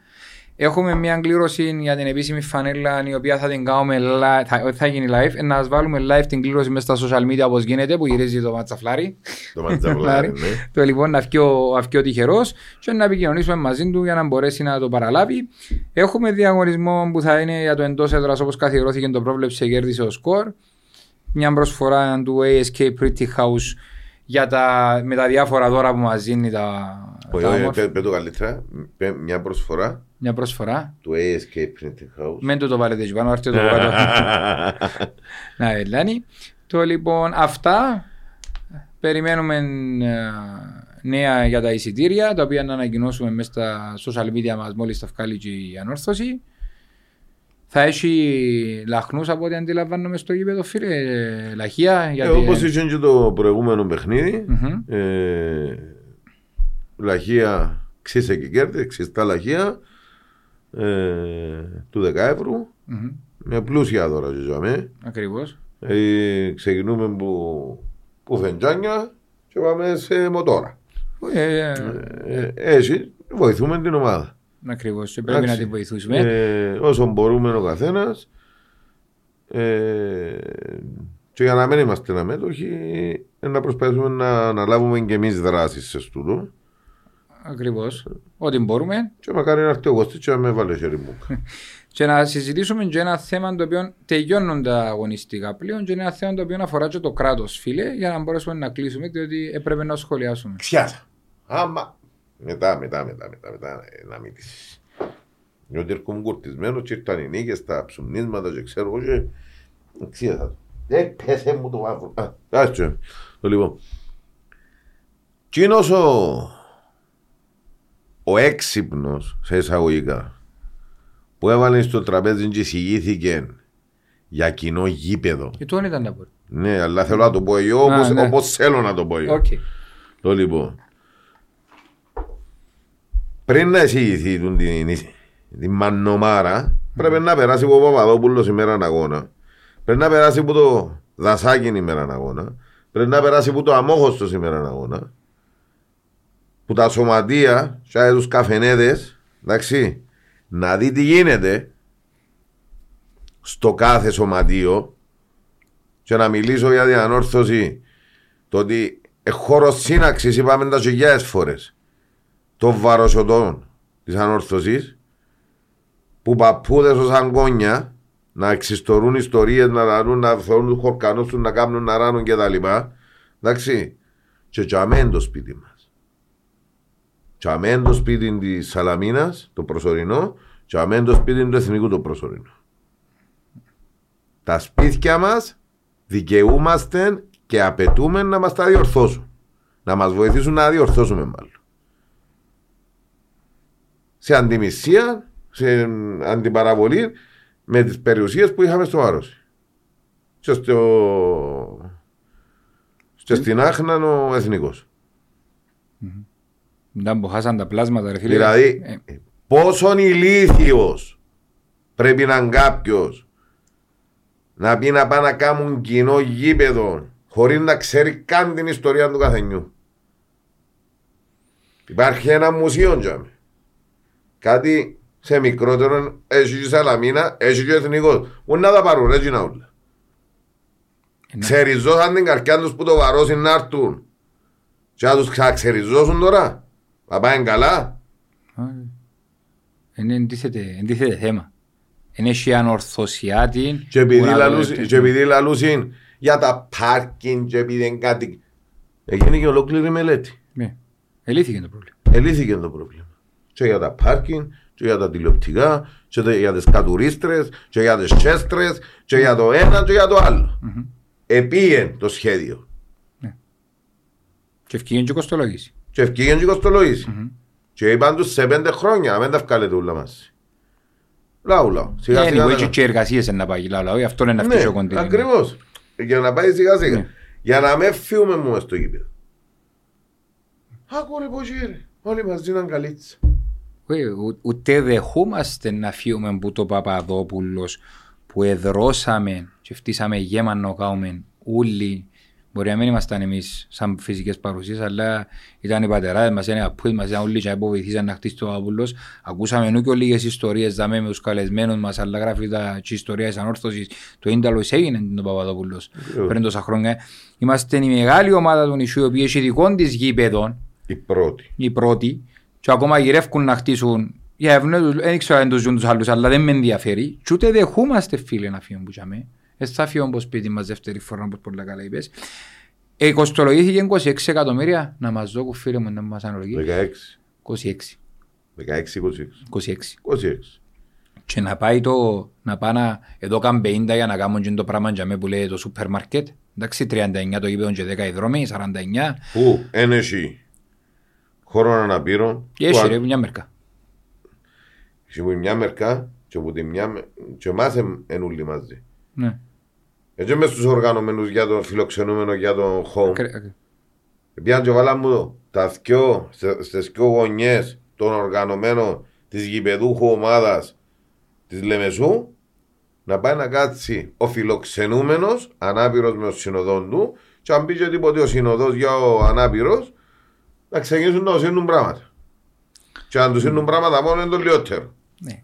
Speaker 2: Έχουμε μια κλήρωση για την επίσημη φανέλα η οποία θα την κάνουμε live, θα, όχι θα γίνει live, ε, να σας βάλουμε live την κλήρωση μέσα στα social media όπως γίνεται που γυρίζει το ματσαφλάρι.
Speaker 1: Το ματζαβλάρι, ναι.
Speaker 2: το λοιπόν να βγει ο, να βγει ο τυχερός και να επικοινωνήσουμε μαζί του για να μπορέσει να το παραλάβει. Έχουμε διαγωνισμό που θα είναι για το εντός έδρας όπως καθιερώθηκε το πρόβλεψε κέρδισε ο σκορ. Μια προσφορά του ASK Pretty House για τα, με τα διάφορα δώρα που μας δίνει τα,
Speaker 1: Όχι,
Speaker 2: τα
Speaker 1: όχι,
Speaker 2: όμορφα.
Speaker 1: πέ- πέ το καλύτερα. Πέ- Μια προσφορά
Speaker 2: Μια προσφορά.
Speaker 1: του ASK Printing House.
Speaker 2: Μην το το βάλετε εκεί πάνω, έρθετε το κάτω. Να βελάνει. Το λοιπόν αυτά. Περιμένουμε ε, νέα για τα εισιτήρια, τα οποία να ανακοινώσουμε μέσα στα social media μας μόλις θα βγάλει και η ανόρθωση. Θα έχει λαχνούς από ό,τι αντιλαμβάνομαι στο γήπεδο φίλε, ε, λαχεία.
Speaker 1: Ε,
Speaker 2: Γιατί...
Speaker 1: όπως είχε και το προηγούμενο παιχνίδι,
Speaker 2: Μμμ.
Speaker 1: ε, λαχεία ξύσε και κέρδη, ξυστά λαχεία ε, του δεκάευρου
Speaker 2: Μμμ.
Speaker 1: με πλούσια δώρα ζήσαμε.
Speaker 2: Ακριβώς.
Speaker 1: Ε, ξεκινούμε που, που φεντζάνια και πάμε σε μοτόρα.
Speaker 2: Ε, ε,
Speaker 1: Ε, Έτσι, βοηθούμε την ομάδα.
Speaker 2: Ακριβώς, και πρέπει να
Speaker 1: Εντάξει.
Speaker 2: τη βοηθήσουμε.
Speaker 1: Ε, όσο μπορούμε ο καθένας. Ε, και για να μην είμαστε αμέτωχοι, ε, να προσπαθούμε να αναλάβουμε και εμείς δράσεις σε στούτο.
Speaker 2: Ακριβώς. Ό,τι μπορούμε.
Speaker 1: Και μακάρι να έρθει ο Κωστής και να με βάλει χέρι μου.
Speaker 2: Και να συζητήσουμε και ένα θέμα το οποίο τελειώνουν τα αγωνιστικά πλέον και είναι ένα θέμα το οποίο αφορά και το κράτος, φίλε, για να μπορέσουμε να κλείσουμε, διότι έπρεπε να σχολιάσουμε.
Speaker 1: Ξιάσα. Άμα. Μετά, μετά, μετά, μετά, μετά, ε, να μην τις... Διότι έρχομαι κουρτισμένος και ήρθαν οι νίκες, τα ψουμνίσματα και ξέρω εγώ και... Ξιάσα το. Ε, πέσε μου το μαύρο. Α, άσχε. Το λοιπόν. Κίνος ο... Ο έξυπνος, σε εισαγωγικά, που έβαλε στο τραπέζι και εισηγήθηκε για κοινό γήπεδο.
Speaker 2: Και τον ήταν να πω.
Speaker 1: Ναι, αλλά θέλω να το πω εγώ όπως,
Speaker 2: ναι.
Speaker 1: όπως θέλω να το πω εγώ.
Speaker 2: Οκ.
Speaker 1: Το λοιπόν. Πριν να εισηγηθεί την, την, την μανομάρα, πρέπει να περάσει από ο Παπαδόπουλος ημέραν αγώνα. Πρέπει να περάσει από το Δασάκιν ημέραν αγώνα. Πρέπει να περάσει από το Αμόχωστος ημέραν αγώνα. Που τα σωματεία, και τους καφενέδες, εντάξει, να δει τι γίνεται στο κάθε σωματείο και να μιλήσω για την ανόρθωση το ότι χώρος σύναξης είπαμε τα χιλιάδες φορές των βαροσωτών της ανόρθωσης που παππούδες ως αγκόνια να εξιστορούν ιστορίες, να ρανούν, να θεωρούν του χορκανού τους, να κάνουν να ράνουν κτλ. Εντάξει. Και τσαμέν το σπίτι μας. Τσαμέν το σπίτι της Σαλαμίνας, το προσωρινό, τσαμέν το σπίτι του εθνικού το προσωρινό. Τα σπίτια μας δικαιούμαστε και απαιτούμε να μας τα διορθώσουν. Να μας βοηθήσουν να διορθώσουμε μάλλον. Σε αντιμισία, σε αντιπαραβολή με τις περιουσίες που είχαμε στο Άρωση. Και, στο... και στην Άχνα ο εθνικός.
Speaker 2: Μετά που χάσαν τα πλάσματα, ρε φίλε.
Speaker 1: Δηλαδή,
Speaker 2: Ε,
Speaker 1: πόσον ηλίθιος πρέπει να είναι κάποιος να πει να πάει να κάνουν κοινό γήπεδο χωρίς να ξέρει καν την ιστορία του καθενιού. Υπάρχει ένα μουσείο τζάμε. Κάτι σε μικρότερο, έχει και Σαλαμίνα, έχει και εθνικός. Μπορεί να τα πάρουν ρε τζινα όλα.
Speaker 2: ναι.
Speaker 1: Ξεριζώσαν την καρκιά τους που το βαρώσουν να έρθουν. Και να τους ξαξεριζώσουν τώρα. Θα πάνε καλά.
Speaker 2: Είναι εντίθεται, εντίθεται θέμα. Είναι και ανορθωσιάτη.
Speaker 1: Και επειδή
Speaker 2: που να
Speaker 1: λαλούς-
Speaker 2: δω-
Speaker 1: και επειδή λαλούσιν για τα πάρκινγκ και επειδή είναι κάτι. Έγινε και ολόκληρη μελέτη.
Speaker 2: Ναι. Ελύθηκε το πρόβλημα.
Speaker 1: Ελύθηκε το πρόβλημα. Και για τα πάρκινγκ, και για τα τηλεοπτικά, και τε- για τις κατουρίστρες, και για τις τσέστρες, και για το ένα και για το άλλο. Επίεν το σχέδιο.
Speaker 2: Και ευκήγεν και κοστολογήσει.
Speaker 1: Και ευκήγεν και κοστολογήσει. Και είπαν τους σε πέντε χρόνια, να μην τα βγάλετε όλα μας. Λάου, λάου. Σιγά
Speaker 2: Είναι
Speaker 1: σιγά.
Speaker 2: anyway,
Speaker 1: να-
Speaker 2: και- και εργασίες είναι να πάει λαό, γι' αυτό είναι να φτύσει ο
Speaker 1: Ναι,
Speaker 2: κοντίνο.
Speaker 1: ακριβώς. Για να πάει σιγά σιγά.
Speaker 2: Ναι.
Speaker 1: Για να με φύγουμε μου στο γήπεδο. Άκου ρε πώς ρε. Όλοι μαζί να καλύτσα.
Speaker 2: Ε, ου- Ούτε δεχούμαστε να φύγουμε από το Παπαδόπουλος που εδρώσαμε και φτύσαμε γέμα να κάνουμε όλοι. Μπορεί να μην ήμασταν εμείς σαν φυσικές παρουσίες, αλλά ήταν οι πατεράδες μας, είναι οι απούες μας, ήταν όλοι και που βοηθήσαν να χτίσει το Παπαδόπουλος. Ακούσαμε νου και λίγες ιστορίες δάμε με τους καλεσμένους μας, αλλά γράφει τα και η ιστορία της ανόρθωσης. Το Ίνταλος έγινε τον Παπαδόπουλος πριν τόσα χρόνια. Είμαστε η μεγάλη ομάδα του νησιού, η οποία έχει δικό της γήπεδο,
Speaker 1: Η πρώτη.
Speaker 2: οι πρώτοι και ακόμα γυρεύκουν να χτίσουν για ευνόητους, δεν ξέρω αν τους ζουν τους άλλους, αλλά δεν με ενδιαφέρει και ούτε δεχούμαστε φίλοι να φύγουν που είχαμε. Έτσι θα φύγουν από σπίτι μας δεύτερη φορά, όπως πολύ καλά είπες. Ε, κοστολογήθηκε 26 εκατομμύρια, να μας δω φίλε μου να μας αναλογεί.
Speaker 1: 16.
Speaker 2: 26.
Speaker 1: 16-26.
Speaker 2: 26.
Speaker 1: 26.
Speaker 2: Και να πάει το, να πάει να, εδώ κάνουν 50 για να κάνουν και το πράγμα για μέ που λέει το σούπερ μάρκετ. Εντάξει, 39 το γήπεδο και 10 οι δρόμοι, 49.
Speaker 1: Πού; Εν έχει χώρο αναπήρων.
Speaker 2: Και έχει ρε, μια μερικά.
Speaker 1: Έχει που μια μερικά και που τη μια με- και εμάς εν- εν όλοι μαζί.
Speaker 2: Ναι.
Speaker 1: Έτσι μες στους οργανωμένους για τον φιλοξενούμενο για τον home.
Speaker 2: Ακρι- ακρι-
Speaker 1: Πιάνε και βάλαμε μου τα δυο, σε- στις δυο γωνιές των οργανωμένων της γηπεδούχου ομάδας της Λεμεσού να πάει να κάτσει ο φιλοξενούμενος ανάπηρος με τον συνοδόν του και αν πει και τίποτε ο συνοδός για ο ανάπηρος να ξεκινήσουν να οσύνουν πράγματα. Και αν τους σύνουν πράγματα μόνο είναι το λιότερο.
Speaker 2: Ναι.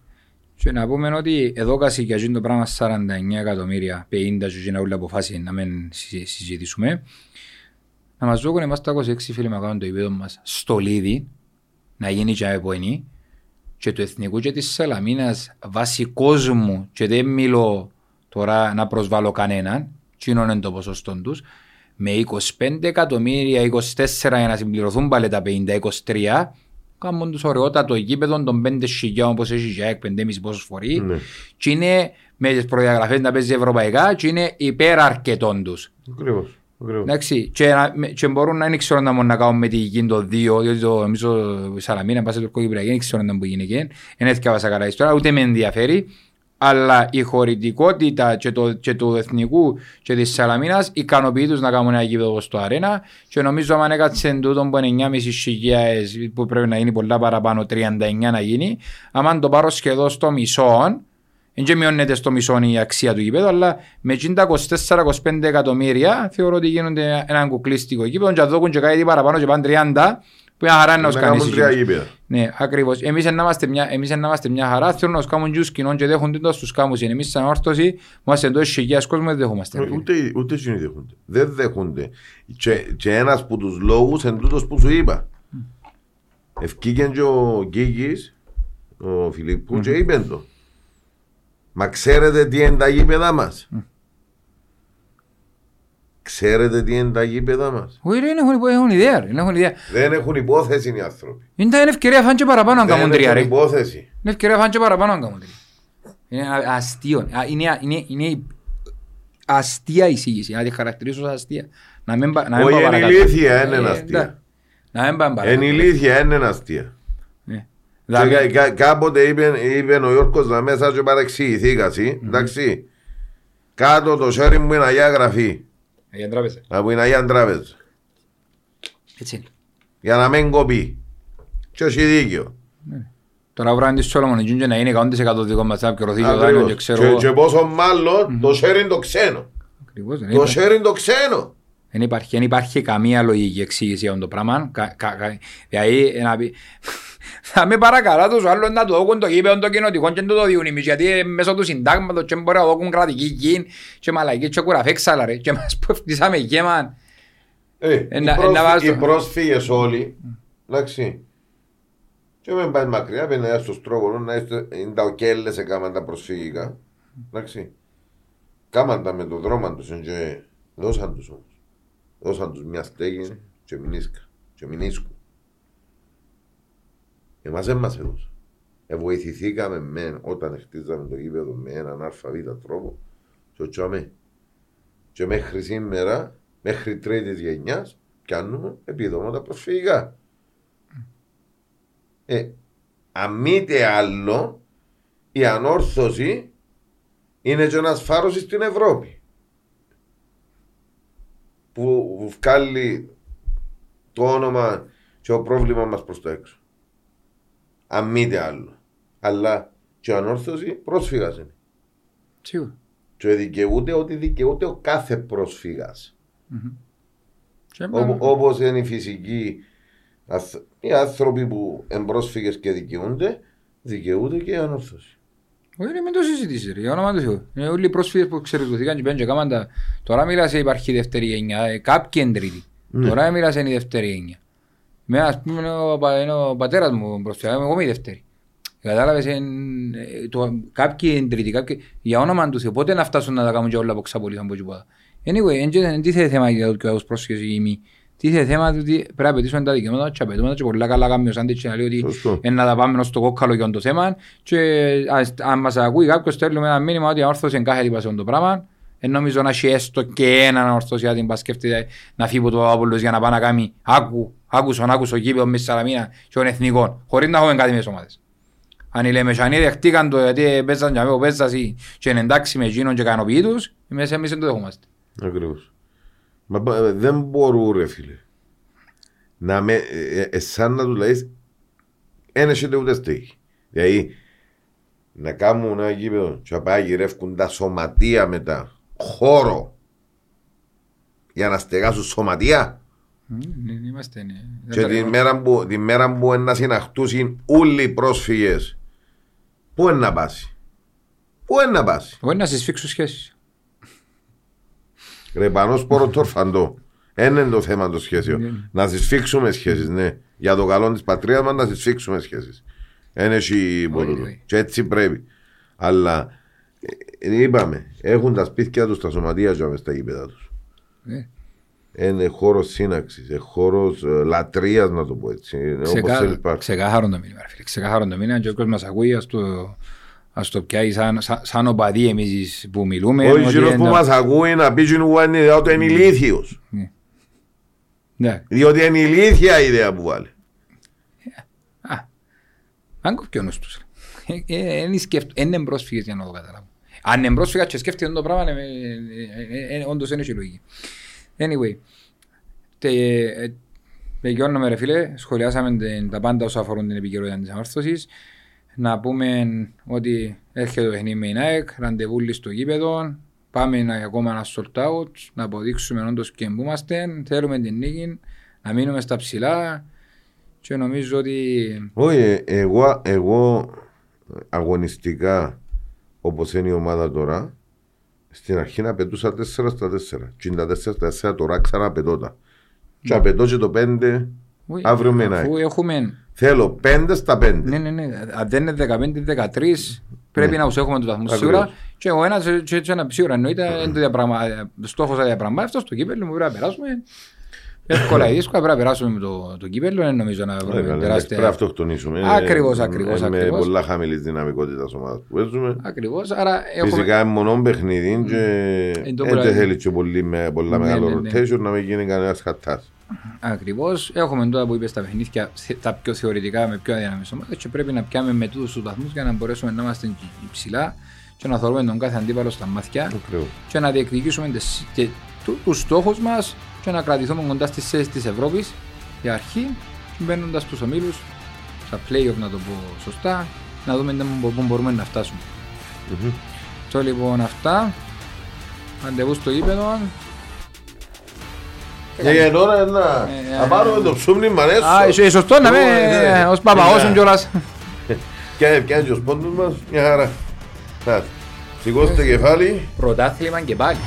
Speaker 2: Και να πούμε ότι εδώ κασικιαζεί το πράγμα 49 εκατομμύρια, 50 και να όλα αποφάσει να μην συ- συζητήσουμε. Να μας δώκουν εμάς τα 26 φίλοι να κάνουν το επίπεδο μας στο Λίδι, να γίνει και αποενή, και του Εθνικού και της Σαλαμίνας βάσει κόσμου και δεν μιλώ τώρα να προσβάλλω κανέναν, κοινών είναι το ποσοστό τους, με 25 εκατομμύρια, 24 για να συμπληρωθούν πάλι τα 50-23, κάνουν τους ωραιότατο γήπεδο των 5 χιλιάδων όπως έχει για εκ 5,5 πόσους φορεί
Speaker 1: Ναι.
Speaker 2: και είναι με τις προδιαγραφές να παίζει ευρωπαϊκά και είναι υπέρ αρκετών τους.
Speaker 1: Ακριβώς. Ακριβώς.
Speaker 2: Εντάξει, και, να- με- και μπορούν να είναι ξέρω να μόνο να κάνουν με τη γη το 2, διότι το, εμείς το Σαλαμίνα, πάση τουρκό Κυπριακή, δεν ξέρω να που γίνεται, δεν έθιαβασα καλά ιστορία, ούτε με ενδιαφέρει, αλλά η χωρητικότητα και, το, και του εθνικού και της Σαλαμίνας ικανοποιεί τους να κάνουν ένα γήπεδο στο αρένα και νομίζω αν έκατσε τούτο που είναι 9.500 χιλιάδες που πρέπει να γίνει πολλά παραπάνω 39 να γίνει άμα το πάρω σχεδόν στο μισό δεν και μειώνεται στο μισό η αξία του γήπεδου, αλλά με 24-25 εκατομμύρια θεωρώ ότι γίνονται έναν κουκλίστικο γήπεδο και αν δώκουν και κάτι παραπάνω και πάνε 30 που είναι χαρά να ως
Speaker 1: Να
Speaker 2: κάνεις.
Speaker 1: κάνουν τρία γήπεδα.
Speaker 2: Ναι, ακριβώς. Εμείς να είμαστε μια, εμείς να είμαστε μια χαρά, θέλουν να τους κάνουν γιους κοινών και δέχονται το στους κάμους. Εμείς σαν όρθωση, μας εντός χιλιάς κόσμου δεν δεχόμαστε.
Speaker 1: Ε, Ούτε, ούτε εκείνοι δέχονται. Δεν δέχονται. Και, και ένας από τους λόγους είναι τούτος που σου είπα. Ευκήγεν και ο Γκίγης, ο Φιλίππου, και είπε το. Μα ξέρετε τι είναι τα γήπεδα μας; Ξέρετε τι είναι τα γήπεδα μας;
Speaker 2: Όχι, ρε, δεν έχουν, έχουν ιδέα, ρε, δεν έχουν ιδέα.
Speaker 1: Δεν έχουν υπόθεση οι άνθρωποι.
Speaker 2: Είναι τα ευκαιρία φάνε και παραπάνω αν κάνουν
Speaker 1: Δεν
Speaker 2: τρία,
Speaker 1: έχουν
Speaker 2: ρε.
Speaker 1: υπόθεση.
Speaker 2: Είναι ευκαιρία φάνε και παραπάνω αν κάνουν τρία. Είναι α- αστείο. Α, Είναι, είναι, είναι αστεία εισήγηση, να τη χαρακτηρίσω ως αστεία. Να μην, πα- να μην
Speaker 1: Όχι,
Speaker 2: πάω
Speaker 1: είναι
Speaker 2: παρακάτω.
Speaker 1: ηλίθεια, είναι
Speaker 2: Ε,
Speaker 1: αστεία.
Speaker 2: εντάξει. Να μην πάμε παρακάτω.
Speaker 1: Είναι ηλίθεια, είναι αστεία.
Speaker 2: Ναι.
Speaker 1: Και
Speaker 2: Δηλαδή,
Speaker 1: κα- κα- κάποτε είπε, είπε ο Γιώργος να μέσα και παρεξηγηθήκας εσύ, εντάξει. Κάτω το σέρι μου είναι Αγία Γραφή,
Speaker 2: για τράπεζα.
Speaker 1: από την Αγία Τράπεζα,
Speaker 2: Έτσι είναι.
Speaker 1: για να μην κοπεί. Και έχει δίκιο.
Speaker 2: Τώρα ο Βράντης Σόλομον εκεί και να είναι 100% δικό μας θα επικαιρωθεί το δάνειο
Speaker 1: Ακριβώς.
Speaker 2: και ξέρω
Speaker 1: Και,
Speaker 2: εγώ.
Speaker 1: και πόσο μάλλον το σέρι είναι το ξένο.
Speaker 2: Ακριβώς, δεν
Speaker 1: Το
Speaker 2: υπάρχει.
Speaker 1: σέρι είναι το ξένο.
Speaker 2: Δεν υπάρχει, δεν υπάρχει καμία λογική εξήγηση για αυτό το πράγμα. Κα, κα, κα, δηλαδή, να πει, θα με παρακαλά τους άλλους να του δώκουν το γήπεδο των κοινοτικών και να του το διούν εμείς, γιατί ε, μέσω του συντάγματος και μπορεί να δώκουν κρατική γη και μαλακή και κουραφέξαλα ρε και μας που φτύσαμε γέμαν.
Speaker 1: Ε,
Speaker 2: Ε,
Speaker 1: οι,
Speaker 2: να-
Speaker 1: πρόσφυ-
Speaker 2: να βάζω-
Speaker 1: οι πρόσφυγες όλοι, εντάξει. Και μην πάει μακριά, πέντε ένα στο στρόγγολο, να είστε, είναι τα οκέλες έκαναν τα προσφυγικά. Εντάξει. Κάμαν τα με το δρόμο τους και δώσαν τους όμως. Δώσαν τους μια στέγη και μηνίσκα και μηνίσκου. Εμάς δεν μας έδωσαν. Εβοηθηθήκαμε με, όταν χτίζαμε το γήπεδο με έναν αλφαβήτα τρόπο και οτσάμε. Και μέχρι σήμερα, μέχρι τρίτης γενιάς, κάνουμε επιδόματα προσφυγικά. Ε, αν μη τι άλλο, η ανόρθωση είναι και ένας φάρος στην Ευρώπη. Που βγάλει το όνομα και ο πρόβλημα μας προς το έξω. Αν μη τι άλλο. Αλλά και η ανόρθωσης πρόσφυγας είναι.
Speaker 2: Σίγουρα.
Speaker 1: Και δικαιούται ότι δικαιούται ο κάθε πρόσφυγας.
Speaker 2: Και
Speaker 1: Όπω όπως είναι οι φυσικοί αθ- οι άνθρωποι που είναι πρόσφυγες και δικαιούνται, δικαιούνται και η ανόρθωση.
Speaker 2: Όχι, ρε, μην το συζητήσεις ρε, για όνομα του Θεού. Είναι όλοι οι πρόσφυγες που εξαιρετηθήκαν και πέντε και κάμαν τα... Τώρα μιλάς υπάρχει δεύτερη γενιά, ε, κάποιοι είναι τρίτη. Τώρα μιλάς είναι η δεύτερη γενιά. Με ας πούμε είναι ο, πα- είναι ο πατέρας μου πρόσφυγα, είμαι εγώ είμαι η δεύτερη. Κατάλαβες, εν- ε, το, κάποιοι είναι τρίτη, κάποιοι... Για όνομα τους Θεού, πότε να φτάσουν να τα κάνουν και όλα από ξαπολύθαν από τίποτα. Anyway, εν και- εν τίθεται θέμα για τους πρόσφυγες ή μη. Τίθεται θέμα ότι πρέπει να απαιτήσουμε τα δικαιώματα και απαιτούμε και πολλά καλά κάνει ο Σάντιτς και να λέει ότι
Speaker 1: Σωστό.
Speaker 2: ε, να τα πάμε ως το κόκκαλο για το θέμα και ας- αν μας ακούει κάποιος στέλνουμε ένα μήνυμα ότι ορθώς είναι κάθε τύπας το πράγμα δεν νομίζω να έχει έστω και έναν ορθωσιάτη που σκέφτεται να φύγει από το Απόλλος για να πάει να κάνει άκου, άκουσον, άκουσο γήπεδο μες Σαλαμίνα και των εθνικών χωρίς να έχουμε κάτι με τις ομάδες. Αν οι Λεμεσανοί δεχτήκαν το γιατί παίζαν για μένα παίζας ή- και είναι εντάξει με εκείνον και ικανοποιεί τους, εμείς εμείς δεν το δεχόμαστε.
Speaker 1: Ακριβώς. Μα πα- δεν μπορούν ρε φίλε. Να με, ε, ε, σαν να τους λέει, δεν έχετε ούτε στέγη. Δηλαδή, να κάνουν ένα γήπεδο και να πάει γυρεύκουν τα σωματεία μετά, χώρο, για να στεγάσουν σωματεία.
Speaker 2: Ναι, ναι, Είμαστε, ναι. Δεν
Speaker 1: Και
Speaker 2: τα
Speaker 1: τη
Speaker 2: λέω.
Speaker 1: μέρα που, τη μέρα που να συναχτούσουν όλοι οι πρόσφυγες, πού είναι να πάσει; Πού είναι να πάσει;
Speaker 2: Μπορεί να συσφίξουν σχέσεις.
Speaker 1: Ρε πάνω σπόρο τορφαντό. Ένα είναι το θέμα των σχέσεων. Να συσφίξουμε σχέσεις, ναι. Για το καλό της πατρίδας μας να συσφίξουμε σχέσεις. Ένα έχει ποτούτο.
Speaker 2: όχι.
Speaker 1: Και έτσι πρέπει. Αλλά ε, είπαμε, έχουν τα σπίτια τους, τα σωματεία τους στα γήπεδα τους.
Speaker 2: Ναι.
Speaker 1: Είναι χώρος σύναξης, χώρος λατρείας, να το πω έτσι. Είναι όπως
Speaker 2: Ξεκά-
Speaker 1: θέλεις πάρ'
Speaker 2: Ξεκάθαρο το μήνυμα, ρε φίλε. Ξεκάθαρο το μήνυμα και ο κόσμος μας ακούει, ας το, ας το πιάει σαν, σαν, σαν οπαδοί εμείς που μιλούμε.
Speaker 1: Ο
Speaker 2: ότι
Speaker 1: γύρος που
Speaker 2: είναι-
Speaker 1: μας ακούει να πει ότι είναι ότι είναι ηλίθιος.
Speaker 2: Ναι.
Speaker 1: Διότι είναι ηλίθια η ιδέα που βάλει.
Speaker 2: Α, αν κόφει ο νους τους. ρε. Ε, ε, εν σκέφτο- εν είναι πρόσφυγες για να το καταλάβω. Αν είναι πρόσφυγας και σκέφτεται το πράγμα, ε, ε, ε, ε, όντως δεν έχει λογική. Anyway, τε- ε, τελειώνουμε ρε φίλε, σχολιάσαμε την- τα πάντα όσα αφορούν την επικαιρότητα της αμάρθρωσης. Να πούμε ότι έρχεται το παιχνίδι με η ΑΕΚ, ραντεβούλη στο γήπεδο, πάμε να, ακόμα ένα sold out, να αποδείξουμε όντως και που είμαστε, θέλουμε την νίκη, να μείνουμε στα ψηλά. Και νομίζω ότι
Speaker 1: Όχι, ε, εγώ, εγώ αγωνιστικά όπως είναι η ομάδα τώρα, στην αρχή να πετούσα 4 στα 4. Και είναι τα 4 στα 4 τώρα ξαναπετώ τα. Και απαιτώ και το 5
Speaker 2: Όχι,
Speaker 1: αύριο με
Speaker 2: αφού
Speaker 1: ΑΕΚ.
Speaker 2: έχουμε,
Speaker 1: Θέλω 5 στα 5.
Speaker 2: ναι, ναι, ναι, αν δεν είναι 15-13 πρέπει
Speaker 1: Ναι.
Speaker 2: να τους έχουμε τους βαθμούς
Speaker 1: Ακριβώς.
Speaker 2: σίγουρα και ο ένας και έτσι ένα σίγουρα εννοείται είναι το διαπραγμα... στόχος θα διαπραγμάτευτο στο κύπελλο μου πρέπει να περάσουμε εύκολα ή δύσκολα πρέπει να περάσουμε με το, το κύπελλο δεν νομίζω να
Speaker 1: Ε,
Speaker 2: βρούμε
Speaker 1: καλά, Πρέπει να
Speaker 2: τεράστια
Speaker 1: αυτοκτονήσουμε.
Speaker 2: Ακριβώς,
Speaker 1: Ε,
Speaker 2: ακριβώς,
Speaker 1: ε, Με
Speaker 2: ακριβώς.
Speaker 1: πολλά χαμηλή δυναμικότητα ομάδας που παίζουμε.
Speaker 2: ακριβώς άρα έχουμε
Speaker 1: Φυσικά είναι μονό παιχνίδι και
Speaker 2: Εν τω
Speaker 1: δεν
Speaker 2: πράγμα.
Speaker 1: θέλει και πολύ, με, πολλά
Speaker 2: Ναι,
Speaker 1: μεγάλο
Speaker 2: ναι, ναι.
Speaker 1: rotation να μην γίνει κανένας χατάς.
Speaker 2: Ακριβώς. Έχουμε τώρα που είπες στα παιχνίδια θε- τα πιο θεωρητικά με πιο αδύναμες ομάδες και πρέπει να πιάμε με τούτους τους βαθμούς για να μπορέσουμε να είμαστε ψηλά και να θεωρούμε τον κάθε αντίπαλο στα μάτια
Speaker 1: Ακριβώς.
Speaker 2: και να διεκδικήσουμε τις, και, του, τους στόχους μας και να κρατηθούμε κοντά στις θέσεις της Ευρώπης για αρχή και μπαίνοντας στους ομίλους στα play-off να το πω σωστά να δούμε πού πού μπορούμε να φτάσουμε.
Speaker 1: Μμμ.
Speaker 2: Το λοιπόν αυτά ραντεβού στο γήπεδο
Speaker 1: Και για τώρα να
Speaker 2: Ε,
Speaker 1: να πάρουμε το ψούμνι μ' αρέσω.
Speaker 2: Α, είσαι σωστό να με
Speaker 1: Ε, ναι.
Speaker 2: ως παπαγώσουν
Speaker 1: Ναι.
Speaker 2: κιόλας.
Speaker 1: Πιάνε πιάνε και ο σπόντος μας, μια χαρά. Να, Σηκώστε κεφάλι.
Speaker 2: Πρωτάθλημα και πάλι.